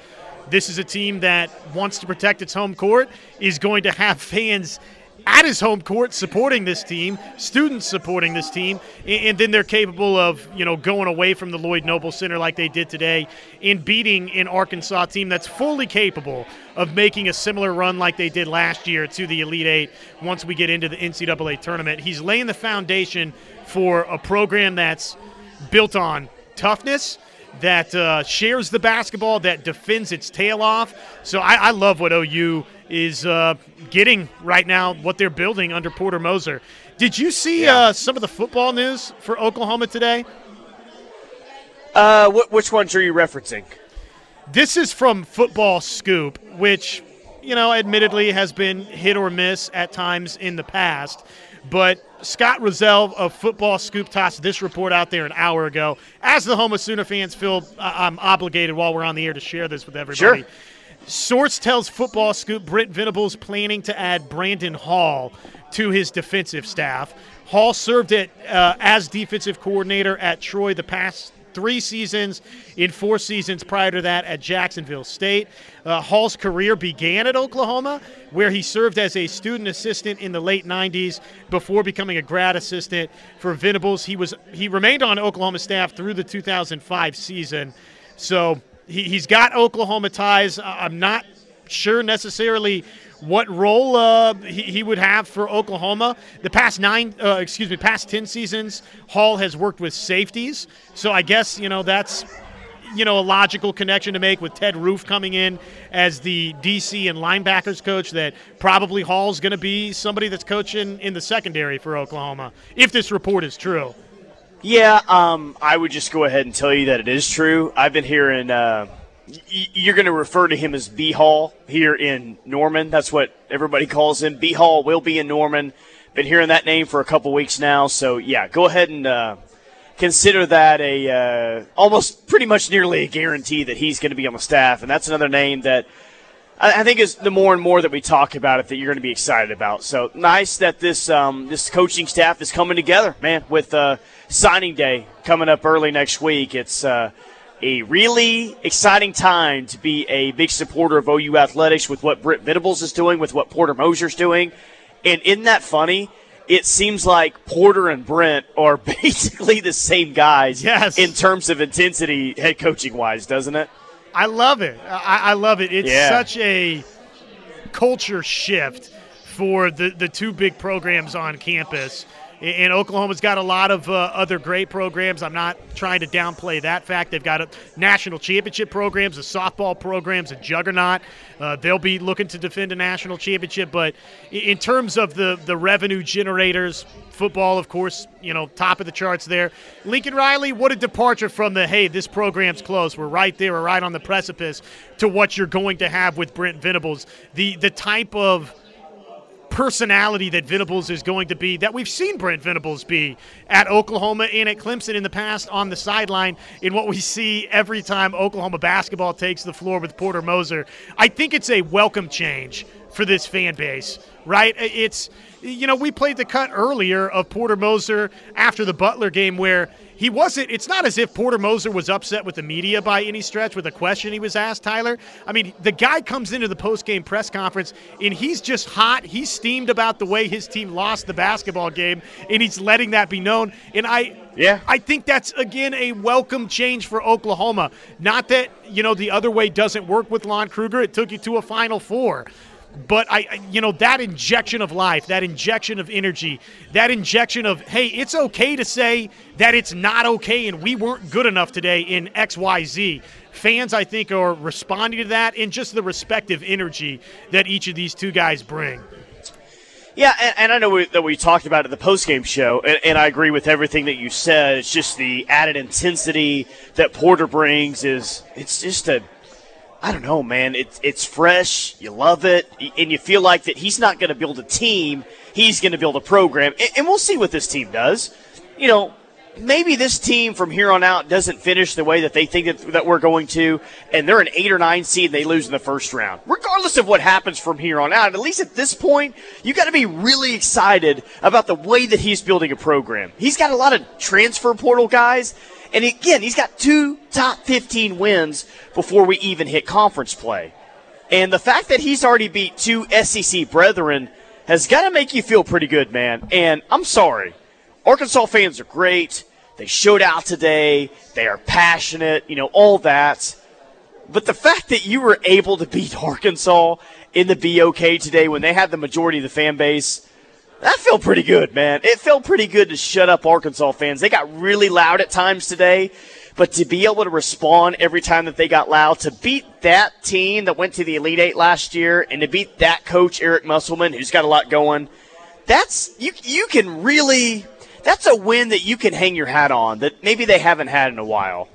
S2: this is a team that wants to protect its home court, is going to have fans at his home court supporting this team, students supporting this team, and then they're capable of, you know, going away from the Lloyd Noble Center like they did today and beating an Arkansas team that's fully capable of making a similar run like they did last year to the Elite Eight once we get into the NCAA tournament. He's laying the foundation for a program that's built on toughness that uh, shares the basketball, that defends its tail off. So I, I love what OU is uh, getting right now what they're building under Porter Moser. Did you see uh, some of the football news for Oklahoma today?
S1: Uh, wh- which ones are you referencing?
S2: This is from Football Scoop, which, you know, admittedly has been hit or miss at times in the past. But Scott Roussel of Football Scoop tossed this report out there an hour ago. As the home of Sooner fans, Phil, I- I'm obligated while we're on the air to share this with everybody.
S1: Sure.
S2: Source tells Football Scoop Brent Venables planning to add Brandon Hall to his defensive staff. Hall served at, uh, as defensive coordinator at Troy the past three seasons, in four seasons prior to that at Jacksonville State. Uh, Hall's career began at Oklahoma, where he served as a student assistant in the late 90s before becoming a grad assistant for Venables. He was he remained on Oklahoma staff through the 2005 season, so he, he's got Oklahoma ties. I'm not sure necessarily what role uh, he, he would have for Oklahoma. The past nine, uh, excuse me, past ten seasons, Hall has worked with safeties. So I guess you know that's you know a logical connection to make with Ted Roof coming in as the DC and linebackers coach. That probably Hall's going to be somebody that's coaching in the secondary for Oklahoma if this report is true.
S1: Yeah, um, I would just go ahead and tell you that it is true. I've been hearing uh, you're going to refer to him as B Hall here in Norman. That's what everybody calls him. B Hall will be in Norman. Been hearing that name for a couple weeks now. So yeah, go ahead and uh, consider that a uh, almost pretty much nearly a guarantee that he's going to be on the staff. And that's another name that I I think is the more and more that we talk about it that you're going to be excited about. So nice that this um, this coaching staff is coming together, man. With uh, signing day coming up early next week, it's uh, a really exciting time to be a big supporter of OU athletics with what Brent Venables is doing, with what Porter Moser's doing, and isn't that funny? It seems like Porter and Brent are basically the same guys
S2: yes.
S1: in terms of intensity, head coaching wise, doesn't it?
S2: I love it. I, I love it. It's
S1: Yeah.
S2: such a culture shift for the, the two big programs on campus. And Oklahoma's got a lot of uh, other great programs. I'm not trying to downplay that fact. They've got a national championship programs, a softball programs, a juggernaut. Uh, they'll be looking to defend a national championship. But in terms of the, the revenue generators, football, of course, you know, top of the charts there. Lincoln Riley, what a departure from the, hey, this program's close. We're right there, we're right on the precipice to what you're going to have with Brent Venables. The, the type of personality that Venables is going to be that we've seen Brent Venables be at Oklahoma and at Clemson in the past on the sideline in what we see every time Oklahoma basketball takes the floor with Porter Moser. I think it's a welcome change for this fan base, right? It's you know, we played the cut earlier of Porter Moser after the Butler game where he wasn't it's not as if Porter Moser was upset with the media by any stretch with a question he was asked, Tyler. I mean, the guy comes into the post-game press conference and he's just hot. He's steamed about the way his team lost the basketball game and he's letting that be known. And I
S1: yeah.
S2: I think that's again a welcome change for Oklahoma. Not that, you know, the other way doesn't work with Lon Kruger. It took you to a final four. But I, you know, that injection of life, that injection of energy, that injection of, hey, it's okay to say that it's not okay and we weren't good enough today in X, Y, Z. Fans, I think, are responding to that and just the respective energy that each of these two guys bring.
S1: Yeah, and, and I know we, that we talked about it the postgame show, and, and I agree with everything that you said. It's just the added intensity that Porter brings is it's just a I don't know, man. It's it's fresh. You love it, and you feel like that he's not going to build a team. He's going to build a program, and, and we'll see what this team does. You know, maybe this team from here on out doesn't finish the way that they think that, that we're going to, and they're an eight or nine seed and they lose in the first round. Regardless of what happens from here on out, at least at this point, you got to be really excited about the way that he's building a program. He's got a lot of transfer portal guys, and again, he's got two top 15 wins before we even hit conference play. And the fact that he's already beat two SEC brethren has got to make you feel pretty good, man. And I'm sorry. Arkansas fans are great. They showed out today. They are passionate, you know, all that. But the fact that you were able to beat Arkansas in the BOK today when they had the majority of the fan base, that felt pretty good, man. It felt pretty good to shut up Arkansas fans. They got really loud at times today. but to be able to respond every time that they got loud, to beat that team that went to the Elite Eight last year, and to beat that coach Eric Musselman, who's got a lot going, that's you. You can really. That's a win that you can hang your hat on that maybe they haven't had in a while.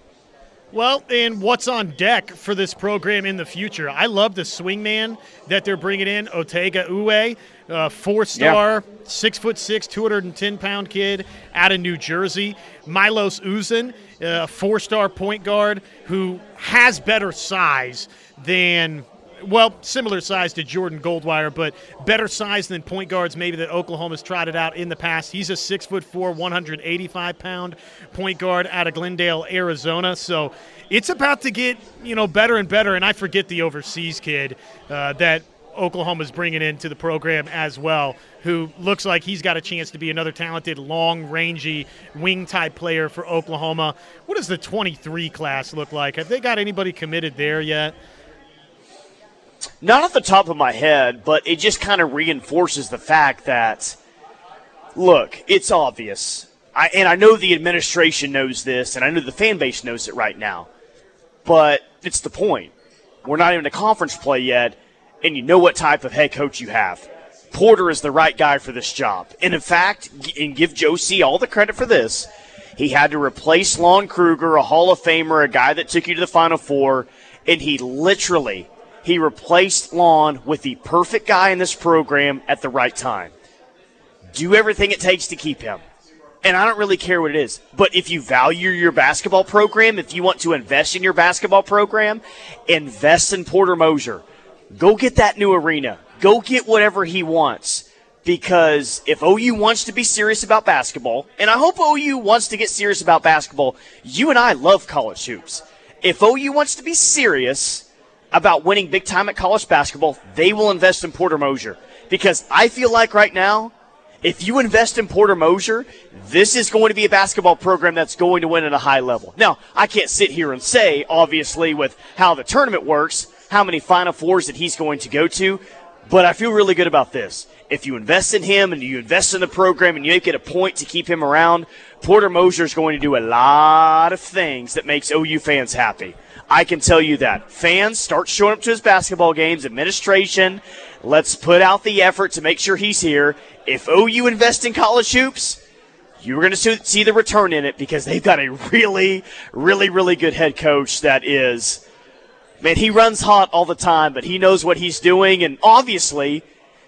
S2: Well, and what's on deck for this program in the future? I love the swingman that they're bringing in, Otega Oweh, uh, four-star, yeah. six foot six, 210 pound kid out of New Jersey. Milos Uzan, a four-star point guard who has better size than well, similar size to Jordan Goldwire, but better size than point guards maybe that Oklahoma's tried it out in the past. He's a six foot four, 185 pound point guard out of Glendale, Arizona. So it's about to get you know better and better. And I forget the overseas kid uh, that Oklahoma's bringing into the program as well, who looks like he's got a chance to be another talented, long, rangy wing type player for Oklahoma. What does the 23 class look like? Have they got anybody committed there yet?
S1: Not off the top of my head, but it just kind of reinforces the fact that, look, it's obvious. I, and I know the administration knows this, and I know the fan base knows it right now. But it's the point. We're not even in a conference play yet, and you know what type of head coach you have. Porter is the right guy for this job. And in fact, and give C all the credit for this, he had to replace Lon Kruger, a Hall of Famer, a guy that took you to the Final Four, and he literally he replaced Lon with the perfect guy in this program at the right time. Do everything it takes to keep him. And I don't really care what it is. But if you value your basketball program, if you want to invest in your basketball program, invest in Porter Moser. Go get that new arena. Go get whatever he wants. Because if OU wants to be serious about basketball, and I hope OU wants to get serious about basketball, you and I love college hoops. If OU wants to be serious, about winning big time at college basketball, they will invest in Porter Moser. Because I feel like right now, if you invest in Porter Moser, this is going to be a basketball program that's going to win at a high level. Now, I can't sit here and say, obviously, with how the tournament works, how many Final Fours that he's going to go to, but I feel really good about this. If you invest in him and you invest in the program and you make it a point to keep him around, Porter Moser is going to do a lot of things that makes OU fans happy. I can tell you that. Fans start showing up to his basketball games, administration, let's put out the effort to make sure he's here. If OU invest in college hoops, you're going to see the return in it because they've got a really, really, really good head coach that is, man, he runs hot all the time, but he knows what he's doing, and obviously,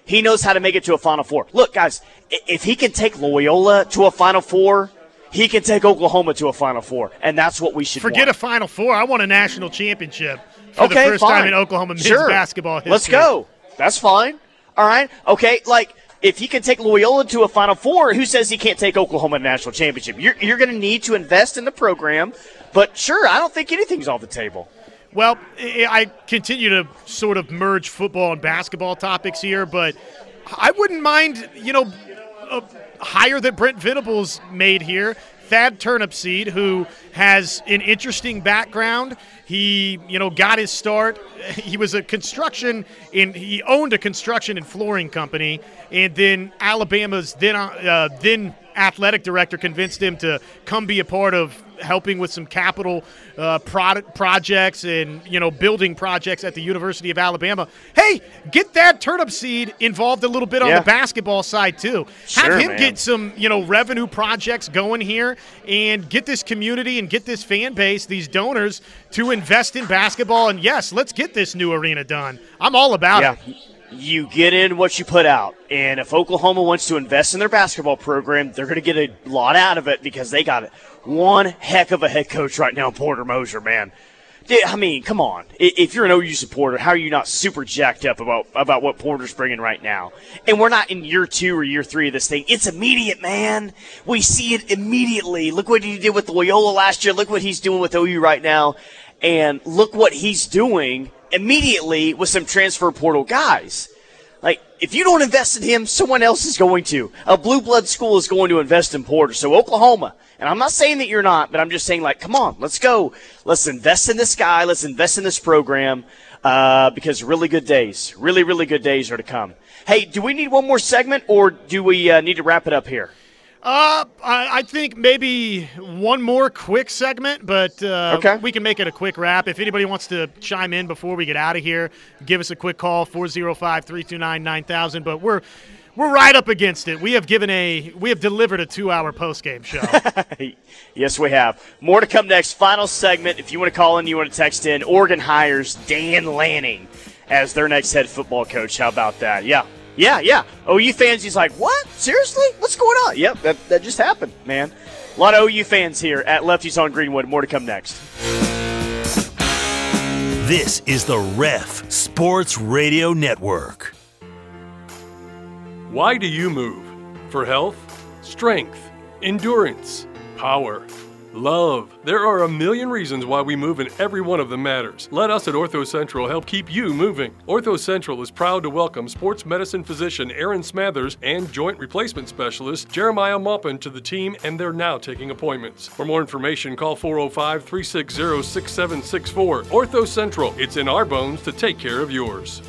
S1: he knows how to make it to a Final Four. Look, guys, if he can take Loyola to a Final Four, he can take Oklahoma to a Final Four, and that's what we should
S2: forget
S1: want.
S2: a Final Four. I want a national championship for
S1: okay,
S2: the first
S1: fine.
S2: time in Oklahoma men's
S1: sure.
S2: basketball history.
S1: Let's go. That's fine. All right. Okay. Like if he can take Loyola to a Final Four, who says he can't take Oklahoma to national championship? You're, you're going to need to invest in the program. But sure, I don't think anything's off the table.
S2: Well, I continue to sort of merge football and basketball topics here, but I wouldn't mind, you know, a hire that Brent Venables made here. Thad Turnipseed, who has an interesting background. He, you know, got his start. He was a construction in. He owned a construction and flooring company, and then Alabama's then uh, then athletic director convinced him to come be a part of helping with some capital uh, product projects and you know building projects at the University of Alabama. Hey, get that turnip seed involved a little bit on the basketball side too.
S1: Sure,
S2: Have him
S1: man.
S2: get some you know revenue projects going here and get this community and get this fan base, these donors to invest in basketball. And yes, let's get this new arena done. I'm all about
S1: yeah.
S2: it.
S1: You get in what you put out. And if Oklahoma wants to invest in their basketball program, they're going to get a lot out of it because they got one heck of a head coach right now, Porter Moser, man. I mean, come on. If you're an OU supporter, how are you not super jacked up about, about what Porter's bringing right now? And we're not in year two or year three of this thing. It's immediate, man. We see it immediately. Look what he did with Loyola last year. Look what he's doing with OU right now. And look what he's doing immediately with some transfer portal guys. Like, if you don't invest in him, someone else is going to. A blue blood school is going to invest in Porter. So Oklahoma, and I'm not saying that you're not, but I'm just saying, like, come on, let's go. Let's invest in this guy. Let's invest in this program uh, because really good days, really, really good days are to come. Hey, do we need one more segment or do we uh, need to wrap it up here?
S2: Uh, I, I think maybe one more quick segment, but uh,
S1: Okay.
S2: we can make it a quick wrap. If anybody wants to chime in before we get out of here, give us a quick call 405-329-9000. But we're we're right up against it. We have given a we have delivered a two hour post game show.
S1: Yes, we have. More to come next. Final segment. If you want to call in, you want to text in. Oregon hires Dan Lanning as their next head football coach. How about that? Yeah. Yeah, yeah. OU fans, he's like, what? Seriously? What's going on? Yep, that, that just happened, man. A lot of OU fans here at Lefty's on Greenwood. More to come next.
S3: This is the Ref Sports Radio Network.
S43: Why do you move? For health, strength, endurance, power, love. There are a million reasons why we move, and every one of them matters. Let us at Ortho Central help keep you moving. Ortho Central is proud to welcome sports medicine physician Aaron Smathers and joint replacement specialist Jeremiah Maupin to the team, and they're now taking appointments. For more information, call 405 360 6764. Ortho Central, it's in our bones to take care of yours.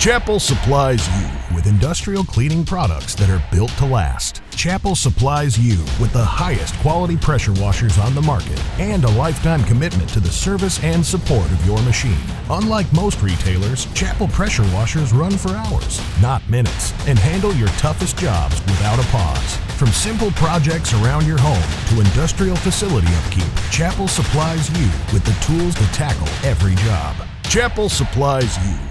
S15: Chapel supplies you with industrial cleaning products that are built to last. Chapel supplies you with the highest quality pressure washers on the market and a lifetime commitment to the service and support of your machine. Unlike most retailers, Chapel pressure washers run for hours, not minutes, and handle your toughest jobs without a pause. From simple projects around your home to industrial facility upkeep, Chapel supplies you with the tools to tackle every job. Chapel supplies you.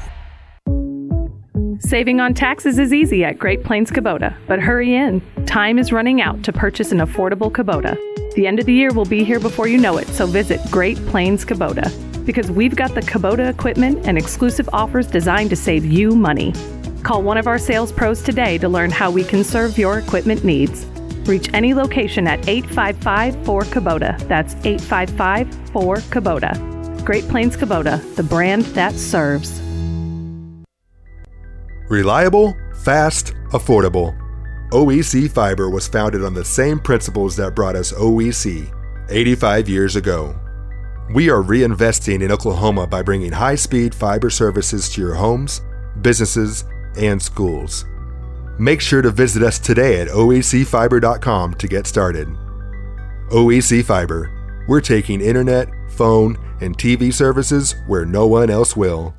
S51: Saving on taxes is easy at Great Plains Kubota, but hurry in. Time is running out to purchase an affordable Kubota. The end of the year will be here before you know it, so visit Great Plains Kubota because we've got the Kubota equipment and exclusive offers designed to save you money. Call one of our sales pros today to learn how we can serve your equipment needs. Reach any location at 855 4 Kubota. That's 855 4 Kubota. Great Plains Kubota, the brand that serves.
S26: Reliable, fast, affordable. OEC Fiber was founded on the same principles that brought us OEC 85 years ago. We are reinvesting in Oklahoma by bringing high speed fiber services to your homes, businesses, and schools. Make sure to visit us today at oecfiber.com to get started. OEC Fiber, we're taking internet, phone, and TV services where no one else will.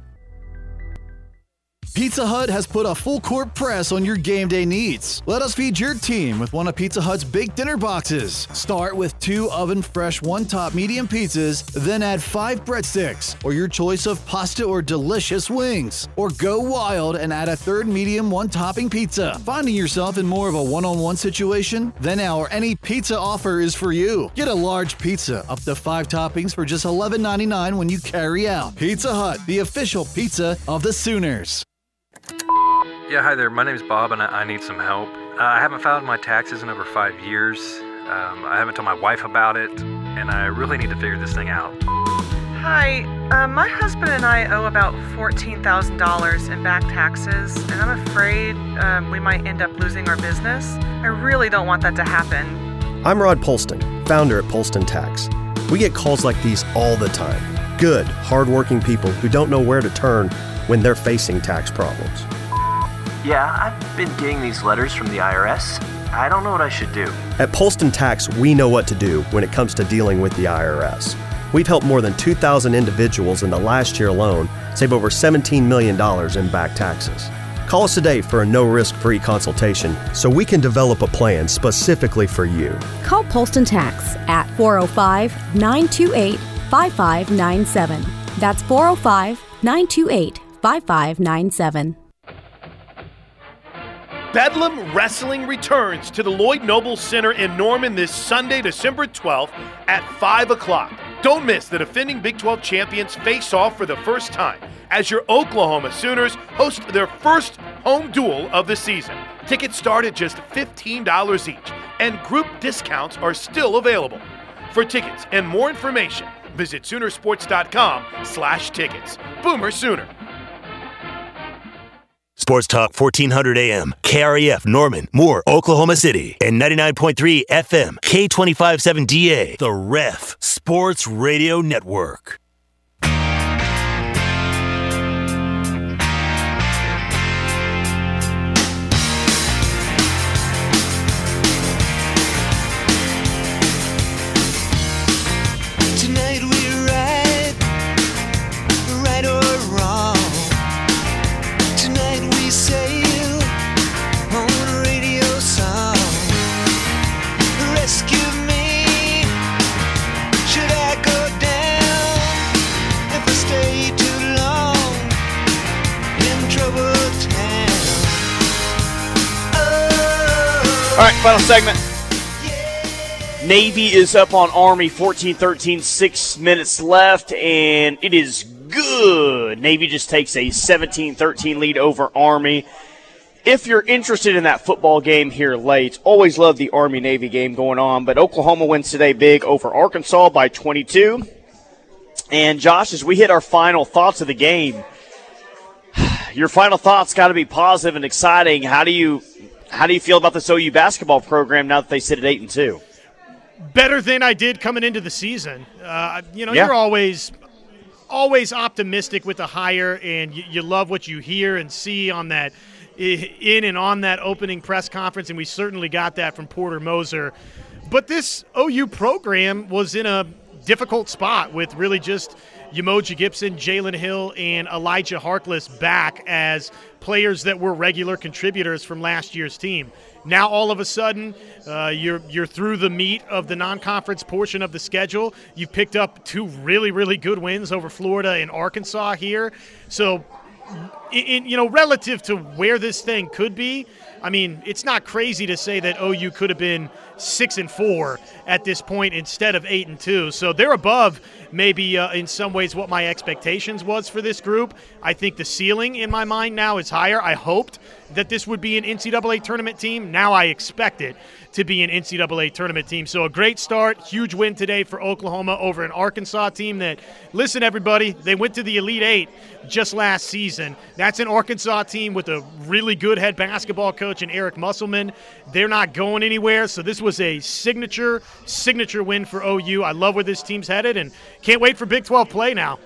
S52: Pizza Hut has put a full court press on your game day needs. Let us feed your team with one of Pizza Hut's big dinner boxes. Start with two oven fresh one top medium pizzas, then add five breadsticks, or your choice of pasta or delicious wings. Or go wild and add a third medium one topping pizza. Finding yourself in more of a one on one situation? Then our any pizza offer is for you. Get a large pizza up to five toppings for just $11.99 when you carry out. Pizza Hut, the official pizza of the Sooners.
S36: Yeah, hi there. My name is Bob, and I, I need some help. Uh, I haven't filed my taxes in over five years. Um, I haven't told my wife about it, and I really need to figure this thing out.
S53: Hi, uh, my husband and I owe about $14,000 in back taxes, and I'm afraid um, we might end up losing our business. I really don't want that to happen.
S48: I'm Rod Polston, founder at Polston Tax. We get calls like these all the time. Good, hardworking people who don't know where to turn when they're facing tax problems.
S32: Yeah, I've been getting these letters from the IRS. I don't know what I should do.
S48: At Polston Tax, we know what to do when it comes to dealing with the IRS. We've helped more than 2,000 individuals in the last year alone save over $17 million in back taxes. Call us today for a no risk free consultation so we can develop a plan specifically for you.
S33: Call Polston Tax at 405 928 5597. That's 405 928 5597.
S27: Bedlam Wrestling returns to the Lloyd Noble Center in Norman this Sunday, December 12th at 5 o'clock. Don't miss the defending Big 12 champions face off for the first time as your Oklahoma Sooners host their first home duel of the season. Tickets start at just $15 each, and group discounts are still available. For tickets and more information, visit Soonersports.com slash tickets. Boomer Sooner.
S3: Sports Talk 1400 AM, KREF Norman, Moore, Oklahoma City, and 99.3 FM, K257DA, The Ref Sports Radio Network.
S1: All right, final segment. Navy is up on Army 14 13, six minutes left, and it is good. Navy just takes a 17 13 lead over Army. If you're interested in that football game here late, always love the Army Navy game going on, but Oklahoma wins today big over Arkansas by 22. And Josh, as we hit our final thoughts of the game, your final thoughts got to be positive and exciting. How do you how do you feel about this OU basketball program now that they sit at eight and two?
S2: Better than I did coming into the season. Uh, you know,
S1: Yeah.
S2: you're always always optimistic with the hire, and you, you love what you hear and see on that in and on that opening press conference, and we certainly got that from Porter Moser. But this OU program was in a difficult spot with really just Umoja Gibson, Jalen Hill, and Elijah Harkless back as players that were regular contributors from last year's team. Now all of a sudden, uh, you're you're through the meat of the non-conference portion of the schedule. You've picked up two really really good wins over Florida and Arkansas here. So in, you know, relative to where this thing could be, I mean, it's not crazy to say that OU could have been six and four at this point instead of eight and two. So they're above maybe uh, in some ways what my expectations was for this group. I think the ceiling in my mind now is higher. I hoped that this would be an NCAA tournament team. Now I expect it to be an NCAA tournament team. So a great start, huge win today for Oklahoma over an Arkansas team that, listen, everybody, they went to the Elite Eight just last season. That's an Arkansas team with a really good head basketball coach and Eric Musselman. They're not going anywhere, so this was a signature, signature win for OU. I love where this team's headed and can't wait for Big 12 play now.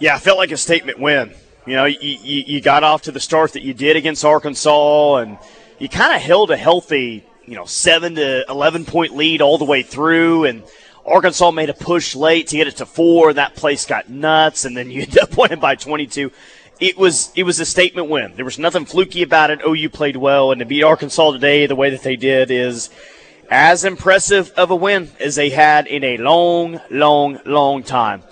S1: Yeah, I felt like a statement win. You know, you, you, you got off to the start that you did against Arkansas, and you kind of held a healthy, you know, seven to eleven point lead all the way through, and Arkansas made a push late to get it to four, and that place got nuts, and then you end up winning by twenty two. It was it was a statement win. There was nothing fluky about it. OU played well, and to beat Arkansas today the way that they did is as impressive of a win as they had in a long, long, long time.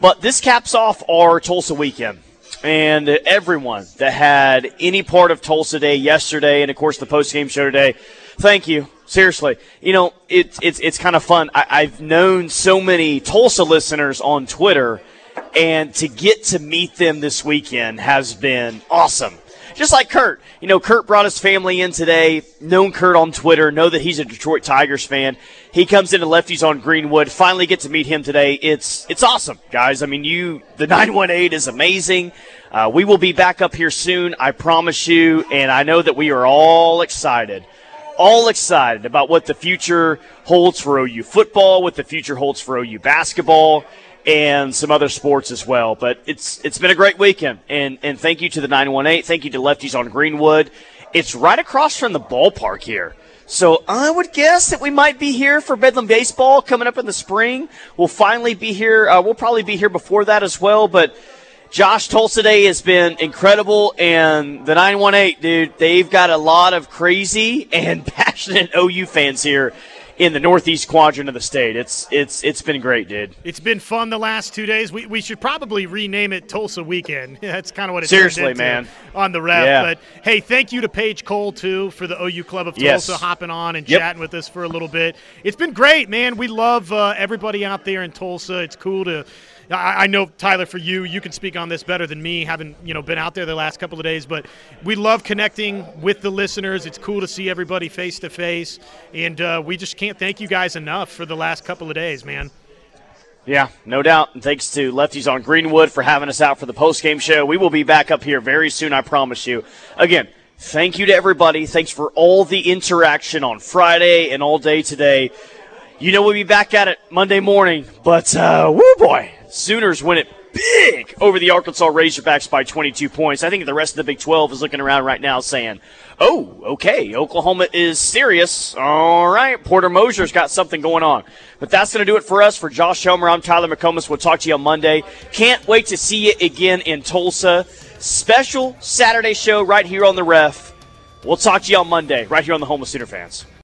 S1: But this caps off our Tulsa weekend. And everyone that had any part of Tulsa Day yesterday, and of course the post game show today, thank you. Seriously, you know it's it's it's kind of fun. I, I've known so many Tulsa listeners on Twitter, and to get to meet them this weekend has been awesome. Just like Kurt, you know, Kurt brought his family in today. Known Kurt on Twitter, know that he's a Detroit Tigers fan. He comes into Lefty's on Greenwood. Finally, get to meet him today. It's it's awesome, guys. I mean, you the nine one eight is amazing. Uh, we will be back up here soon, I promise you, and I know that we are all excited all excited about what the future holds for OU football, what the future holds for OU basketball, and some other sports as well. But it's it's been a great weekend, and and thank you to the 918. Thank you to Lefty's on Greenwood. It's right across from the ballpark here. So I would guess that we might be here for Bedlam baseball coming up in the spring. We'll finally be here. Uh, we'll probably be here before that as well, but. Josh Tulsa Day has been incredible, and the 918, dude, they've got a lot of crazy and passionate OU fans here in the northeast quadrant of the state. It's it's it's been great, dude.
S2: It's been fun the last two days. We, we should probably rename it Tulsa Weekend. That's kind of what it
S1: Seriously, man.
S2: on the rep.
S1: Yeah.
S2: But hey, thank you to Paige Cole too for the OU Club of
S1: Yes.
S2: Tulsa hopping on and
S1: Yep.
S2: chatting with us for a little bit. It's been great, man. We love uh, everybody out there in Tulsa. It's cool to. I, I know Tyler, for you, you can speak on this better than me, having you know been out there the last couple of days. But we love connecting with the listeners. It's cool to see everybody face to face, and uh, we just can't thank you guys enough for the last couple of days, man.
S1: Yeah, no doubt. And thanks to Lefty's on Greenwood for having us out for the post game show. We will be back up here very soon, I promise you. Again, thank you to everybody. Thanks for all the interaction on Friday and all day today. You know we'll be back at it Monday morning, but uh, woo boy, Sooners win it big over the Arkansas Razorbacks by 22 points. I think the rest of the Big 12 is looking around right now saying, "Oh, okay, Oklahoma is serious. All right, Porter Moser's got something going on." But that's going to do it for us. For Josh Helmer, I'm Tyler McComas. We'll talk to you on Monday. Can't wait to see you again in Tulsa. Special Saturday show right here on the Ref. We'll talk to you on Monday, right here on the Home of Sooner Fans.